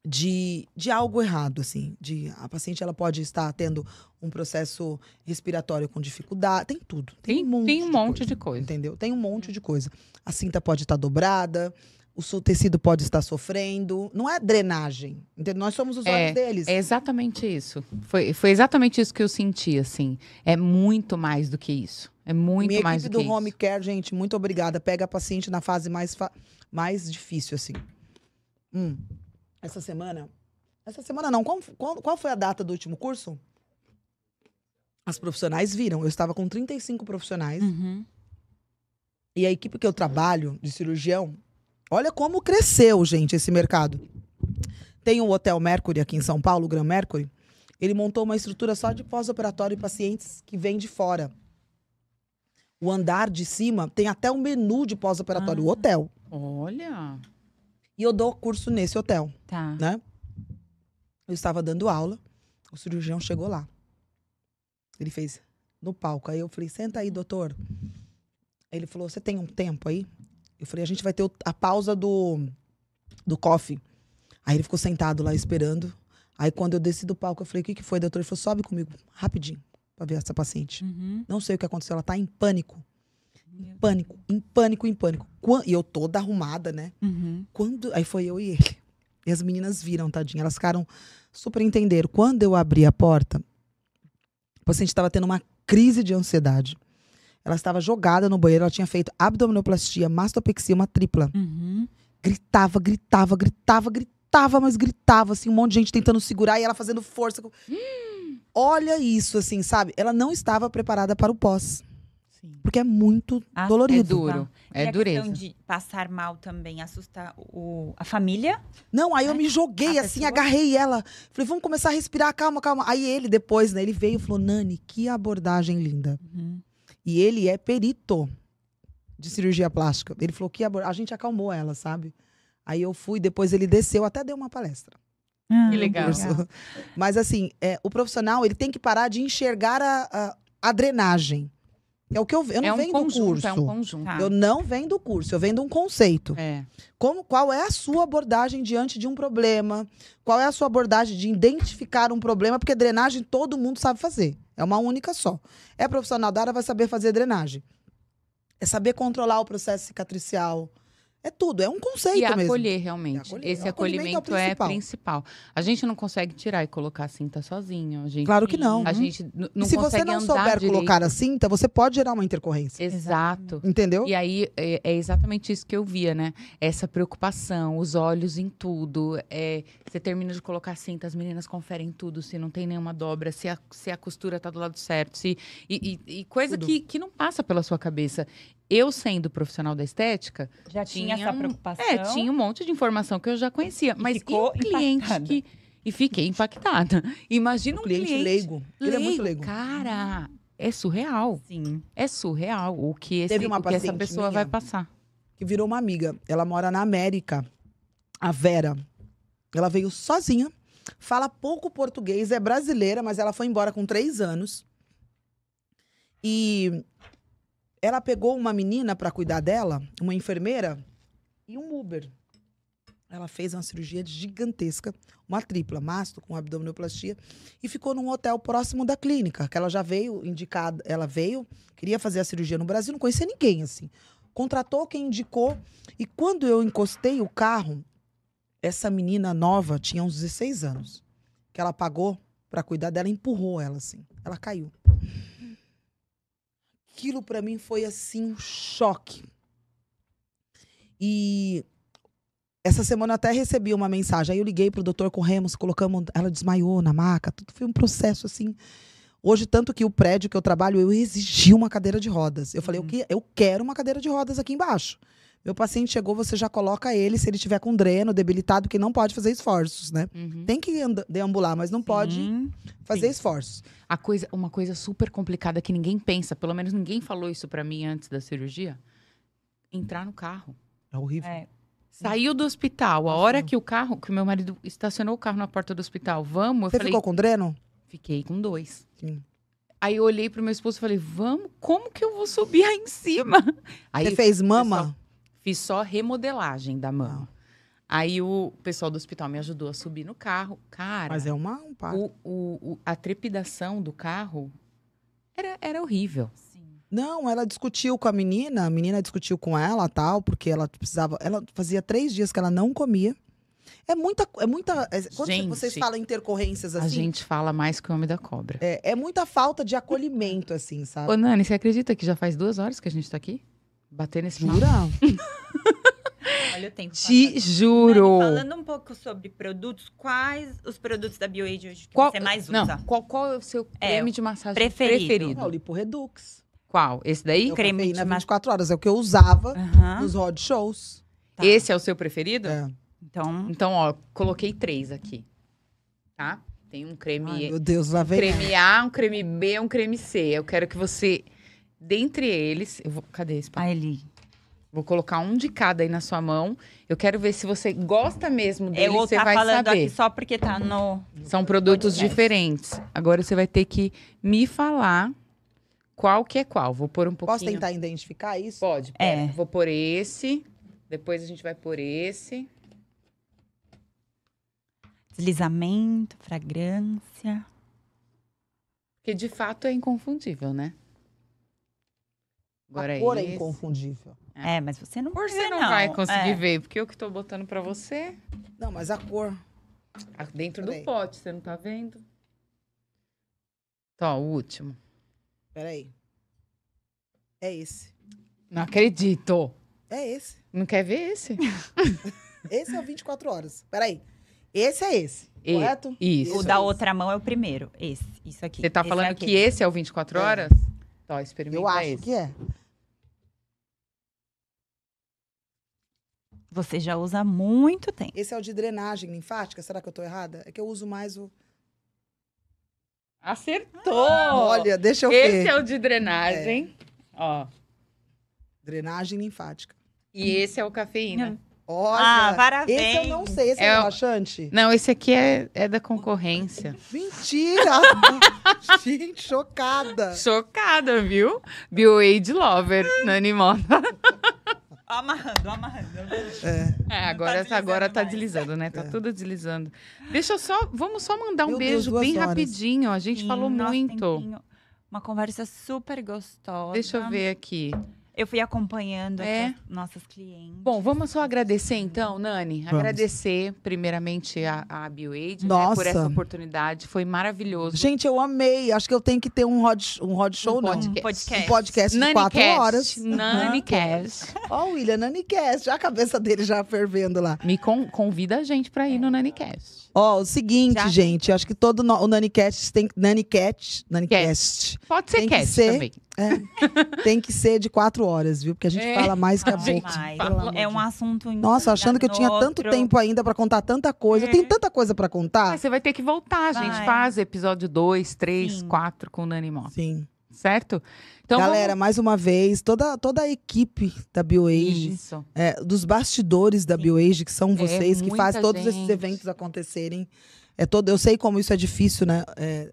de, de algo errado, assim. De, a paciente ela pode estar tendo um processo respiratório com dificuldade. Tem tudo. Tem, tem um monte, tem um de, monte coisa, de, coisa, Entendeu? Tem um monte de coisa. A cinta pode estar dobrada, o tecido pode estar sofrendo. Não é drenagem. Entendeu? Nós somos os olhos é, deles. É exatamente isso. Foi, foi exatamente isso que eu senti, assim. É muito mais do que isso. É muito Minha mais do que isso. Equipe do home care, gente, muito obrigada. Pega a paciente na fase mais, mais difícil, assim. Hum essa semana. Essa semana não. Qual, qual, qual, foi a data do último curso? As profissionais viram. Eu estava com 35 profissionais. Uhum. E a equipe que eu trabalho, de cirurgião, olha como cresceu, gente, esse mercado. Tem o Hotel Mercury aqui em São Paulo, o Gran Mercury. Ele montou uma estrutura só de pós-operatório e pacientes que vêm de fora. O andar de cima tem até um menu de pós-operatório, ah, o hotel. Olha! E eu dou curso nesse hotel. Tá. Né? Eu estava dando aula, o cirurgião chegou lá. Ele fez no palco. Aí eu falei, senta aí, doutor. Ele falou, você tem um tempo aí? Eu falei, a gente vai ter a pausa do, do coffee. Aí ele ficou sentado lá esperando. Aí quando eu desci do palco, eu falei, o que, que foi, doutor? Ele falou, sobe comigo, rapidinho, pra ver essa paciente. Uhum. Não sei o que aconteceu, ela tá em pânico. Em pânico, em pânico, em pânico. E eu toda arrumada, né? Uhum. Quando. Aí foi eu e ele. E as meninas viram, tadinha. Elas ficaram super entenderam. Quando eu abri a porta, o paciente estava tendo uma crise de ansiedade. Ela estava jogada no banheiro, ela tinha feito abdominoplastia, mastopexia, uma tripla. Uhum. Gritava, gritava, gritava, gritava, mas gritava, assim, um monte de gente tentando segurar e ela fazendo força. Hum. Olha isso, assim, sabe? Ela não estava preparada para o pós. Sim. Porque é muito ah, dolorido. É duro. É dureza. A questão de passar mal também assusta o, a família? Não, aí eu me joguei assim, pessoa? agarrei ela. Falei, vamos começar a respirar, calma, calma. Aí ele depois, né, ele veio e falou, Nani, que abordagem linda. Uhum. E ele é perito de cirurgia plástica. Ele falou que a gente acalmou ela, sabe? Aí eu fui, depois ele desceu, até deu uma palestra. Ah, que legal. Mas assim, é, o profissional ele tem que parar de enxergar a, a, a drenagem. É o que eu, eu não é um venho conjunto, do curso. É um conjunto. Eu não venho do curso, eu venho de um conceito. É. Como, qual é a sua abordagem diante de um problema? Qual é a sua abordagem de identificar um problema? Porque drenagem todo mundo sabe fazer. É uma única só. É profissional da área, vai saber fazer drenagem. É saber controlar o processo cicatricial é tudo, é um conceito e mesmo. acolher, realmente. acolher. Esse acolhimento, acolhimento é, principal. é, principal. A gente não consegue tirar e colocar a cinta sozinho. A gente, claro que não. A gente não e se você não souber direito. colocar a cinta, você pode gerar uma intercorrência. Exato. Entendeu? E aí é, é, exatamente isso que eu via, né? Essa preocupação, os olhos em tudo. É, você termina de colocar a cinta, as meninas conferem tudo, se não tem nenhuma dobra, se a, se a costura tá do lado certo, se, e, e, e coisa que, que não passa pela sua cabeça eu sendo profissional da estética. Já tinha, tinha essa preocupação. É, tinha um monte de informação que eu já conhecia. E mas e um cliente impactada. que. E fiquei impactada. Imagina um cliente, cliente leigo. Ele é muito leigo. Cara, é surreal. Sim. É surreal o que, esse, o que essa pessoa vai passar. Que virou uma amiga. Ela mora na América. A Vera. Ela veio sozinha. Fala pouco português, é brasileira, mas ela foi embora com três anos. E ela pegou uma menina para cuidar dela, uma enfermeira, e um Uber. Ela fez uma cirurgia gigantesca, uma tripla, masto com abdominoplastia, e ficou num hotel próximo da clínica, que ela já veio indicada, ela veio, queria fazer a cirurgia no Brasil, não conhecia ninguém assim. Contratou quem indicou, e quando eu encostei o carro, essa menina nova tinha uns 16 anos, que ela pagou para cuidar dela, empurrou ela assim. Ela caiu aquilo para mim foi assim um choque. E essa semana eu até recebi uma mensagem. Aí eu liguei pro doutor, corremos, colocamos. Ela desmaiou na maca. Tudo foi um processo assim. Hoje, tanto que o prédio que eu trabalho, eu exigi uma cadeira de rodas. Eu falei, uhum. eu, que, eu quero uma cadeira de rodas aqui embaixo. Meu paciente chegou, você já coloca ele, se ele tiver com dreno, debilitado, que não pode fazer esforços, né? Uhum. Tem que deambular, mas não Sim. pode fazer Sim. esforços. A coisa, uma coisa super complicada que ninguém pensa, pelo menos ninguém falou isso para mim antes da cirurgia, entrar no carro. É horrível. É. Saiu do hospital, a hora que o carro, que meu marido estacionou o carro na porta do hospital, vamos, Você falei, ficou com dreno? Fiquei com dois. Sim. Aí eu olhei pro meu esposo e falei, vamos, como que eu vou subir aí em cima? Aí Você fez mama? Fiz só remodelagem da. Ah. Aí o pessoal do hospital me ajudou a subir no carro. Cara. Mas é uma, um o, o, o, A trepidação do carro era, era horrível. Sim. Não, ela discutiu com a menina, a menina discutiu com ela tal, porque ela precisava. Ela fazia três dias que ela não comia. É muita. É muita é, quando gente, vocês falam intercorrências assim. A gente fala mais que o homem da cobra. É, é muita falta de acolhimento, assim, sabe? Ô, Nani, você acredita que já faz duas horas que a gente tá aqui? Bater nesse Jura? (laughs) Olha o tempo. Te passado. juro. falando um pouco sobre produtos, quais os produtos da BioAge hoje que qual, você mais usa? Não, qual, qual é o seu é, creme é, de massagem preferido? preferido? É o Lipo Redux. Qual? Esse daí? Eu creme de 24 horas. É o que eu usava uh -huh. nos road shows. Tá. Esse é o seu preferido? É. Então, então, ó, coloquei três aqui. Tá? Tem um creme. Ai, meu Deus, lá vem. Um creme A, um creme B, um creme C. Eu quero que você Dentre eles, eu vou, cadê esse? Ah, ele. Vou colocar um de cada aí na sua mão. Eu quero ver se você gosta mesmo dele, eu você tá vai falando saber. Aqui só porque tá no São produtos diferentes. Agora você vai ter que me falar qual que é qual. Vou pôr um pouquinho. Posso tentar identificar isso? Pode. Pera. É. Vou pôr esse. Depois a gente vai pôr esse. Deslizamento, fragrância. Porque de fato é inconfundível, né? Agora a cor é, é inconfundível. É. é, mas você não Você não, não, vai conseguir é. ver, porque eu que tô botando para você. Não, mas a cor. Dentro Peraí. do pote, você não tá vendo? Tá, o último. Peraí. É esse. Não acredito. É esse. Não quer ver esse? (laughs) esse é o 24 horas. Peraí. Esse é esse. E, correto? Isso. O da outra mão é o primeiro. Esse. Isso aqui. Você tá esse falando é que esse é o 24 horas? Tó, experimenta Eu acho esse. que é. Você já usa há muito tempo. Esse é o de drenagem linfática? Será que eu tô errada? É que eu uso mais o. Acertou! Olha, deixa eu Esse ver. Esse é o de drenagem. É. Ó. Drenagem linfática. E esse é o cafeína. Olha, ah, parabéns. Esse eu não sei, esse é, é relaxante? Não, esse aqui é, é da concorrência. Mentira! (laughs) Gente, chocada. Chocada, viu? BioAid Lover, Nani Mota. Amarrando, amarrando. É, é agora, tá, agora tá deslizando, né? Tá é. tudo deslizando. Deixa eu só, vamos só mandar um Meu beijo Deus, bem horas. rapidinho. A gente Sim, falou muito. Tempinho. Uma conversa super gostosa. Deixa eu ver aqui. Eu fui acompanhando é. nossas clientes. Bom, vamos só agradecer então, Nani. Vamos. Agradecer primeiramente a, a BioAid né, por essa oportunidade. Foi maravilhoso. Gente, eu amei. Acho que eu tenho que ter um rod, um rod show, um não. Podcast. Um podcast. Um podcast de quatro horas. NaniCast. Ó, oh, William, NaniCast. Já a cabeça dele já fervendo lá. Me con convida a gente para ir no NaniCast. Ó, oh, o seguinte, Já? gente, acho que todo no, o Nanicast tem Nanicast, Nanicast. Pode ser tem cast ser, também. É, tem que ser de quatro horas, viu? Porque a gente é. fala mais que a boca. É um assunto Nossa, achando que eu tinha outro. tanto tempo ainda para contar tanta coisa. É. Tem tanta coisa para contar. Mas você vai ter que voltar, vai. gente. Faz episódio 2, 3, 4 com o Nani Mota. Sim. Certo? Então, Galera, vamos... mais uma vez, toda, toda a equipe da BioAge, é, dos bastidores da BioAge, que são é, vocês, é, que fazem todos gente. esses eventos acontecerem. É todo, eu sei como isso é difícil, né? É,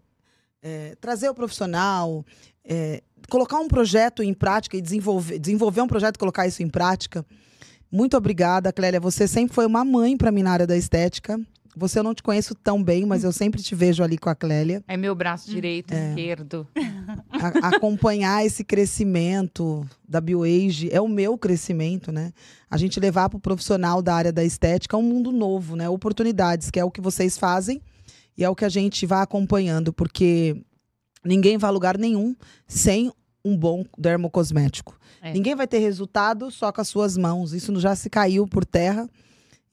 é, trazer o profissional, é, colocar um projeto em prática e desenvolver, desenvolver um projeto e colocar isso em prática. Muito obrigada, Clélia. Você sempre foi uma mãe para mim na área da estética. Você eu não te conheço tão bem, mas eu sempre te vejo ali com a Clélia. É meu braço direito, é. esquerdo. A, acompanhar esse crescimento da BioAge é o meu crescimento, né? A gente levar para o profissional da área da estética um mundo novo, né? Oportunidades, que é o que vocês fazem e é o que a gente vai acompanhando, porque ninguém vai a lugar nenhum sem um bom dermocosmético. É. Ninguém vai ter resultado só com as suas mãos. Isso já se caiu por terra.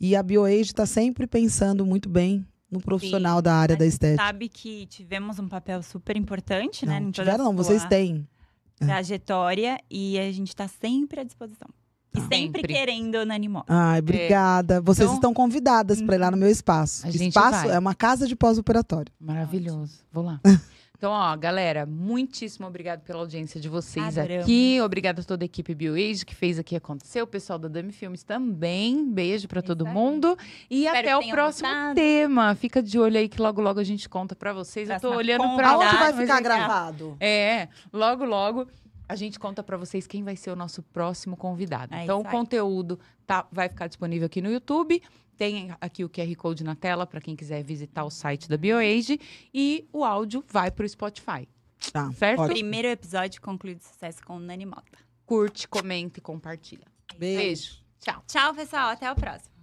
E a BioAge está sempre pensando muito bem no profissional Sim, da área da estética. sabe que tivemos um papel super importante, não, né? Não tiveram, não, vocês têm. Trajetória e a gente está sempre à disposição. E sempre, sempre. querendo Nani Moda. Ai, obrigada. É. Vocês então, estão convidadas para ir lá no meu espaço. A espaço vai. é uma casa de pós-operatório. Maravilhoso. Vou lá. (laughs) Então, ó, galera, muitíssimo obrigado pela audiência de vocês Adoramos. aqui. Obrigada a toda a equipe BioAge que fez aqui acontecer. O pessoal da Dami Filmes também. Beijo para todo mundo. E Espero até o próximo gostado. tema. Fica de olho aí que logo, logo a gente conta para vocês. Próxima Eu tô olhando para lá. Onde vai ficar gravado? É, logo, logo a gente conta para vocês quem vai ser o nosso próximo convidado. É então, o conteúdo tá, vai ficar disponível aqui no YouTube. Tem aqui o QR Code na tela para quem quiser visitar o site da BioAge. E o áudio vai para o Spotify. Tá, certo? O primeiro episódio conclui de sucesso com Nani Mota. Curte, comenta e compartilha. Beijo. Beijo. Tchau. Tchau, pessoal. Até o próximo.